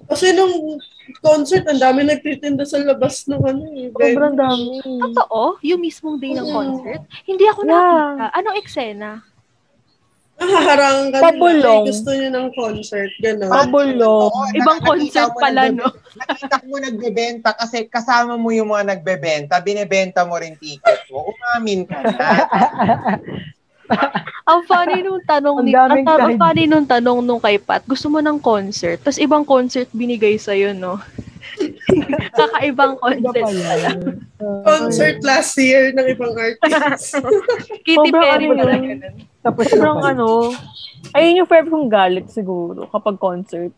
Kasi nung concert, ang dami nagtitinda sa labas ng ano eh. Sobrang dami. Totoo, yung mismong day ng Oo. concert. Hindi ako Yeah. nakita. Anong eksena? Nahaharang ka Pabulong. nila. Ay, gusto nyo ng concert. Gano'n. Pabulong. Oo, Ibang concert mo pala, no? Nakita ko nagbebenta kasi kasama mo yung mga nagbebenta, binebenta mo rin ticket mo. Umamin ka na. Ang funny nung tanong ni ang, daming ang funny nung tanong nung kay Pat, gusto mo ng concert, tapos ibang concert binigay sa no? Kakaibang Iba concert. pa yan. Uh, Concert last year ng ibang artists. Katy Perry ano pala yun. ganun. Tapos Sobrang ano, ayun yung forever kong galit siguro kapag concert.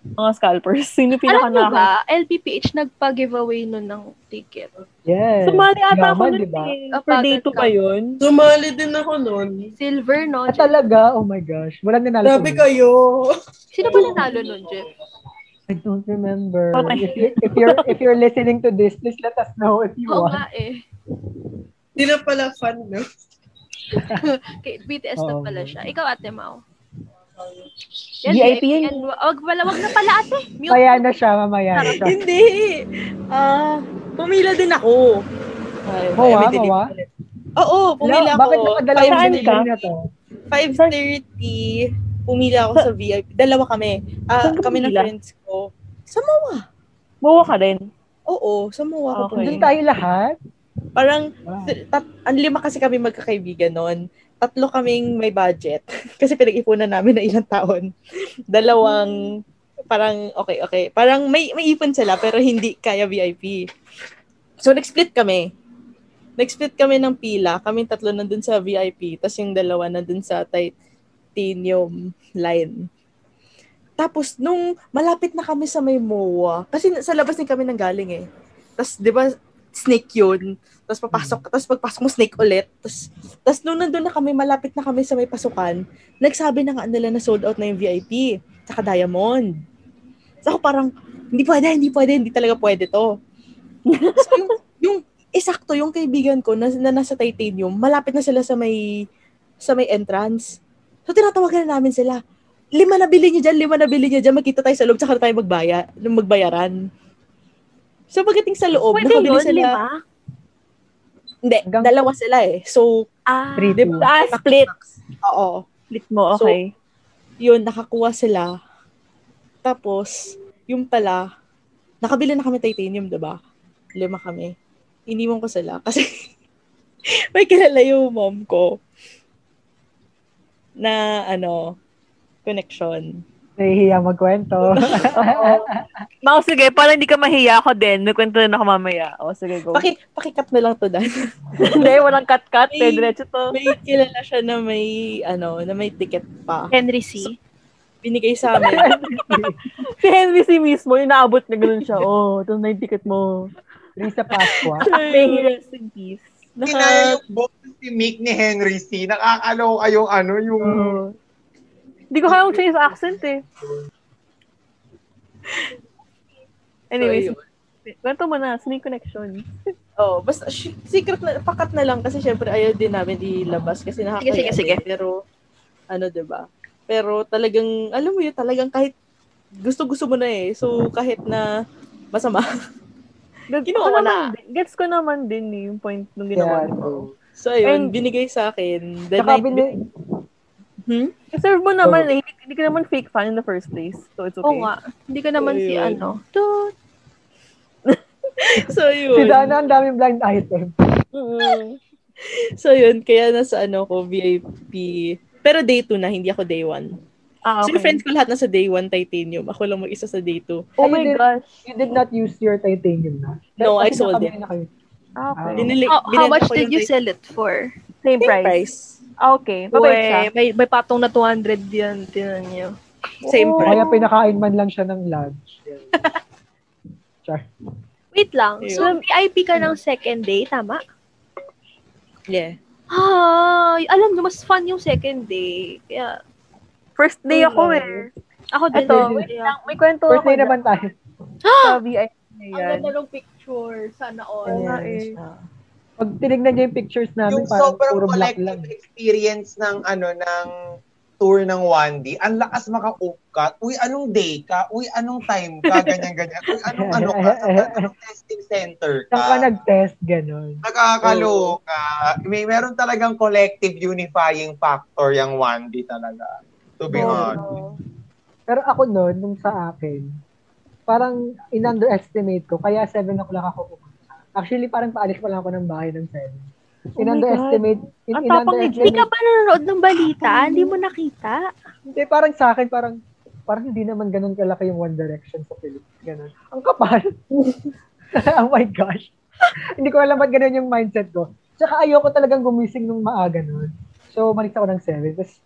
Mga scalpers. Sino pinaka Alam ba, LPPH nagpa-giveaway nun ng ticket. Yes. Sumali ata ako Yaman, nun diba? eh. For day pagod 2 ka. pa yun. Sumali din ako nun. Silver, no? Ah, talaga? Oh my gosh. Walang nanalo. Grabe kayo. Sino ba nanalo nun, Jeff? I don't remember. Okay. If, you, if you're if you're listening to this, please let us know if you Oo want. nga eh. Hindi na pala fun, no? Kay BTS na pala siya. Ikaw, Ate Mau. VIP yan. yan. Wag, wala, wag na pala, Ate. Mute. Maya na siya, mamaya na siya. Hindi. Ah, pumila din ako. Ay, Mawa, mawa? Oo, pumila Bakit ako. nakadalawa Five- Saan ka? na to? 5.30, pumila ako sa VIP. Dalawa kami. Ah, kami ng pumila? friends ko. Sa Mawa. Bawa ka rin. Oo, sa Mawa ako Okay. Doon tayo lahat? Parang, Wow. tat, ang lima kasi kami magkakaibigan noon. Tatlo kaming may budget. Kasi pinag-ipunan namin na ilang taon. Dalawang, parang, okay, okay. Parang may, may ipon sila, pero hindi kaya VIP. So, nag-split kami. Nag-split kami ng pila. Kaming tatlo nandun sa VIP. Tapos yung dalawa nandun sa titanium line. Tapos, nung malapit na kami sa may MOA, kasi sa labas din kami nang galing eh. Tapos, di ba, snake yun. Tapos papasok, tapos pagpasok mo snake ulit. Tapos, tapos nung nandun na kami, malapit na kami sa may pasukan, nagsabi na nga nila na sold out na yung VIP. Tsaka Diamond. So ako parang, hindi pwede, hindi pwede, hindi talaga pwede to. so yung, yung isakto, yung kaibigan ko na, na nasa titanium, malapit na sila sa may sa may entrance. So tinatawagan na namin sila. Lima na bili niyo dyan, lima na bili niyo dyan, magkita tayo sa loob, tsaka tayo magbaya, magbayaran. So pagdating sa loob, Pwede nakabili yun, sila. lima? Hindi, Hanggang- dalawa sila eh. So, Ah, Three, di ba? Ah, split. Oo. Split mo, okay. Yun, nakakuha sila. Tapos, yung pala, nakabili na kami titanium, di ba? Lima kami. Iniwan ko sila. Kasi, may kilala yung mom ko na, ano, connection. Nahihiya magkwento. Mau, sige, para hindi ka mahiya ako din. May kwento na ako mamaya. O, sige, go. Paki, pakikat na lang to, Dan. Hindi, walang cut-cut. May- Eh, diretso to. may kilala siya na may, ano, na may ticket pa. Henry C. Binigay sa amin. Si Henry C mismo, yung naabot na ganun siya. Oh, ito na yung ticket mo. Risa Pasqua. May he rest in peace. Kinaya Naka, yung boses si Mick ni Henry C. Nakakaloka yung ano, yung... Oo. Hindi ko kayang change accent eh. Anyways, So, kwento mo na, Snake Connection. Oh, basta sh- secret na, pakat na lang kasi syempre ayaw din namin ilabas kasi nakakaya. Sige, sige, sige. Pero, ano, 'di ba Pero talagang, alam mo yun, talagang kahit gusto-gusto mo na eh. So, kahit na masama. Gets Ginawa ko ko naman, na. din- gets ko naman din eh, yung point nung ginawa Yeah, mo. true. So, ayun, And- binigay sa akin. The night bini- Hmm? Deserve mo naman Oh. eh, hindi, hindi ka naman fake fan in the first place. So, it's okay. Oo nga. Hindi ka naman si ano. Toot. So, yun. Si Dana, ang daming blind item. So, yun. Kaya nasa ano ko, VIP. Pero day 2 na, hindi ako day 1. Ah, So, yung okay. friends ko lahat nasa day 1 titanium. Ako lang mag-isa sa day 2. Oh my hindi. gosh. You did not use your titanium na? No, I sold it. na. Ah, okay. Binili, How, how much did you sell it for? Same Same price. price. Ah, okay. Mabait siya. Uy, may, may patong na 200 yan. Tinan niyo. Same price. Kaya pinakain man lang siya ng lunch. Char. Wait lang. So, VIP ka ng second day, tama? Yeah. Ay, alam mo, mas fun yung second day. Kaya, First day ako eh. ako din. Ito, second wait day lang. May kwento First ako day dyan naman tayo. sa VIP na Ang ganda ng picture. Sana all. Ayan eh. Pag tinignan niyo yung pictures namin, yung parang sobrang puro black collective lang. experience ng ano ng tour ng 1D, ang lakas maka-upcut. Uy, anong day ka? Uy, anong time ka? Ganyan, ganyan. Uy, anong ano ka? Saan ka- Anong testing center Saan ka ka? nag-test, gano'n. Nakakaloka. May meron talagang collective unifying factor yung 1D talaga. To be Oo. honest. Pero ako noon, nung sa akin, parang in-underestimate ko, kaya 7 o'clock ako. Actually, parang paalis pa lang ako ng bahay ng 7. Oh In-underestimate, in, tapang ni Hindi ka ba nanonood ng balita? Hindi mo nakita? Hindi, parang sa akin, parang, parang hindi naman ganun kalaki yung One Direction sa Philippines. Ganun. Ang kapal. oh my gosh. hindi ko alam ba't ganun yung mindset ko. Tsaka ayoko talagang gumising nung maaga nun. So, malis ako ng 7. Tapos,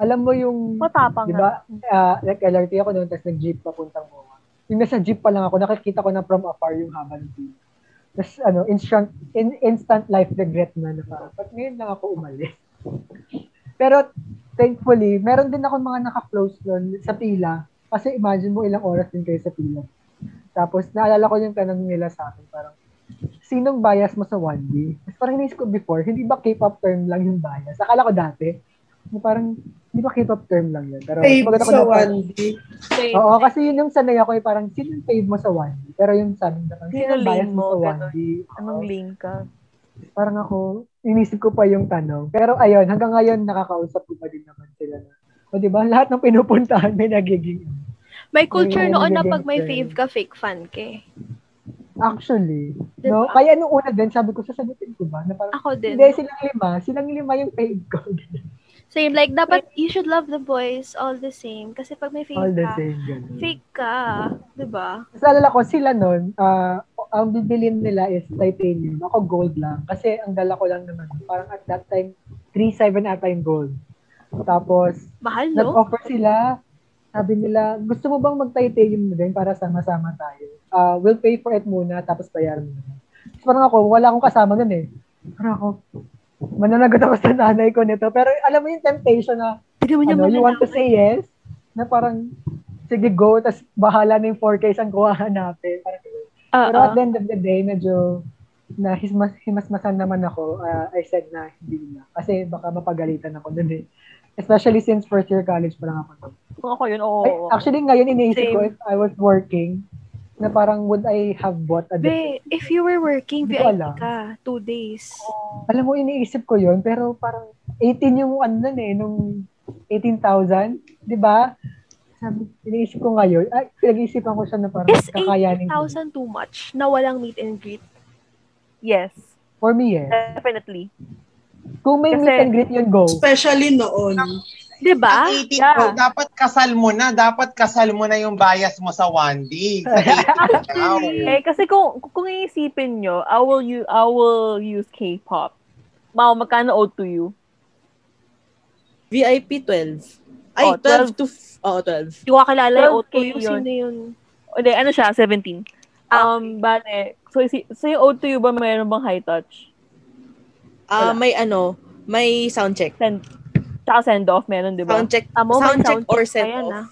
alam mo yung, Matapang di nga. ba, ah, like LRT ako noon, tapos nag-jeep papuntang Moa. Yung nasa jeep pa lang ako, nakikita ko na from afar yung haba ng pila. Tapos, ano, instant, in, instant life regret na na parang, ba't ngayon lang ako umalis? Pero, thankfully, meron din ako mga naka-close nun sa pila. Kasi imagine mo ilang oras din kayo sa pila. Tapos, naalala ko yung tanong nila sa akin, parang, sinong bias mo sa 1D? Tapos parang inisip ko before, hindi ba K-pop term lang yung bias? Akala ko dati, parang, hindi ba K-pop term lang yun? Pero, Fave ko sa na parang- 1D. Oo, kasi yun yung sanay ako, eh, parang, sino yung fave mo sa 1D? Pero yung sabi na parang, Sino yung bias mo sa Ganon. 1D? Anong link ka? parang ako, inisip ko pa yung tanong. Pero ayun, hanggang ngayon, nakakausap ko pa din naman sila na, o di ba, lahat ng pinupuntahan may nagiging, May culture Ayun, noon na pag may fave ka, fake fan ka eh. actually, Diba? no? Kaya nung una din, sabi ko, sasagutin ko ba? Na parang, Ako din. hindi, silang lima, silang lima yung fave ko. Same, like, dapat you should love the boys all the same. Kasi pag may fave All the ka, same, ganun. fake ka. Diba? Tapos alala ko, sila nun, ah, ang bibilin nila is titanium. Ako gold lang. Kasi ang dala ko lang naman, parang at that time, 3.7 ata yung gold. Tapos, Mahal, no? nag-offer sila, sabi nila, gusto mo bang mag-titanium na din para sama-sama tayo? Ah, we'll pay for it muna, tapos bayaran mo na. Tapos parang ako, wala akong kasama nun eh. Parang ako, mananagot ako sa nanay ko nito. Pero alam mo yung temptation na, Hindi mo niya ano, you want to say yes? Na parang, sige go, tapos bahala na yung 4K ang kuha hanapin. Parang, pero at the end of the day, medyo na hismas, himasmasan naman ako. ah, I said na hindi na. Kasi baka mapagalitan ako dun eh. Especially since first year college pa lang ako. nun. Kung ako yun, oo. Ay, actually, ngayon iniisip ko Same. if I was working, na parang would I have bought a Be, if you were working, VIP ka. Two days. Alam mo, iniisip ko yun, pero parang 18 yung ano nun eh, nung 18,000, di ba? Sabi, iniisip ko ngayon, ay, pinag-iisipan ko siya na parang Is kakayanin ko. 80,000 too much na walang meet and greet? Yes. For me, yes. Definitely. Kung may Kasi- meet and greet yun, go. Especially noon. Diba? Ang 18 Yeah. ko, dapat kasal mo na. Dapat kasal mo na yung bias mo sa 1D. Sa 18 now. Eh, kasi kung, kung iisipin nyo, I will, use, I will use K-pop. Mau, magkano owed to you? VIP 12. Ay, Oh, 12 to... f- Oo, 12. Hindi ko kakilala yung 12K O2 yung yun. sino yun. Hindi, ano siya, 17. Um, bale, so, si, so yung owed to you ba mayroon bang high touch? Ah, Wala. may ano, may sound check. Send, tsaka send-off meron, di ba? Sound check, may sound check sound or check pa send yan, off. ah.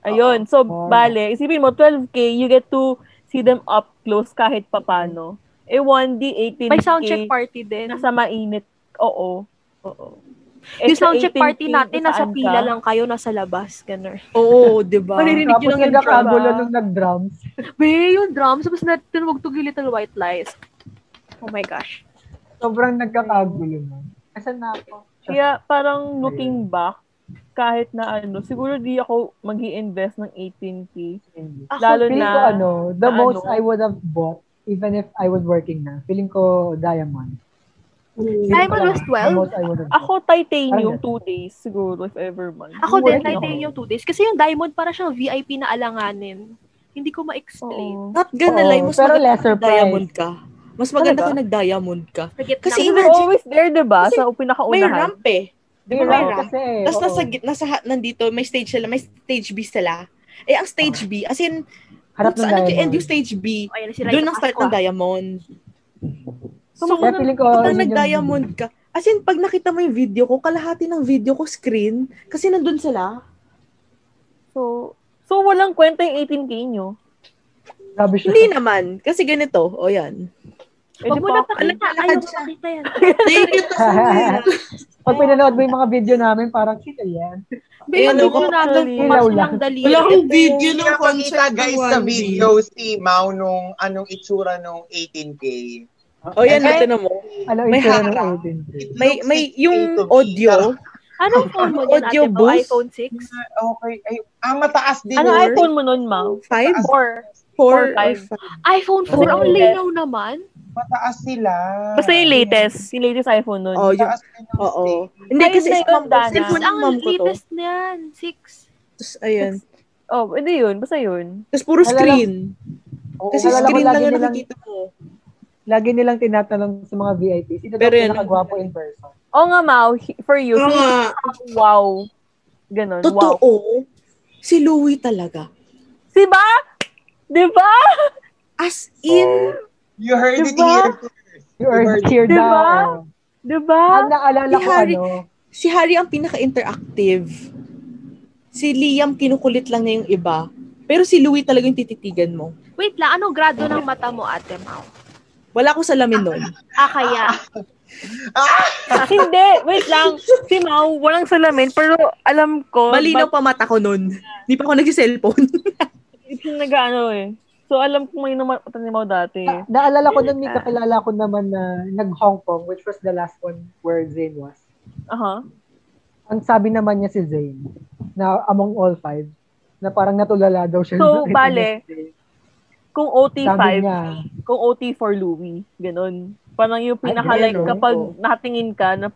Ayun. So, Oh. bale, isipin mo, 12K, you get to see them up close kahit papano. Eh, 1D, 18K. May soundcheck party din. Nasa mainit. Oo. Oo. Yung Eh, sa soundcheck 18K, party natin, nasa saan pila ka? lang kayo, nasa labas. Ganun. Oo, di ba? Maririnig yun ang nagkakagulo intro. nung nag-drums. Be, yung drums, tapos natin magtugi Little White Lies. Oh my gosh. Sobrang nagkakagulo na. Asan na ako? Kaya parang looking back, kahit na ano, siguro di ako mag invest ng 18K. Hindi. Ako, Lalo Feeling na, ko ano, the na most ano. I would have bought, even if I was working na, feeling ko diamond. Feeling Diamond ko was lang, 12? The most I would have ako titanium Parang 2 days, siguro, if ever man. Ako din, titanium two days. Kasi yung diamond, para siyang VIP na alanganin. Hindi ko ma-explain. Oo. Not gonna Oo, lie, mas pero lesser diamond price. ka. Mas maganda Talaga? kung nag-diamond ka. Forget Kasi na. You're imagine- always there, diba? Kasi Sa May pinakaunahan. ramp eh. Di ba May ramp kasi. Tapos oo. nasa, nasa, ha- nandito, may stage sila, may stage B sila. Eh, ang stage B, as in, Harap ng saan nag-end diamond. yung stage B, Ayan, si doon ang start ng diamond. So, Kaya feeling ko, pag yun yung- nag-diamond ka, as in, pag nakita mo yung video ko, kalahati ng video ko screen, kasi nandun sila. So, so walang kwenta yung 18K nyo. Grabe siya. Hindi naman, kasi ganito, o yan. Eh, Huwag di mo na pakita. Ayaw mo pakita yan. Thank you, Pag pinanood mo yung mga video namin, parang kita yan. Be, yung video natin, ilaw lang. Wala akong video ng concept guys sa 1D. video si Mau nung anong itsura nung 18K. O yan, Eh, ito na mo. Ano May harap. 18K? May, may, yung audio, Anong phone mo yan, Audio ate mo? iPhone 6? Okay. Ay, ah, mataas din. Ano iPhone mo nun, Mau? 5, Or, 4, Four, or five. 5. iPhone 4, ang linaw naman. Mataas sila. basta yung latest. Yung latest iPhone nun. Oh, yung, yung oo. stage. Hindi, Ayun kasi na sa yun, mom ko, Dana. cellphone ng ang mom ko to. latest niyan, 6. Tapos, ayan. Oh, hindi yun. Basta yun. Tapos puro Alala- screen. Oo, Kasi Alala ko screen lang yung nakikita mo. Lagi nilang tinatanong sa mga VIP, sino daw Pero yan- pinakagwapo in person? Oo nga, Mau. For you. Oo nga. Wow. Ganon. Wow. Totoo. Si Louie talaga. Diba? Diba? As in, You heard it Diba? here first. You are heard it. here Diba? now. Diba? Ang naalala Si ko Harry- ano, si Harry ang pinaka-interactive. Si Liam kinukulit lang niya yung iba. Pero si Louie talaga yung tititigan mo. Wait lang, anong grado ng mata mo, ate Mau? Wala akong salamin nun. Ah, kaya. Hindi. Wait lang. Si Mau, walang salamin. Pero alam ko. Malinaw ba't- pa mata ko nun. Hindi pa ako nag-cellphone. It's nag-ano eh. So, alam ko may mata ni Mau dati. na- naalala ko nun, may kakilala ko naman na nag-Hong Kong, which was the last one where Zayn was. Aha. Ang sabi naman niya si Zayn, na among all five, na parang natulala daw siya. So, bale. Kung OT5, Sabi niya, kung OT for Louis, ganun. Parang yung pinaka Ay, like ganun, kapag natingin ka na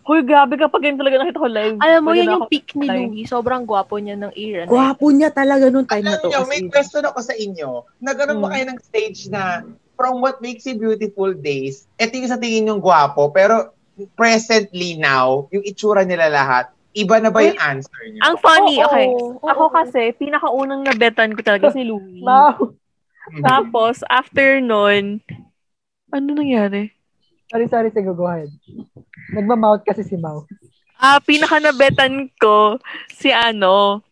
Hoy, grabe kapag yun talaga nakita ko live. Alam mo, pwede yan na yung ako- peak ni. Louie. Sobrang gwapo niya ng era na. Gwapo niya talaga nung time na Alam to. nyo, as may in. question ako sa inyo. Nagkaroon ba Hmm. kayo ng stage na from what makes you beautiful days, eto yung sa tingin yung gwapo, pero presently now, yung itsura nila lahat, iba na ba yung answer nyo? Ang funny, Oo, okay. oo, Ako oo. kasi, pinakaunang nabetan ko talaga si Louis. Mau! Mhm. Tapos, after nun, ano nangyari? Sorry, sorry, sige, go ahead. Nagmamouth kasi si Mau. Ah, pinaka nabetan ko si ano,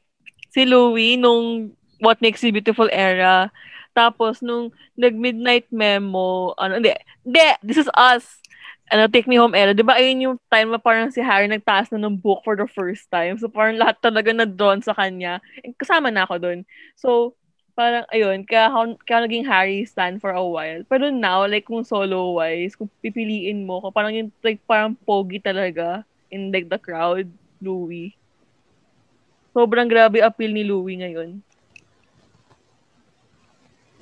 si Louie nung What Makes You Beautiful era. Tapos nung nag-midnight memo, ano, hindi, hindi, this is us. Ano, Take Me Home era. Di ba ayun yung time na parang si Harry nagtaas na ng book for the first time. So parang lahat talaga na doon sa kanya. Kasama na ako doon. So, parang ayun, kaya ako, kaya ako naging Harry stan for a while. Pero now, like kung solo-wise, kung pipiliin mo, kung parang yung like parang pogi talaga in like the crowd, Louie. Sobrang grabe appeal ni Louie ngayon.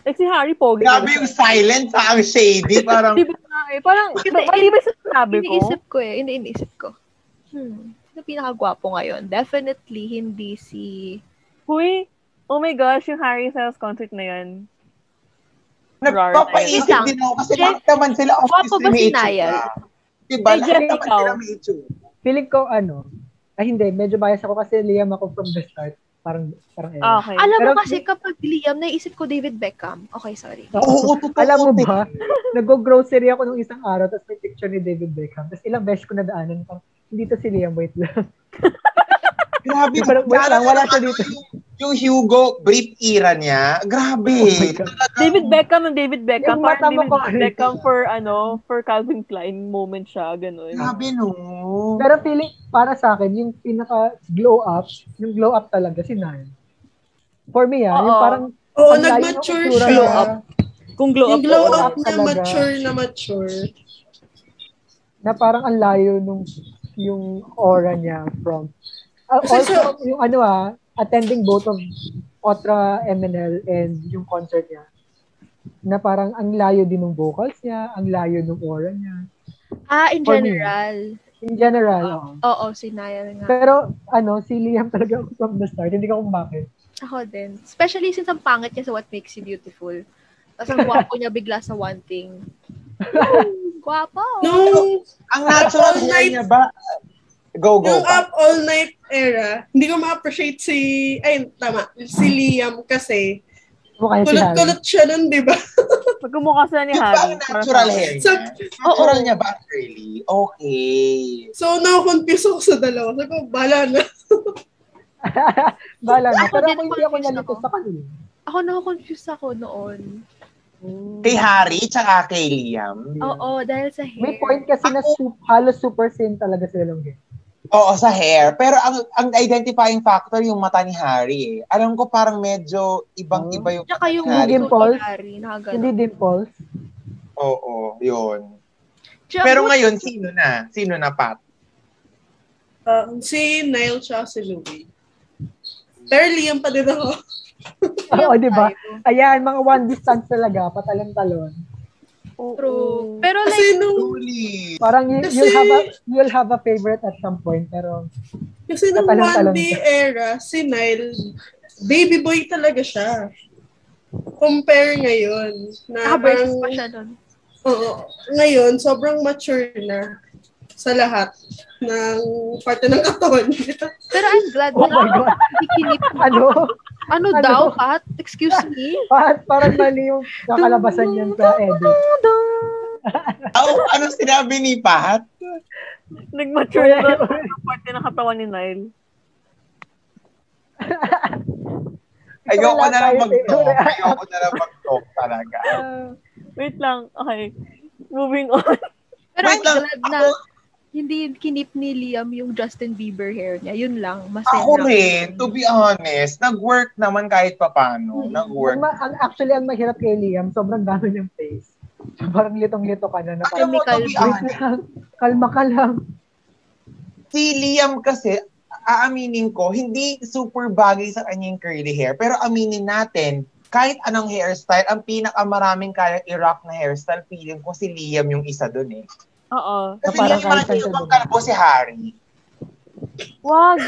Like si Harry pogi. Grabe yung silence, ha? Ang shady. Parang, Di ba eh? Parang, Hindi, ba, di ba sinabi ko? Iniisip ko eh. Hindi, iniisip ko. Hmm. Sino pinakagwapo ngayon? Definitely hindi si... Huy, oh my gosh, yung Harry Styles concert na yan. nagpapaisip lang. din ako kasi Jeff, bakit naman sila gwapo ba si may itsura? Niall? Diba? Hey, Jeff, naman ikaw. sila may itsura. Feeling ko, ano, ay hindi, medyo bias ako kasi Liam ako from the start. Parang, parang eh. Ah, okay. Alam mo Pero- kasi kapag Liam, naisip ko David Beckham. Okay, sorry. Oo, totoo. Alam mo ba, nag-grocery ako nung isang araw, tapos may picture ni David Beckham. Tapos ilang beses ko nadaanan, parang, hindi to si Liam, wait lang. Grabe. Parang, wait lang, wala siya dito. yung- yung Hugo, brief era niya, grabe. Oh David Beckham ng David Beckham. Yung mata mo David ko- Beckham for, ano, for Calvin Klein moment siya, ganun. Grabe no. Pero feeling, para sa akin, yung pinaka glow up, yung glow up talaga, si Nile. For me, ah, yung parang, Oo, ng nag-mature siya. Glow up. Kung glow Yung up, glow glow up up niya, talaga. mature na mature. na parang ang layo nung yung aura niya from uh, also yung ano ah attending both of Otra MNL and yung concert niya na parang ang layo din ng vocals niya, ang layo ng aura niya. Ah, in For me. general. In general, oo. Oo, si Niall nga. Pero ano, si Liam talaga ako from the start. Hindi ko kung bakit. Ako din. Especially since ang pangit niya sa What Makes You Beautiful. Tapos ang gwapo niya bigla sa One Thing. Woo! Gwapo! Nung, Ang natural night- niya ba? Go, go. yung up all night era, hindi ko ma-appreciate si, ay, tama, si Liam kasi Mukha niya si kulot-kulot siya nun, di ba? Magkumukha sila ni Harry. bang natural hair niya? Sa- Natural Oo. niya ba, curly? Okay. So, na-confuse ako sa dalawa. Sabi ko, bala na. Bala na. Ako Pero ako hindi ako nalito ako. sa kanila. Ako na-confuse ako noon. Kay Harry, tsaka kay Liam. Oo, dahil sa hair. May point kasi na su- halos super same talaga sila lang hair. Oo, sa hair. Pero ang ang identifying factor yung mata ni Harry. eh. Alam ko parang medyo ibang-iba yung Tsaka yung mata ni Harry. Dimples. Hindi dimples. Oo, yun. Tsaka Pero ngayon, sino na? Sino na, Pat? Um, si Niall siya si Louie. Pero Liam pa din ako. Oo, di ba? Ayan, mga one distance talaga, patalon-talon. True. Pero like, Kasi nung, Truly. Parang you, Kasi- you'll have a you'll have a favorite at some point pero kasi nung one day era, si Niall, baby boy talaga siya. Compare ngayon. Na nakabraces parang- pa siya nun. Oo. Ngayon, sobrang mature na sa lahat ng parte ng katawan niya. Pero I'm glad oh na my god. hindi kinip. Ano? Ano, Ano? daw, Pat? Excuse me? Parang, parang mali yung nakalabasan yan sa edit. Oh, anong sinabi ni Pat? Nag-mature na ang parte ng katawan ni Nile. Ayoko na lang mag-talk. wala. Ayoko na lang mag-talk talaga. Wait lang. Okay. Moving on. Pero Wait I'm lang, glad na hindi kinip ni Liam yung Justin Bieber hair niya. Yun lang. Masaya. Ako rin, to be honest, nag-work naman kahit papano. Mm. Nag-work. Ang, actually, ang mahirap kay Liam, sobrang dami niyang face. So, parang litong-lito ka na. na Alam mo, to be honest, kalma ka lang. si Liam kasi, aaminin ko, hindi super bagay sa kanya yung curly hair. Pero aminin natin, kahit anong hairstyle, ang pinakamaraming kayang i-rock na hairstyle, feeling ko si Liam yung isa dun eh. Oo. Kasi yung mga kalbo si Harry. Wag.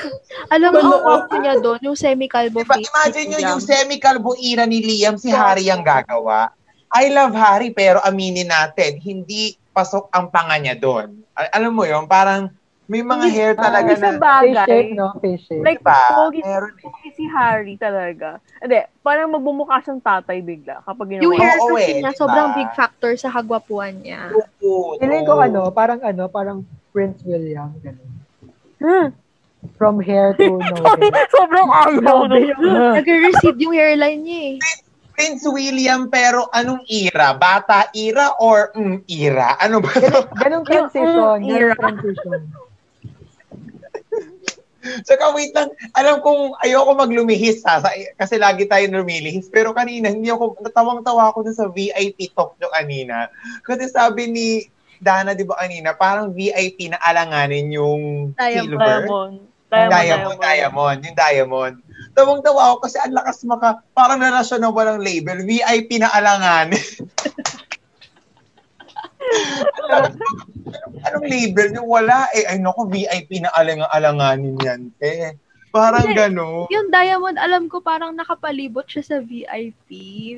Alam mo, ang guwapo niya doon, yung semi-calvo Diba, imagine nyo yung semi-kalbo era ni Liam, si Harry ang gagawa. I love Harry, pero aminin natin, hindi pasok ang panga niya doon. Al- alam mo yun, parang may mga Hindi- hair talaga na, Face bagay. shape, no? Face shape. Like, diba? pogi, Meron eh. pogi si Harry talaga. Hindi, parang magbumukha siyang tatay bigla kapag ginawa. Yung hair Oo, kasi eh, niya, diba? sobrang big factor sa kagwapuan niya. Oo, Feeling ko ano, parang ano, parang Prince William. Ganun. Hmm. From hair to no hair. Sobrang agaw. Grabe yun. Nag-recede yung hairline niya eh. Prince William, pero anong era? Bata era or mm, era? Ano ba to? Ganong transition. Mm. Ganong transition. Saka wait lang, alam kong ayoko maglumihis ha, sa- kasi lagi tayo lumilihis. Pero kanina, hindi ako, natawang-tawa ako sa VIP talk nyo kanina. Kasi sabi ni Dana, di ba kanina, parang VIP na alanganin yung Diamond. silver. Diamond. Diamond, Diamond. diamond, yung diamond. Tawang-tawa ako kasi ang lakas maka, parang na siya na walang label, VIP na alanganin. Anong, label nyo? Wala eh. Ay naku, VIP na alang-alanganin yan. Eh, parang Hindi. gano'n. Yung diamond, alam ko parang nakapalibot siya sa VIP.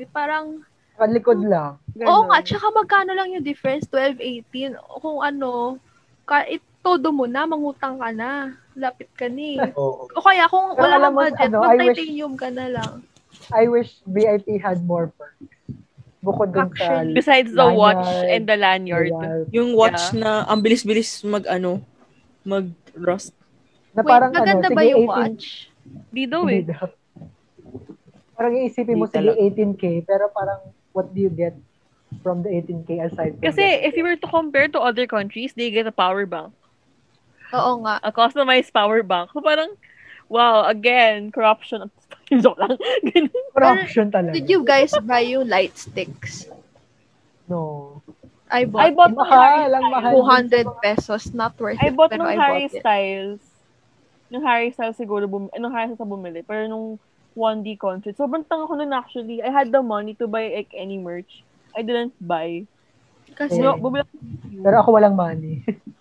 Parang, Kalikod lang. oo nga, tsaka magkano lang yung difference? 12, 18. Kung ano, ka, it, todo mo na, mangutang ka na. Lapit ka ni. Oo. O kaya kung Pero wala kang budget, ano, I wish- mag-titanium ka na lang. I wish VIP had more perks. Bukod dun sa. Besides the watch Lanyard. and the lanyard. lanyard. Yung watch na ang bilis-bilis mag ano, mag rust. Na Wait, parang maganda ano, ba yung 18 watch? Di daw eh. daw. Parang iisipin mo, sige, 18K, pero parang, what do you get from the 18K aside from Kasi that? if you were to compare to other countries, they get a power bank. Oo nga. A customized power bank. So parang, wow, again, corruption. Joke lang. Ganun. Corruption talaga. Did you guys buy yung light sticks? No. I I bought bought nung Mahal, Harry ang mahal. 200 pesos. Not worth I it. bought pero I Harry bought it. Styles. Nung Harry Styles siguro, bum nung Harry Styles bumili. Pero nung 1D concert, sobrang tanga ko nun actually. I had the money to buy like any merch. I didn't buy. Kasi, Yeah. No, bumili ako. Pero ako walang money.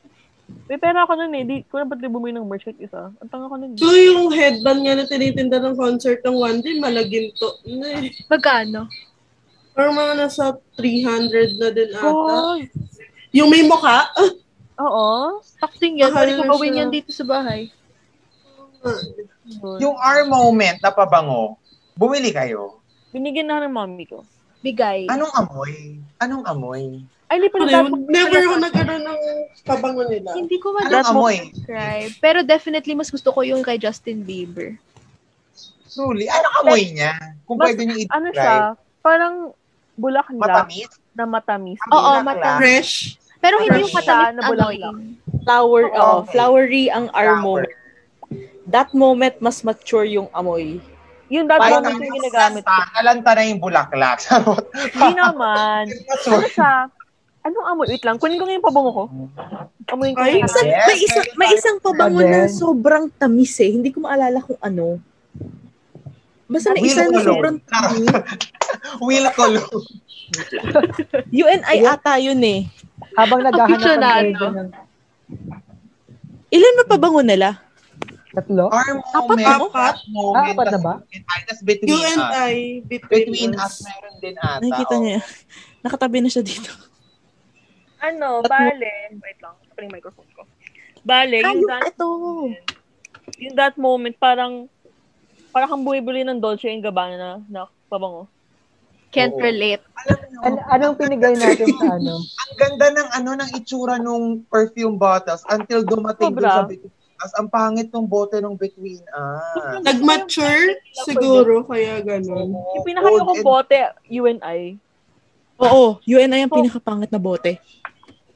May pera ako nun eh. Di ko na ba't di bumili ng merch kahit isa. Ang tanga ko nun. So, yung headband nga na tinitinda ng concert ng one day, malaginto. na eh. magkano? Parang mga nasa 300 na din ata. Oh, Yung may mukha, oo. Taxing yan. Pwede ko siya. yan dito sa bahay. Yung our moment na pabango, bumili kayo. Binigyan na ng mommy ko. Bigay. Anong amoy? Anong amoy? Ay, hindi pa ano yun? Never ako nagkaroon ng pabango nila. Hindi ko ma-describe. Pero definitely, mas gusto ko yung kay Justin Bieber. Truly, anong amoy niya? Kung Mas- pwede niyo i-describe. Ano siya? Parang bulaklak Matamis? na matamis. Oo, Bulaklak. matamis. Fresh. Pero hindi Fresh yung matamis na bulaklak. Flower, oh, okay. flowery ang our Flower. moment. That moment, mas mature yung amoy. Yung that Parang moment yung ginagamit ko. Alanta na yung bulaklak. Hindi naman. Ano siya? Anong amoy? Wait lang. Kunin ko nga yung pabango ko. Amoyin ko Ay, Yes, may isang very may isang pabango na sobrang tamis eh. Hindi ko maalala kung ano. Basta may isa na sobrang tamis. Will Colon. UNI ata yun eh. Habang naghahanap ng ng Ilan ba pabango nila? tatlo, Our moment, Apat? that moment, Ah, apat na ba? tas between You us. and I, between, Between us. us, meron din ata. Nakikita oh. niya. Nakatabi na siya dito. Ano, bale. Wait lang. Ito yung microphone ko. Bale, yung that, ito. yung that moment, parang, parang kang bumibili ng Dolce and Gabbana na, na pabango. Can't Oo. relate. Alam niyo, an- anong pinigay natin sa ano? ang ganda ng ano ng itsura nung perfume bottles until dumating doon Sobra. sa between us. Ang pangit ng bote ng between us. Nag-mature siguro, kaya ganun. Yung pinakayokong bote, UNI. Oo, UNI ang pinakapangit na bote.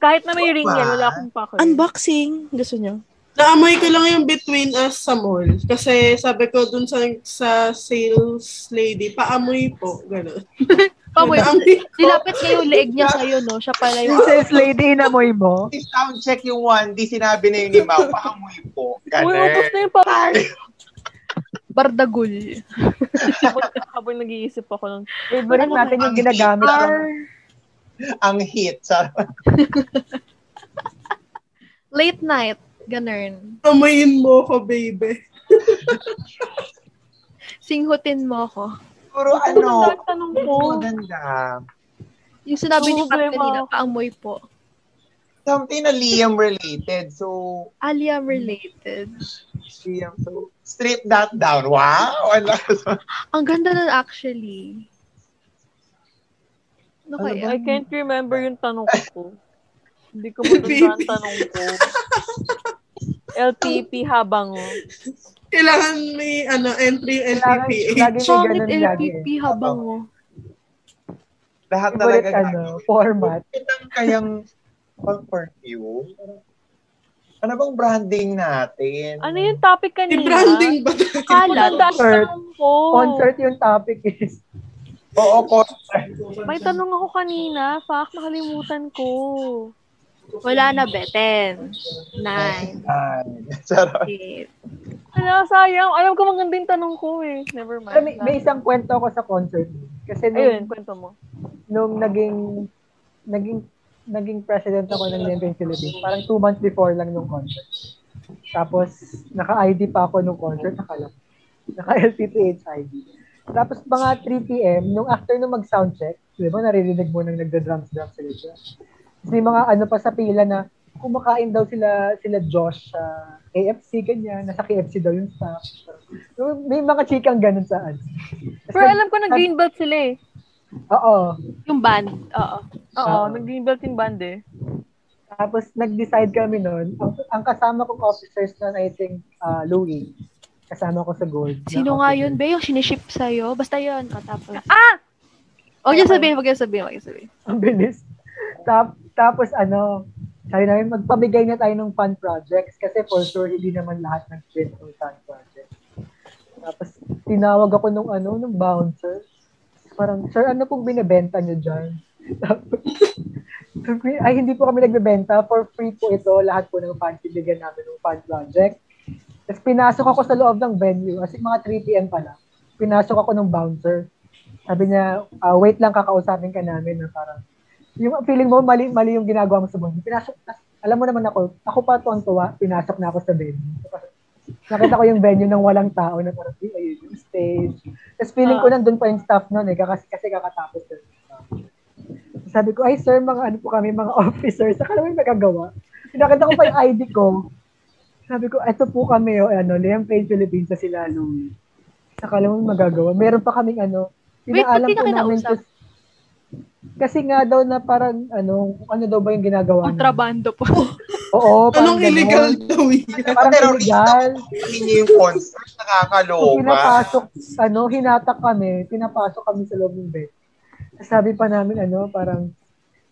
Kahit na may ring yan, wala akong pake. Unboxing. Gusto niyo? Naamoy ko lang yung between us sa mall. Kasi sabi ko dun sa, sa sales lady, paamoy po. Ganun. Ko. Nilapit niya yung leeg niya sa'yo, no? Siya pala yung... Sales lady, inamoy mo? Sound check yung one, di sinabi na yun ni Mau, paamoy po. Uy, ubos Ganun. na yung pabango. Bardagul. habang, nag-iisip ako ng, Favorite natin yung ginagamit. Ng- Ang hit. Sa, Late night. Ganun. Amoyin mo ko, baby. Singhutin mo ako. puro Ano ano, ang tanong ko? maganda. Yung sinabi ni Pat kanina, paamoy po. Something na Liam related. So, Aliam related. Liam, so, strip that down. Wow! Ano? Ang ganda nun actually. Ano Ano kaya? I can't remember yung tanong ko. Hindi ko matandaan ang tanong ko. LPP habang Kailangan may ano, entry Kailangan Pangit ganun lagi. LPP habang oh. Lahat talaga. ano, format. Itang kayang pag-perfume. Ano bang branding natin? Ano yung topic kanina? I-branding ba? Kalat. Concert. Concert yung topic is Oo, concert. May tanong ako kanina. Fuck, nakalimutan ko. Wala na be. 10, 9, Ay, Charot. 8. Kaya sayang. Alam ko maganda yung tanong ko eh. Never mind. May, may isang kwento ako sa concert. Kasi nung, Ayun, kwento mo. nung naging naging naging president ako ng Limping Philippines, parang two months before lang nung concert. Tapos, naka-ID pa ako nung concert, naka Naka-LPPH ID. Tapos, mga 3 p.m., nung after nung mag-soundcheck, di ba, naririnig mo nang nagda-drums-drums sila siya. May mga ano pa sa pila na kumakain daw sila sila Josh sa KFC, ganyan. Nasa KFC daw yung staff. May mga chikang ganun sa. Tapos Pero nag- alam ko nag-green belt sila eh. Oo. Yung band. Oo. Oo, Oo. nag-green belt yung band eh. Tapos nag-decide kami noon, ang, ang kasama kong officers noon, I think, uh, Louis. Kasama ko sa gold. Sino nga yun, be? Yung siniship sa'yo? Basta yun. O, tapos. Ah! Huwag yung sabihin, huwag yung sabihin, huwag yung sabihin. Ang bilis. Tap, tapos ano, sabi namin, magpamigay na tayo ng fun projects kasi for sure hindi naman lahat nag-print ng fun projects. Tapos tinawag ako nung ano, nung bouncer. Parang, sir, ano pong binibenta niyo dyan? Tapos, ay, hindi po kami nagbebenta. For free po ito. Lahat po ng fans, bigyan namin ng fun project. Tapos pinasok ako sa loob ng venue. Kasi mga 3 p.m. pa lang. Pinasok ako ng bouncer. Sabi niya, ah, wait lang, kakausapin ka namin na parang, yung feeling mo, mali, mali yung ginagawa mo sa venue. Pinasok, alam mo naman ako, ako pa tuwang-tuwa, pinasok na ako sa venue. Nakita ko yung venue ng walang tao na parang, "Uy, ayun yung stage. Tapos feeling ko nandun pa yung staff nun eh, kasi, kasi kakatapos na. Sabi ko, ay sir, mga ano po kami, mga officers, saka naman nagagawa. Pinakita ko pa yung ID ko. Sabi ko, eto po kami, oh, ano, Liam Payne Philippines sa sila, Louie. Saka naman magagawa. Meron pa kaming ano, Wait, pinaalam na po namin to- kasi nga daw na parang, ano, kung ano daw ba yung ginagawa niya. Kontrabando po. Oo, parang Anong illegal daw yun? Parang Terorista. illegal. Hindi niya yung concert, So, nakakaloka. pinapasok, ano, hinatak kami, pinapasok kami sa loob ng bed. Sabi pa namin, ano, parang,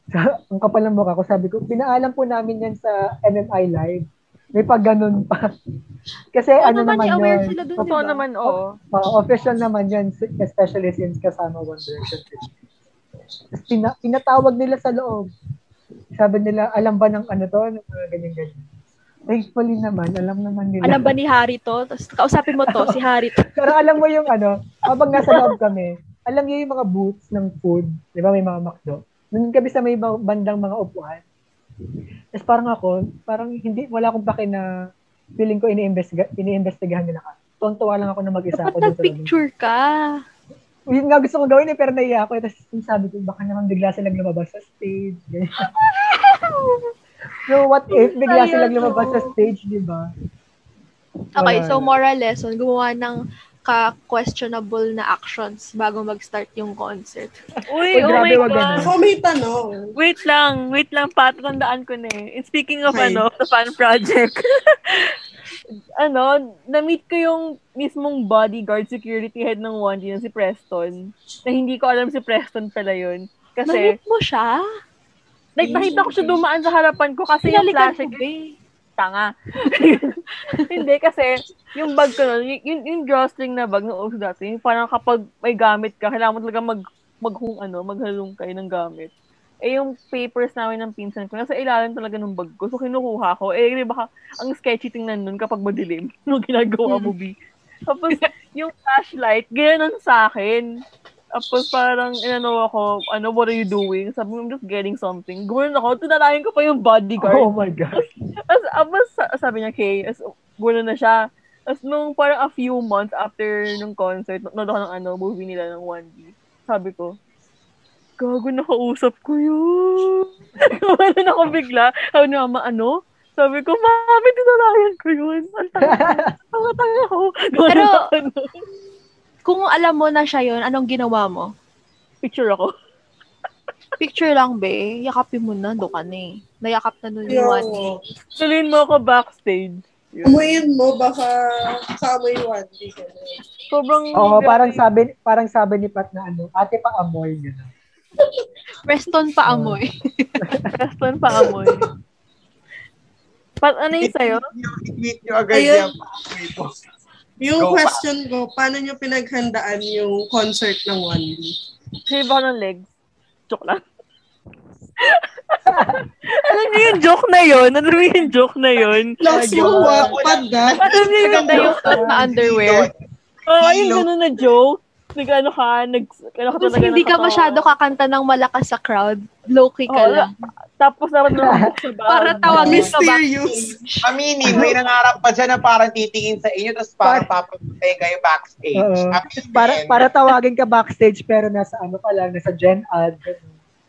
sa, ang kapal ng mukha ko, sabi ko, pinaalam po namin yan sa MMI Live. May pag ganun pa. Kasi Oo ano naman, naman yun. sila dun? Totoo naman, oo. uh, official naman yan, especially since kasama One Direction. Pina, pinatawag nila sa loob. Sabi nila, alam ba ng ano to? Mga ganyan-ganyan. Thankfully naman, alam naman nila. Alam ba ni Harry to? Tapos kausapin mo to, si Harry to. Pero alam mo yung ano, habang nasa loob kami, alam niyo yung mga booths ng food, di ba may mga McDo? Nandun kami sa may ba- bandang mga upuan. Tapos parang ako, parang hindi, wala akong pake na feeling ko iniimbestiga, iniimbestigahan nila ka. Tuwan-tuwa lang ako na mag-isa Dapat ako. loob. nagpicture ka. Yun nga gusto ko gawin eh, pero naiya ako. Tapos yung sabi ko, baka naman bigla silang lumabas sa stage. So what if bigla silang lumabas sa stage, di ba? Okay, so moral lesson, gumawa ng ka-questionable na actions bago mag-start yung concert. Uy, oh grabe, my wag God. Ako may tanong. Wait lang, wait lang, Pat, tandaan ko na eh. And speaking of Okay. ano, the fan project, ano, na-meet ko yung mismong bodyguard security head ng 1G na si Preston. Na hindi ko alam si Preston pala yun. Kasi, Na-meet mo siya? like, nakita ko siya dumaan sa harapan ko kasi yung flashing, ko. Tanga. hindi, kasi, yung bag ko nun, yung, yung drawstring na bag ng uso dati, yung parang kapag may gamit ka, kailangan mo talaga mag, mag, ano, maghalungkay ng gamit. Eh, yung papers namin ng pinsan ko, nasa ilalim talaga ng bag ko. So, kinukuha ko. Eh, di ba, ang sketchy tingnan nun kapag madilim. Yung ginagawa mo, B. Tapos, yung flashlight, gano'n sa akin. Tapos, parang, inano ako, ano, what are you doing? Sabi mo, I'm just getting something. Gano'n ako, tunalayan ko pa yung bodyguard. Oh my God. As, abas, sabi niya, Kay, as, gano'n na siya. Tapos nung parang a few months after nung concert, nanood ako ng ano, movie nila ng 1D. Sabi ko, gago, nakausap ko yun. Kumalan ako bigla. Sabi ni mama, ano? Sabi ko, mami, tinalayan ko yun. Ang tanga, tanga, tanga ko. Pero- nun. Kung alam mo na siya yon anong ginawa mo? Picture ako. Picture lang, be. Yakapin mo na, do ka na eh. Nayakap na nun yung one eh. Tulin mo ako backstage. Yun. Mo, baka kaamoy one. Na. Sobrang... Oo, parang sabi, parang sabi ni Pat na ano, ate pa amoy. Gano'n. Preston pa amoy. Preston pa amoy. Pat, ano yung sa'yo? I-tweet nyo agad Ayun. yan. Yung Go, question ko, paano nyo pinaghandaan yung concert ng 1D? Shave ako ng legs. Joke lang. Alam niyo yung joke na yun? Alam niyo yung joke na yun? Mo God. wattpad ah. Alam niyo yung Ganda yung na underwear. Oo, oh, yung ganun na joke. Nag ano ka, nag, ano ka Tapos talaga hindi ka masyado kakanta ng malakas sa crowd. Low-key ka Oo, lang. Tapos lumabas sa bag. Para tawagin ka ba? Mysterious. Aminin, may nangarap pa dyan na parang titingin sa inyo, tapos parang papapuntayin kayo backstage. Aminin. Para, para tawagin ka backstage pero nasa ano pa lang, nasa Gen Ad.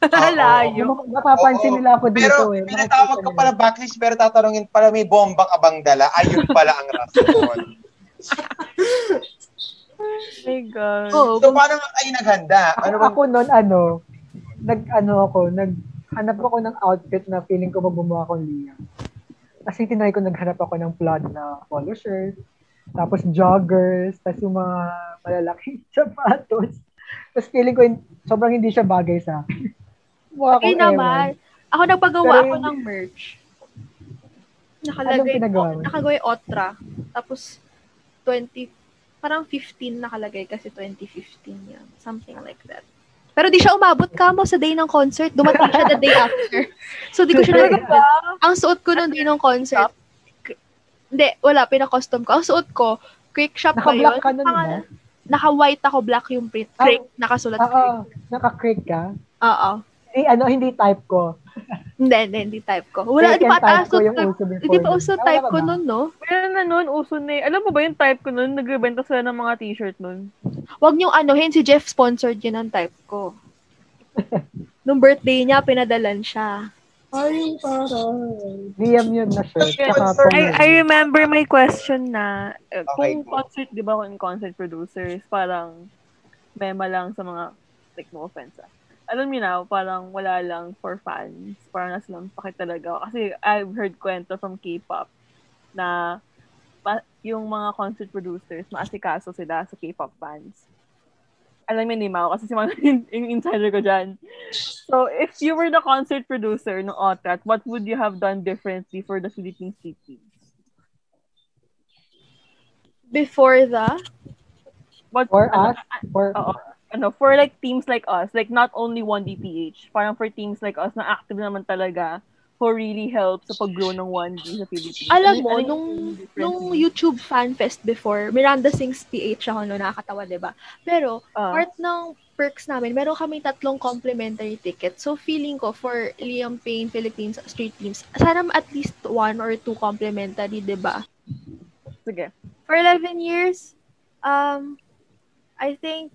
Layo. Napapansin nila ako dito Pero eh. pinatawag ka pala backstage, pero tatanungin pala may bombang abang dala. Ayun pala ang rason. Oh my God. Oo. so, paano nga kayo naghanda? Ako, Ano bang ako noon, ano, nag, ano ako, nag, hanap ako ng outfit na feeling ko magbumuha akong Liam. Kasi tinry ko naghanap ako ng plaid na polo shirt. tapos joggers, tapos yung mga malalaking sapatos. Tapos feeling ko sobrang hindi siya bagay sa akin. Mukha Okay naman. Ako nagpagawa Pero ako yung- ng merch. Anong Nakalagay pinagawa po, mo? nakagaway Otra. Tapos 20 parang 15 nakalagay kasi 2015 yan. Something like that. Pero di siya umabot ka mo sa day ng concert. Dumating siya the day after. So di ko siya nagagawa. Ang suot ko nung day ng concert. Hindi, wala. Pinakostom ko. Ang suot ko, quick shop pa yun. Ka nun, Naka-? Naka-white ako, black yung print. Ah, Creek, nakasulat Oo, creek. naka-crick ka. Oo. Eh, ano, hindi type ko. Hindi, hindi, hindi type ko. Wala, di pa type ata ko yung suot- uso before. Hindi pa uso Ah, type ko nun, no? Meron na nun, uso na eh. Alam mo ba yung type ko nun? Nagbebenta sila ng mga t-shirt nun. Huwag niyong anuhin, si Jeff sponsored yun ang type ko. Nung birthday niya, pinadalan siya. Ay, parang. DM yun na shirt. I, I remember my question na, eh, Okay, kung concert, di ba kung concert producers, parang mema lang sa mga, like no offense ah. Alam niyo na, parang wala lang for fans. Parang nasa lang pakit talaga. Kasi I've heard kwento from K-pop na pa, yung mga concert producers, maasikaso sila sa K-pop fans. Alam niyo ni Mao, kasi si Mao yung yung insider ko dyan. So, if you were the concert producer ng OTAT, what would you have done differently for the Philippine cities? Before the, What, For ano, us, for, Oo. Ano, for like teams like us, like not only one DPH, parang for teams like us na active naman talaga, who really help sa pag-grow ng 1D sa Philippines. alam mo, ano nung, nung? YouTube fan fest before, Miranda Sings PH ako no, nakakatawa, di ba? Pero, Ah. part ng perks namin, meron kami tatlong complimentary tickets. So, feeling ko, for Liam Payne Philippines street teams, sana at least one or two complimentary, di ba? Sige. For 11 years, um, I think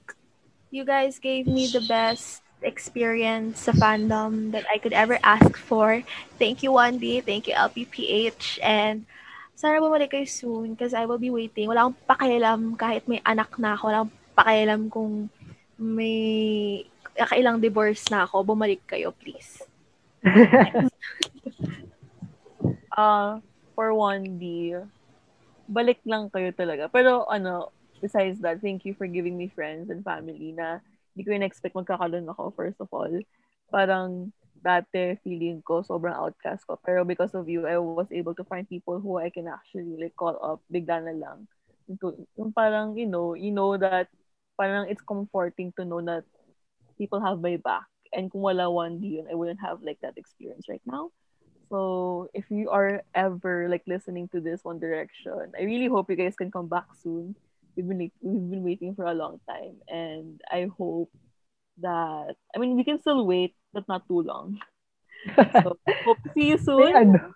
you guys gave me the best experience sa fandom that I could ever ask for. Thank you, 1D. Thank you, LPPH. And sana bumalik kayo soon because I will be waiting. Wala akong pakialam kahit may anak na ako. Wala akong pakialam kung may kailang divorce na ako. Bumalik kayo, please. Uh, for 1D, balik lang kayo talaga. Pero ano, besides that, thank you for giving me friends and family na hindi ko in-expect magkakaroon ako, first of all. Parang dati feeling ko sobrang outcast ko. Pero because of you, I was able to find people who I can actually like call up bigla na lang. Yung, parang, you know, you know that parang it's comforting to know that people have my back. And kung wala 1D yun, I wouldn't have like that experience right now. So if you are ever like listening to this One Direction, I really hope you guys can come back soon. We've been we've been waiting for a long time, and I hope that I mean we can still wait, but not too long. So hope to see you soon. ano,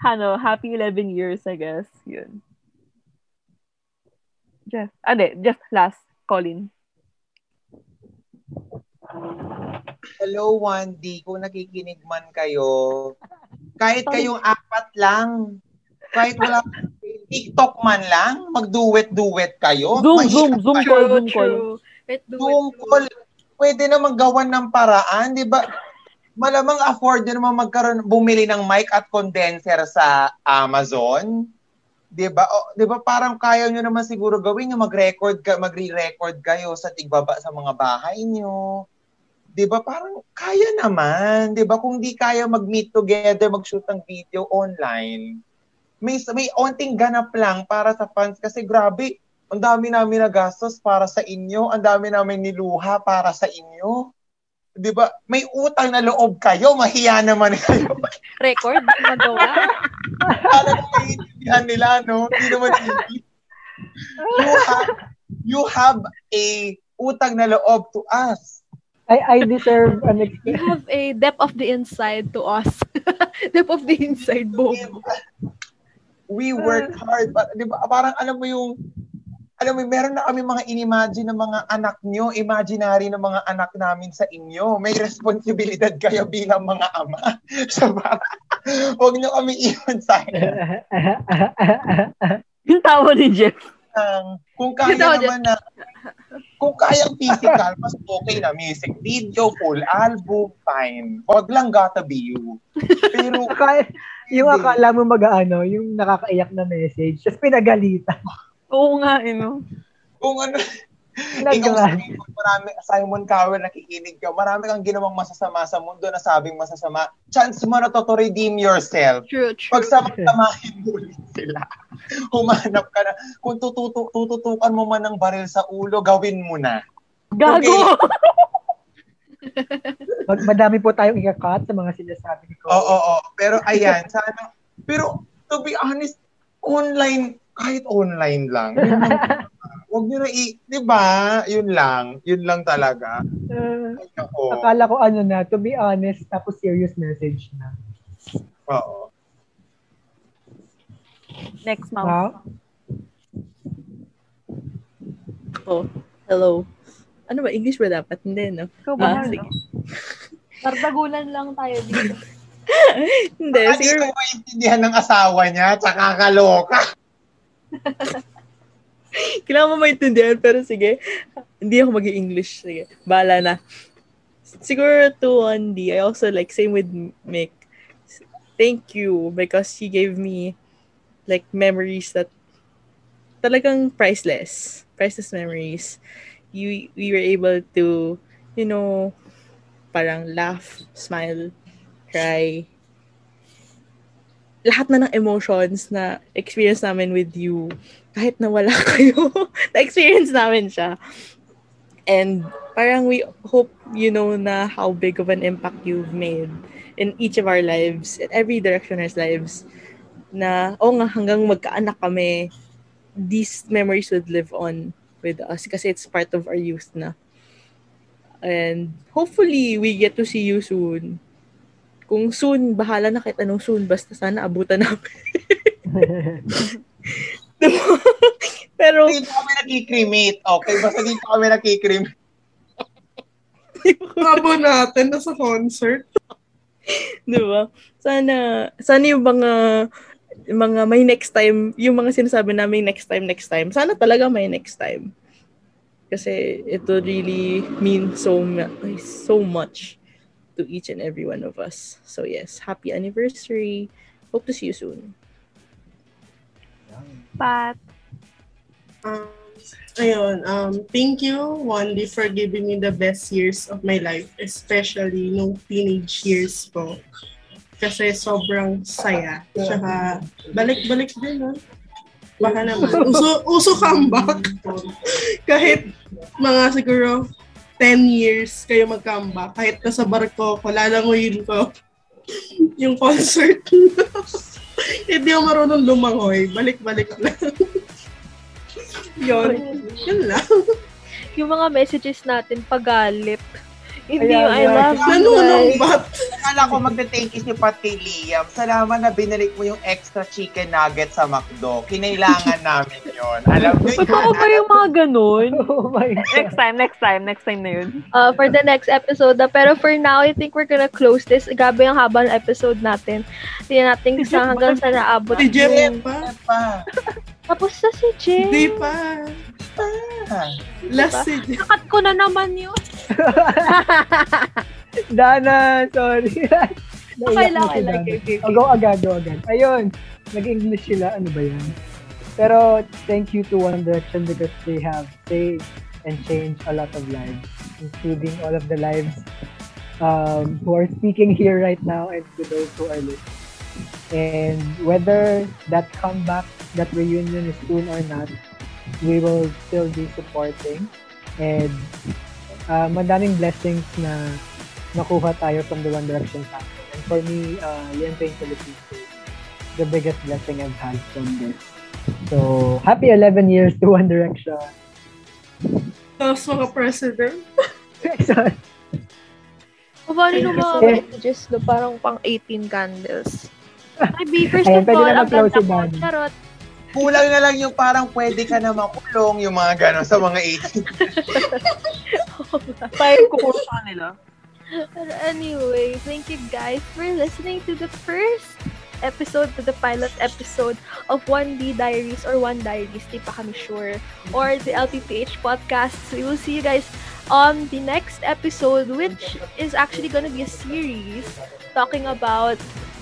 Hano, happy 11 years, I guess. Yun. Jeff. Ah, di. Jeff last. Colin. Hello, 1D. Kung nakikinig man kayo, kahit kayong apat lang, kahit wala TikTok man lang, mag-duet-duet kayo. Zoom, Mahirap zoom, zoom call, zoom call. Zoom call. Pwede naman gawan ng paraan, di ba? Malamang afford nyo naman magkaroon, bumili ng mic at condenser sa Amazon. Di ba? O, di ba parang kaya nyo naman siguro gawin yung mag-record, ka, magre-record kayo sa tigbaba sa mga bahay nyo. Di ba? Parang kaya naman. Di ba? Kung di kaya mag-meet together, mag-shoot ng video online, may may onting ganap lang para sa fans kasi grabe, ang dami namin nagastos para sa inyo, ang dami namin niluha para sa inyo. 'Di ba? May utang na loob kayo, mahiya naman kayo. Record, magawa. Para maintindihan nila, no? Hindi naman easy. You have, you have a utang na loob to us. I, I deserve an You experience. have a depth of the inside to us. depth of the inside, Bob. We work hard. But, di ba, parang alam mo yung, alam mo, meron na kami mga inimagine ng mga anak nyo, imaginary ng mga anak namin sa inyo. May responsibilidad kayo bilang mga ama. So, parang, huwag nyo kami iwan sa akin. Yung tawa ni Jeff. Ang- kung kaya naman na, kung kayang physical, mas okay na music video, full album, fine. Wag lang gotta be you. Pero, Akala- yung Hindi. akala mo mag-ano, yung nakakaiyak na message, tapos pinagalitan. Oo nga, eh, no? Kung ano, Nag- ikaw Simon, marami, Simon Cowell, nakikinig ka, marami kang ginawang masasama sa mundo na sabing masasama. Chance mo na to to redeem yourself. True, true. Pag samahin mo sila, humanap ka na. Kung tututu- tututukan mo man ng baril sa ulo, gawin mo na. Gago! Mag, madami po tayong ikakat sa mga sinasabi ni Oo, oo, oo. Pero ayan, sana. Pero to be honest, online, kahit online lang. Yun lang. Huwag nyo na i... Di ba? Yun lang. Yun lang talaga. Uh, Ay, ako. akala ko ano na, to be honest, tapos serious message na. Oo. Next, ma'am. Wow. Oh, hello. Ano ba? English ba dapat? Hindi, no? Ikaw ba, Ah, sige. Tartagulan lang tayo dito. Hindi, Baka siguro, ko maintindihan ng asawa niya, tsaka kaloka. kailangan mo maintindihan, pero sige. Hindi ako mag english Sige, bahala na. Siguro to 1D, I also like, same with Mick. Thank you because he gave me like memories that talagang priceless. Priceless memories. You, we were able to, you know, parang laugh, smile, cry. Lahat na ng emotions na experience namin with you kahit na wala kayo, na-experience namin siya. And parang we hope you know na how big of an impact you've made in each of our lives, in every directioners lives, na, oh nga, hanggang magkaanak kami, these memories would live on with us kasi it's part of our youth na. And hopefully, we get to see you soon. Kung soon, bahala na kahit anong soon, basta sana abutan namin. Pero, Dito kami nakikremate. Okay, basta dito kami nakikremate. Abo natin, nasa concert. di ba? Sana, sana yung mga, mga may next time, yung mga sinasabi namin next time, next time, sana talaga may next time. Kasi it will really mean so, so much to each and every one of us. So yes, happy anniversary. Hope to see you soon. Pat. Um, ayun, um, thank you, Wandy, for giving me the best years of my life, especially nung teenage years ko. Kasi sobrang saya. Tsaka, balik-balik din, no? Baka naman. Uso, uso comeback. Kahit mga siguro 10 years kayo mag-comeback, kahit nasa barko ko, lalanguyin ko yung concert. Hindi ako marunong lumangoy. Balik-balik lang. yun. Yun lang. Yung mga messages natin, pagalit. Hindi yung I love you. Nanunumbat. Akala ko magte-thank you si Pat kay Liam. Salamat na binalik mo yung extra chicken nugget sa McDo. Kinailangan namin yon. Alam mo Totoo ba yung mga ganun? oh my Next God. time, next time, next time na yun. uh, for the next episode. na. Pero for now, I think we're gonna close this. Grabe ang haba ng episode natin. Hindi natin Si sa hanggang sa naabot. Si Jeff yung- pa. Tapos na si Jay. Hindi pa. Ah. Last si Jeff. Nakat ko na naman yun. Dana, sorry. Okay lang, okay lang. Okay, okay, go agad, go agad. Ayun, nag-English sila. Ano ba yan? Pero thank you to One Direction because they have saved and changed a lot of lives, including all of the lives um, who are speaking here right now and to those who are listening. And whether that comeback, that reunion is soon or not, we will still be supporting. And uh, madaming blessings na nakuha tayo from the One Direction family. And for me, uh, Lian Pain Philippines is the biggest blessing I've had from this. So, happy 11 years to One Direction. Tapos mga president. O paano yung mga Eh. messages no? Parang pang 18 candles. Ay, B, first Ayan, of pwede all, na ang mag-close ganda si ko. Danny. Charot. Kulang na lang yung parang pwede ka na makulong, yung mga gano'n sa mga 18. Tayo kukuro sa kanila. But anyway, thank you guys for listening to the first episode, to the pilot episode of 1D Diaries or 1 Diaries, di pa kami sure, or the LPPH podcast. So we will see you guys on the next episode, which is actually going to be a series talking about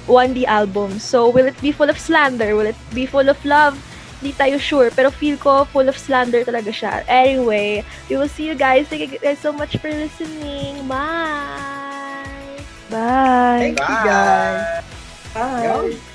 1D albums. So will it be full of slander? Will it be full of love? di tayo sure. Pero feel ko full of slander talaga siya. Anyway, we will see you guys. Thank you guys so much for listening. Bye! Bye! Thank you, guys. Bye. Yo.